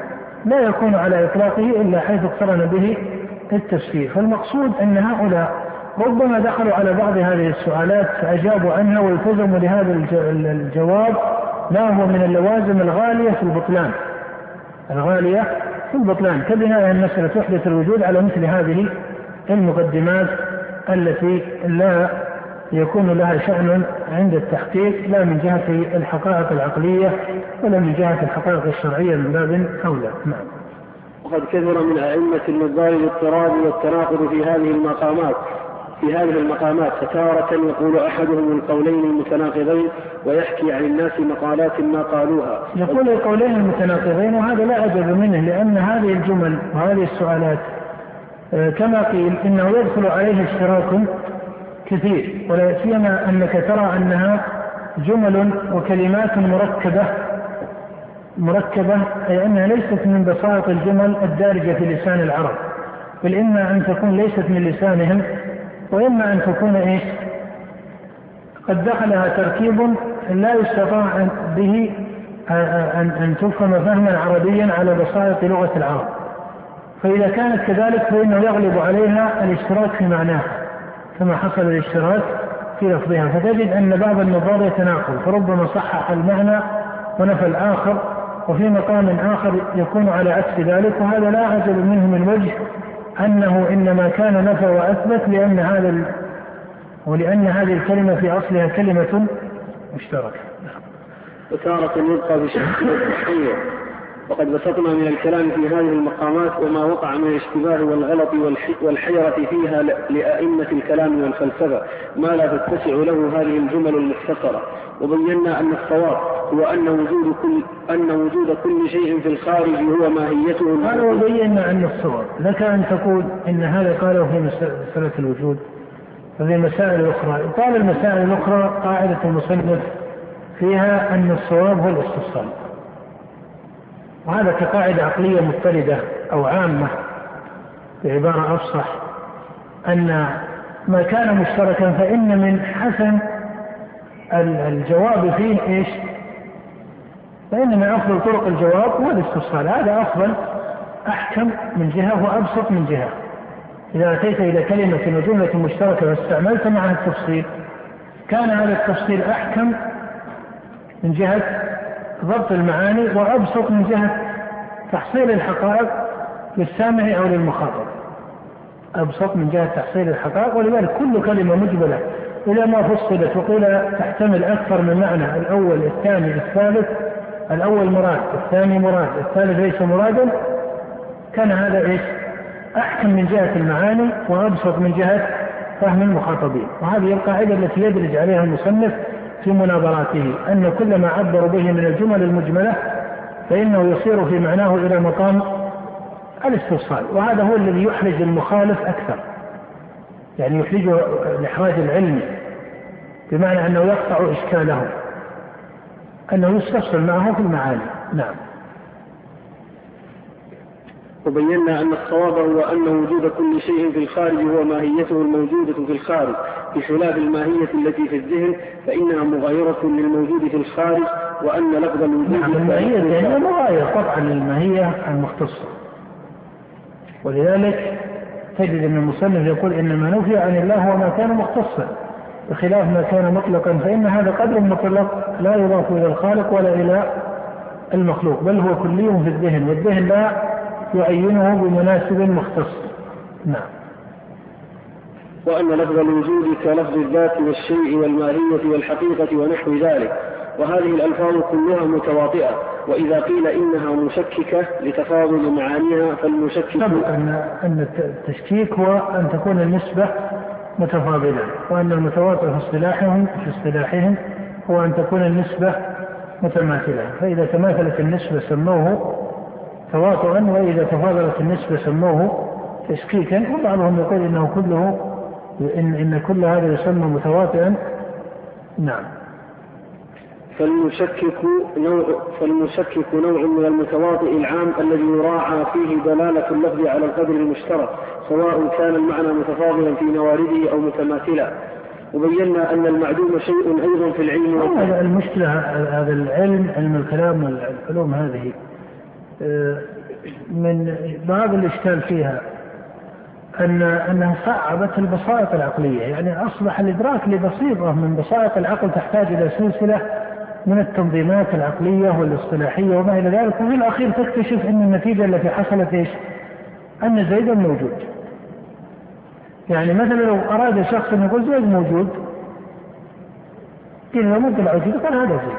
لا يكون على إطلاقه إلا حيث اقترن به التفسير. فالمقصود أن هؤلاء ربما دخلوا على بعض هذه السؤالات فأجابوا عنها والتزموا لهذا الجواب ما هو من اللوازم الغالية في البطلان؟ الغالية في البطلان كبناء مسألة وحدة الوجود على مثل هذه المقدمات التي لا يكون لها شأن عند التحقيق لا من جهة الحقائق العقلية ولا من جهة الحقائق الشرعية من باب أولى. نعم. وقد كثر من أئمة النظار الاضطراب والتناقض في هذه المقامات. في هذه المقامات فتارة يقول أحدهم القولين المتناقضين ويحكي عن الناس مقالات ما قالوها. يقول القولين المتناقضين وهذا لا عجب منه لأن هذه الجمل وهذه السؤالات آه، كما قيل إنه يدخل عليه اشتراك كثير ولا سيما أنك ترى أنها جمل وكلمات مركبة مركبة أي أنها ليست من بساط الجمل الدارجة في لسان العرب بل إما أن تكون ليست من لسانهم وإما أن تكون إيش قد دخلها تركيب لا يستطاع به أن أن تفهم فهما عربيا على بساطة لغة العرب. فإذا كانت كذلك فإنه يغلب عليها الاشتراك في معناها كما حصل الاشتراك في لفظها. فتجد أن بعض النظار يتناقض فربما صحح المعنى ونفى الآخر وفي مقام آخر يكون على عكس ذلك وهذا لا أعجب منه من وجه أنه إنما كان نفى وأثبت لأن هذا ولأن هذه الكلمة في أصلها كلمة مشتركة. وتارة يبقى بشكل التحقيق وقد بسطنا من الكلام في هذه المقامات وما وقع من الاشتباه والغلط والحيرة فيها لأئمة الكلام والفلسفة. ما لا تتسع له هذه الجمل المختصرة. وبينا أن الصواب هو أن وجود كل أن وجود كل شيء في الخارج هو ماهيته. قال وبينا أن الصواب. لك أن تقول إن هذا قاله في مسألة الوجود وفي المسائل الأخرى قال المسائل الأخرى قاعدة المصنف فيها أن الصواب هو الاستصال وهذا كقاعدة عقلية مضطردة أو عامة بعبارة أفصح أن ما كان مشتركا فإن من حسن الجواب فيه إيش؟ فإن من أفضل طرق الجواب هو الاستفصال هذا أفضل أحكم من جهة وأبسط من جهة. إذا أتيت إلى كلمة وجملة مشتركة واستعملت معها التفصيل كان هذا التفصيل أحكم من جهة ضبط المعاني وأبسط من جهة تحصيل الحقائق للسامع أو للمخاطب. أبسط من جهة تحصيل الحقائق ولذلك كل كلمة مجملة إذا ما فصلت وقيل تحتمل أكثر من معنى الأول الثاني الثالث. الأول مراد الثاني مراد الثالث ليس مرادا. كان هذا إيش؟ أحكم من جهة المعاني وأبسط من جهة فهم المخاطبين. وهذه القاعدة التي يدرج عليها المصنف في مناظراته أن كل ما عبر به من الجمل المجملة فإنه يصير في معناه إلى مقام الاستفصال. وهذا هو الذي يحرج المخالف أكثر. يعني يحرجه الإحراج العلمي بمعنى أنه يقطع إشكاله أنه يستفصل معه في المعاني. نعم. وبينا أن الصواب هو أن وجود كل شيء في الخارج هو ماهيته الموجودة في الخارج. بخلاف الماهية التي في الذهن فإنها مغايرة للموجود في الخارج وأن لفظ الوجود نعم الماهية يعني مغاير طبعا للماهية المختصة. ولذلك تجد أن المصنف يقول إن ما نفي عن الله هو ما كان مختصا بخلاف ما كان مطلقا فإن هذا قدر مطلق لا يضاف إلى الخالق ولا إلى المخلوق بل هو كلي في الذهن والذهن لا يعينه بمناسب مختص. نعم. وأن لفظ الوجود كلفظ الذات والشيء والماهية والحقيقة ونحو ذلك وهذه الألفاظ كلها متواطئة. وإذا قيل إنها مشككة لتفاضل معانيها فالمشكك سبق أن أن التشكيك هو أن تكون النسبة متفاضلة وأن المتواطئ في اصطلاحهم في اصطلاحهم هو أن تكون النسبة متماثلة. فإذا تماثلت النسبة سموه تواطؤا وإذا تفاضلت النسبة سموه تشكيكا. وبعضهم يقول إنه كله إن, إن كل هذا يسمى متواطئا نعم. فالمشكك نوع فالمشكك نوع من المتواطئ العام الذي يراعى فيه دلالة اللفظ على القدر المشترك سواء كان المعنى متفاضلا في موارده أو متماثلا. وبينا أن المعدوم شيء أيضا في العلم المشكلة هذا العلم علم الكلام والعلوم هذه. آه، من بعض الإشكال فيها أن أنها صعبت البسائط العقلية. يعني أصبح الإدراك لبسيطة من بسائط العقل تحتاج إلى سلسلة من التنظيمات العقلية والاصطلاحية وما إلى ذلك وفي الأخير تكتشف أن النتيجة التي حصلت إيش؟ أن زيدا موجود. يعني مثلا لو أراد شخص أن يقول زيد موجود قيل له ممكن الوجود قال هذا زيد.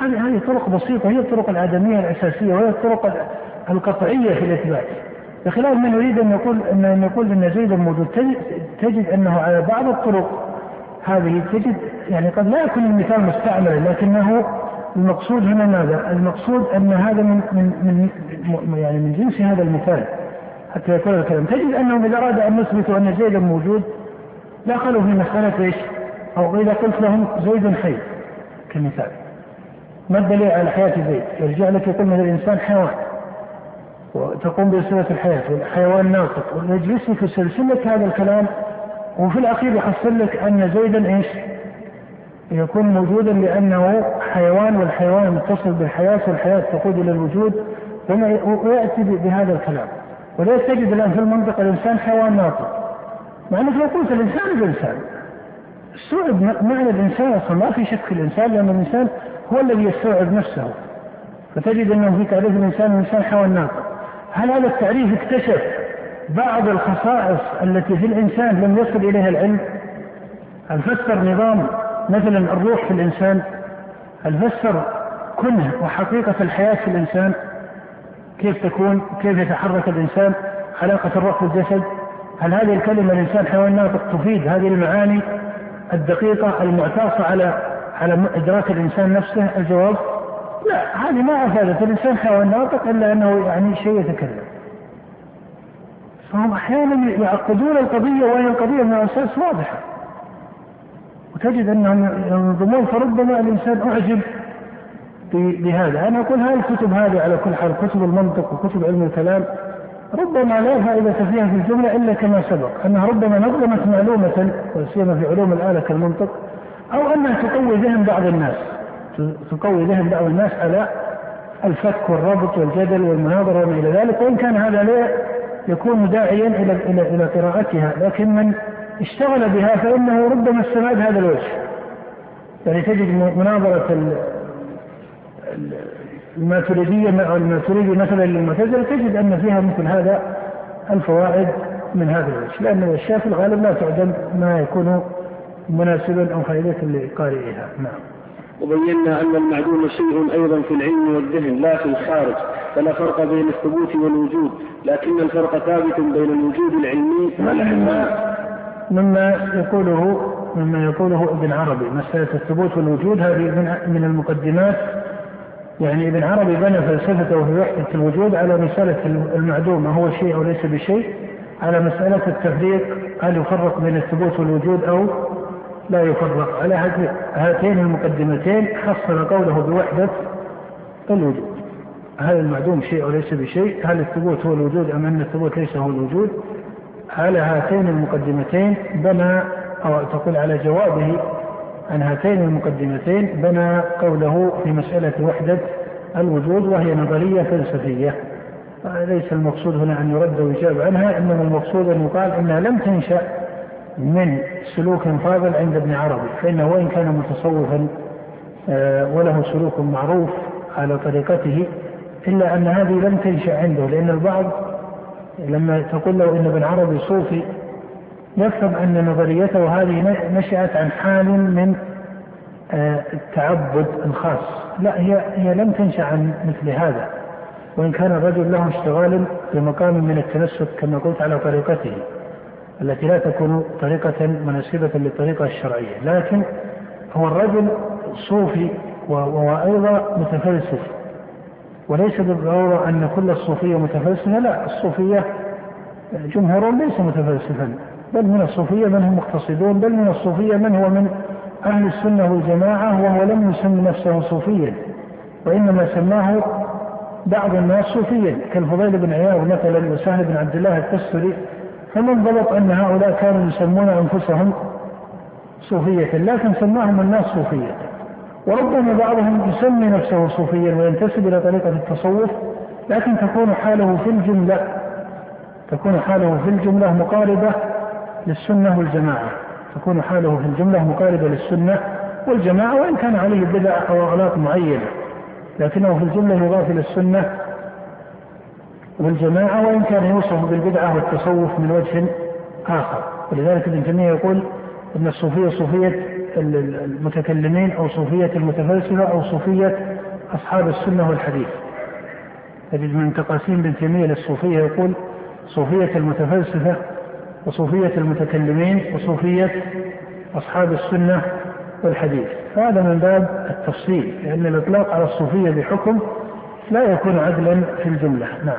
هذه هذه طرق بسيطة هي الطرق الآدمية الأساسية وهي الطرق القطعية في الإثبات. بخلاف من يريد أن يقول أن يقول أن زيدا موجود تجد أنه على بعض الطرق هذه تجد يعني قد لا يكون المثال مستعملا لكنه المقصود هنا ماذا؟ المقصود أن هذا من من من يعني من جنس هذا المثال حتى يكون الكلام تجد أنهم إذا أراد أن يثبتوا أن زيدا موجود دخلوا في مسألة إيش؟ أو إذا قلت لهم زيد حي كمثال ما الدليل على حياة زيد؟ يرجع لك يقول من الإنسان حيوان وتقوم بصفة الحياة والحيوان ناطق ويجلس في سلسلة هذا الكلام وفي الأخير يحصل لك أن زيدا إيش؟ يكون موجودا لأنه حيوان والحيوان متصل بالحياة والحياة تقود إلى الوجود ويأتي بهذا الكلام. وليس تجد الآن في المنطقة الإنسان حيوان ناطق. مع أنك لو قلت الإنسان الإنسان. استوعب معنى الإنسان أصلا ما في شك في الإنسان لأن الإنسان هو الذي يستوعب نفسه. فتجد أنه في تعريف الإنسان الإنسان حيوان ناطق. هل هذا التعريف اكتشف بعض الخصائص التي في الإنسان لم يصل إليها العلم. هل فسر نظام مثلا الروح في الإنسان. هل فسر كنه وحقيقة الحياة في الإنسان. كيف تكون؟ كيف يتحرك الإنسان؟ علاقة الروح بالجسد. هل هذه الكلمة الإنسان حيوان ناطق تفيد هذه المعاني الدقيقة المعتاصة على على إدراك الإنسان نفسه؟ الجواب لا هذه ما أفادت. الإنسان حيوان ناطق إلا أنه يعني شيء يتكلم. فهم أحيانا يعقدون القضية وهي القضية من الأساس واضحة. وتجد أنهم ينظمون فربما الإنسان أعجب بهذا. أنا أقول هاي الكتب هذه على كل حال كتب المنطق وكتب علم الكلام ربما لا فائدة فيها في الجملة إلا كما سبق. أنها ربما نظمت معلومة وسيما في علوم الآلة كالمنطق أو أنها تقوي ذهن بعض الناس. تقوي ذهن بعض الناس على الفك والربط والجدل والمناظرة وما إلى ذلك وإن كان هذا يكون داعيا إلى إلى إلى قراءتها لكن من اشتغل بها فإنه ربما استفاد هذا الوجه. يعني تجد مناظرة الماتريدية مع الماتريدي مثلا للمعتزلة تجد أن فيها مثل هذا الفوائد من هذا الوجه لأن الأشياء في الغالب لا تعدم ما يكون مناسبا أو فائدة لقارئها. نعم. وبينا أن المعدوم شيء أيضا في العلم والذهن لا في الخارج فلا فرق بين الثبوت والوجود لكن الفرق ثابت بين الوجود العلمي والعلمي مما يقوله مما يقوله ابن عربي مسألة الثبوت والوجود هذه من المقدمات. يعني ابن عربي بنى فلسفته في وحدة الوجود على مسألة المعدوم هو شيء أو ليس بشيء على مسألة التفريق هل يفرق بين الثبوت والوجود أو لا يفرق على هاتين المقدمتين حصل قوله بوحدة الوجود. هل المعدوم شيء أو ليس بشيء؟ هل الثبوت هو الوجود أم أن الثبوت ليس هو الوجود؟ على هاتين المقدمتين بنى أو تقول على جوابه عن هاتين المقدمتين بنى قوله في مسألة وحدة الوجود وهي نظرية فلسفية. ليس المقصود هنا أن يرد ويجاب عنها إنما المقصود أن يقال أنها لم تنشأ. من سلوك فاضل عند ابن عربي فإنه وإن كان متصوفا آه، وله سلوك معروف على طريقته إلا أن هذه لم تنشأ عنده لأن البعض لما تقول له إن ابن عربي صوفي يفهم أن نظريته هذه نشأت عن حال من آه، التعبد الخاص. لا هي هي لم تنشأ عن مثل هذا. وإن كان الرجل له اشتغال بمقام من التنسك كما قلت على طريقته. التي لا تكون طريقة مناسبة للطريقة الشرعية. لكن هو الرجل صوفي وأيضا متفلسف. وليس بالضرورة أن كل الصوفية متفلسفة لا الصوفية جمهورهم ليس متفلسفا. بل من الصوفية من هم مقتصدون بل من الصوفية من هو من أهل السنة والجماعة وهو لم يسمي نفسه صوفيا. وإنما سماه بعض الناس صوفيا. كالفضيل بن عياض مثلا وسهل بن عبد الله التستري فمن ضبط أن هؤلاء كانوا يسمون أنفسهم صوفية لكن سماهم الناس صوفية. وربما بعضهم يسمي نفسه صوفيا وينتسب إلى طريقة التصوف لكن تكون حاله في الجملة تكون حاله في الجملة مقاربة للسنة والجماعة. تكون حاله في الجملة مقاربة للسنة والجماعة وإن كان عليه بدع أو أغلاط معينة لكنه في الجملة يضاف إلى السنة والجماعة وإن كان يوصف بالبدعة والتصوف من وجه آخر. ولذلك ابن تيمية يقول أن الصوفية صوفية المتكلمين أو صوفية المتفلسفة أو صوفية أصحاب السنة والحديث. تجد من تقاسيم ابن تيمية للصوفية يقول صوفية المتفلسفة وصوفية المتكلمين وصوفية أصحاب السنة والحديث. هذا من باب التفصيل لأن الإطلاق على الصوفية بحكم لا يكون عدلا في الجملة. نعم.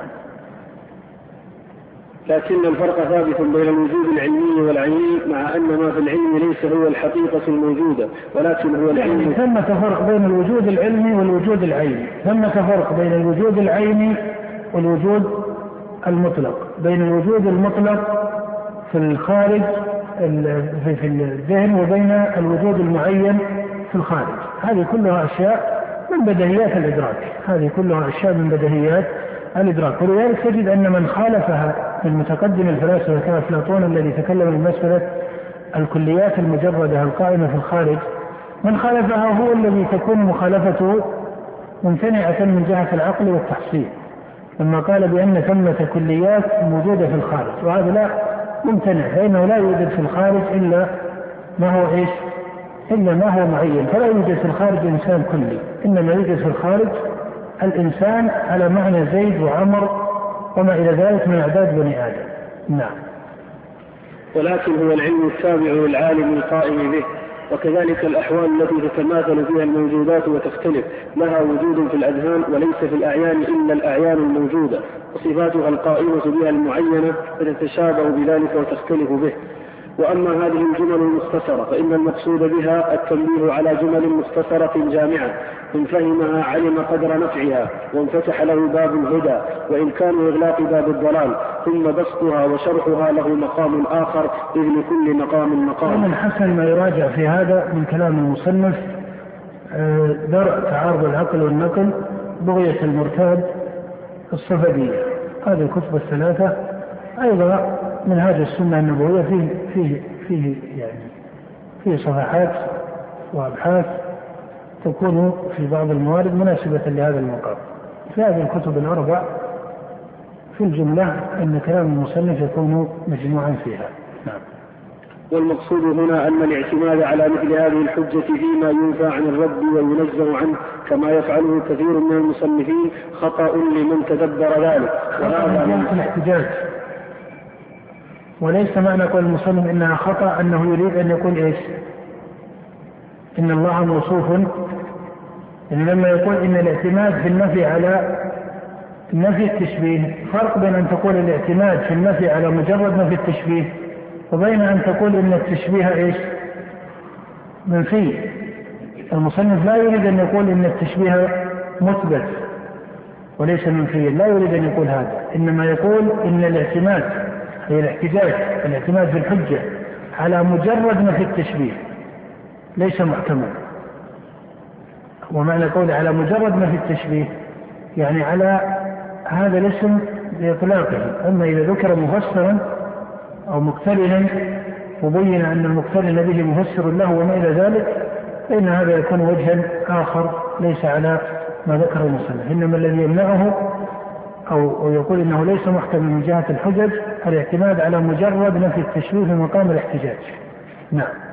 لكن الفرق ثابت بين الوجود العلمي والعيني مع أن ما في العلم ليس هو الحقيقة الموجودة ولكن هو العلم. يعني ثمة فرق بين الوجود العلمي والوجود العيني ثمة فرق بين الوجود العيني والوجود المطلق. بين الوجود المطلق في الخارج في الذهن وبين الوجود المعين في الخارج. هذه كلها أشياء من بديهيات الإدراك. هذه كلها أشياء من بديهيات الإدراك. ولذلك تجد أن من خالفها من متقدم الفلاسفة كأفلاطون الذي تكلم عن مسألة الكليات المجردة القائمة في الخارج من خالفها هو الذي تكون مخالفته ممتنعة من جهة العقل والتحصيل لما قال بأن ثمة كليات موجودة في الخارج وهذا لا ممتنع فإنه لا يوجد في الخارج إلا ما هو إيش؟ إلا ما هو معين فلا يوجد في الخارج إنسان كلي إنما يوجد في الخارج الإنسان على معنى زيد وعمر وما إلى ذلك من أعداد بني آدم. نعم. ولكن هو العلم التابع للعالم القائم به وكذلك الأحوال التي تتماثل فيها الموجودات وتختلف. لها وجود في الأذهان وليس في الأعيان إلا الأعيان الموجودة وصفاتها القائمة بها المعينة فتتشابه بذلك وتختلف به. وأما هذه الجمل المختصرة فإن المقصود بها التنبيه على جمل مختصرة جامعة إن فهمها علم قدر نفعها وانفتح له باب الهدى وإن كان إغلاق باب الضلال ثم بسطها وشرحها له مقام آخر إذ لكل مقام مقام. من حسن ما يراجع في هذا من كلام المصنف آه، درء تعارض العقل والنقل بغية المرتاد الصفدية. هذه الكتب الثلاثة أيضا من هذه السنة النبوية فيه فيه فيه يعني فيه صفحات وأبحاث تكون في بعض الموارد مناسبة لهذا المقام. في هذه الكتب الأربع في الجملة أن كلام المصنف يكون مجموعا فيها. نعم. والمقصود هنا أن الاعتماد على مثل هذه الحجة فيما ينفى عن الرد وينزه عنه كما يفعله كثير من المصنفين خطأ لمن تدبر ذلك. وهذا من الاحتجاج. وليس معنى قول المصنف إنها خطأ أنه يريد أن يقول إيش؟ إن الله موصوف يعني لما يقول إن الاعتماد في النفي على نفي التشبيه فرق بين أن تقول الاعتماد في النفي على مجرد نفي التشبيه وبين أن تقول إن التشبيه إيش؟ منفي المصنف لا يريد أن يقول إن التشبيه مثبت وليس منفيا لا يريد أن يقول هذا إنما يقول إن الاعتماد هي الاحتجاج الاعتماد في الحجه على مجرد نفي التشبيه. ليس محتمل ومعنى قوله على مجرد نفي التشبيه يعني على هذا الاسم بإطلاقه. أما إذا ذكر مفسرا أو مقترنا وبين أن المقترن به مفسر له وما إلى ذلك فإن هذا يكون وجها آخر ليس على ما ذكر المصنف. إنما الذي يمنعه أو يقول إنه ليس محتمل من جهة الحجج الاعتماد على مجرد نفي التشبيه في مقام الاحتجاج. نعم.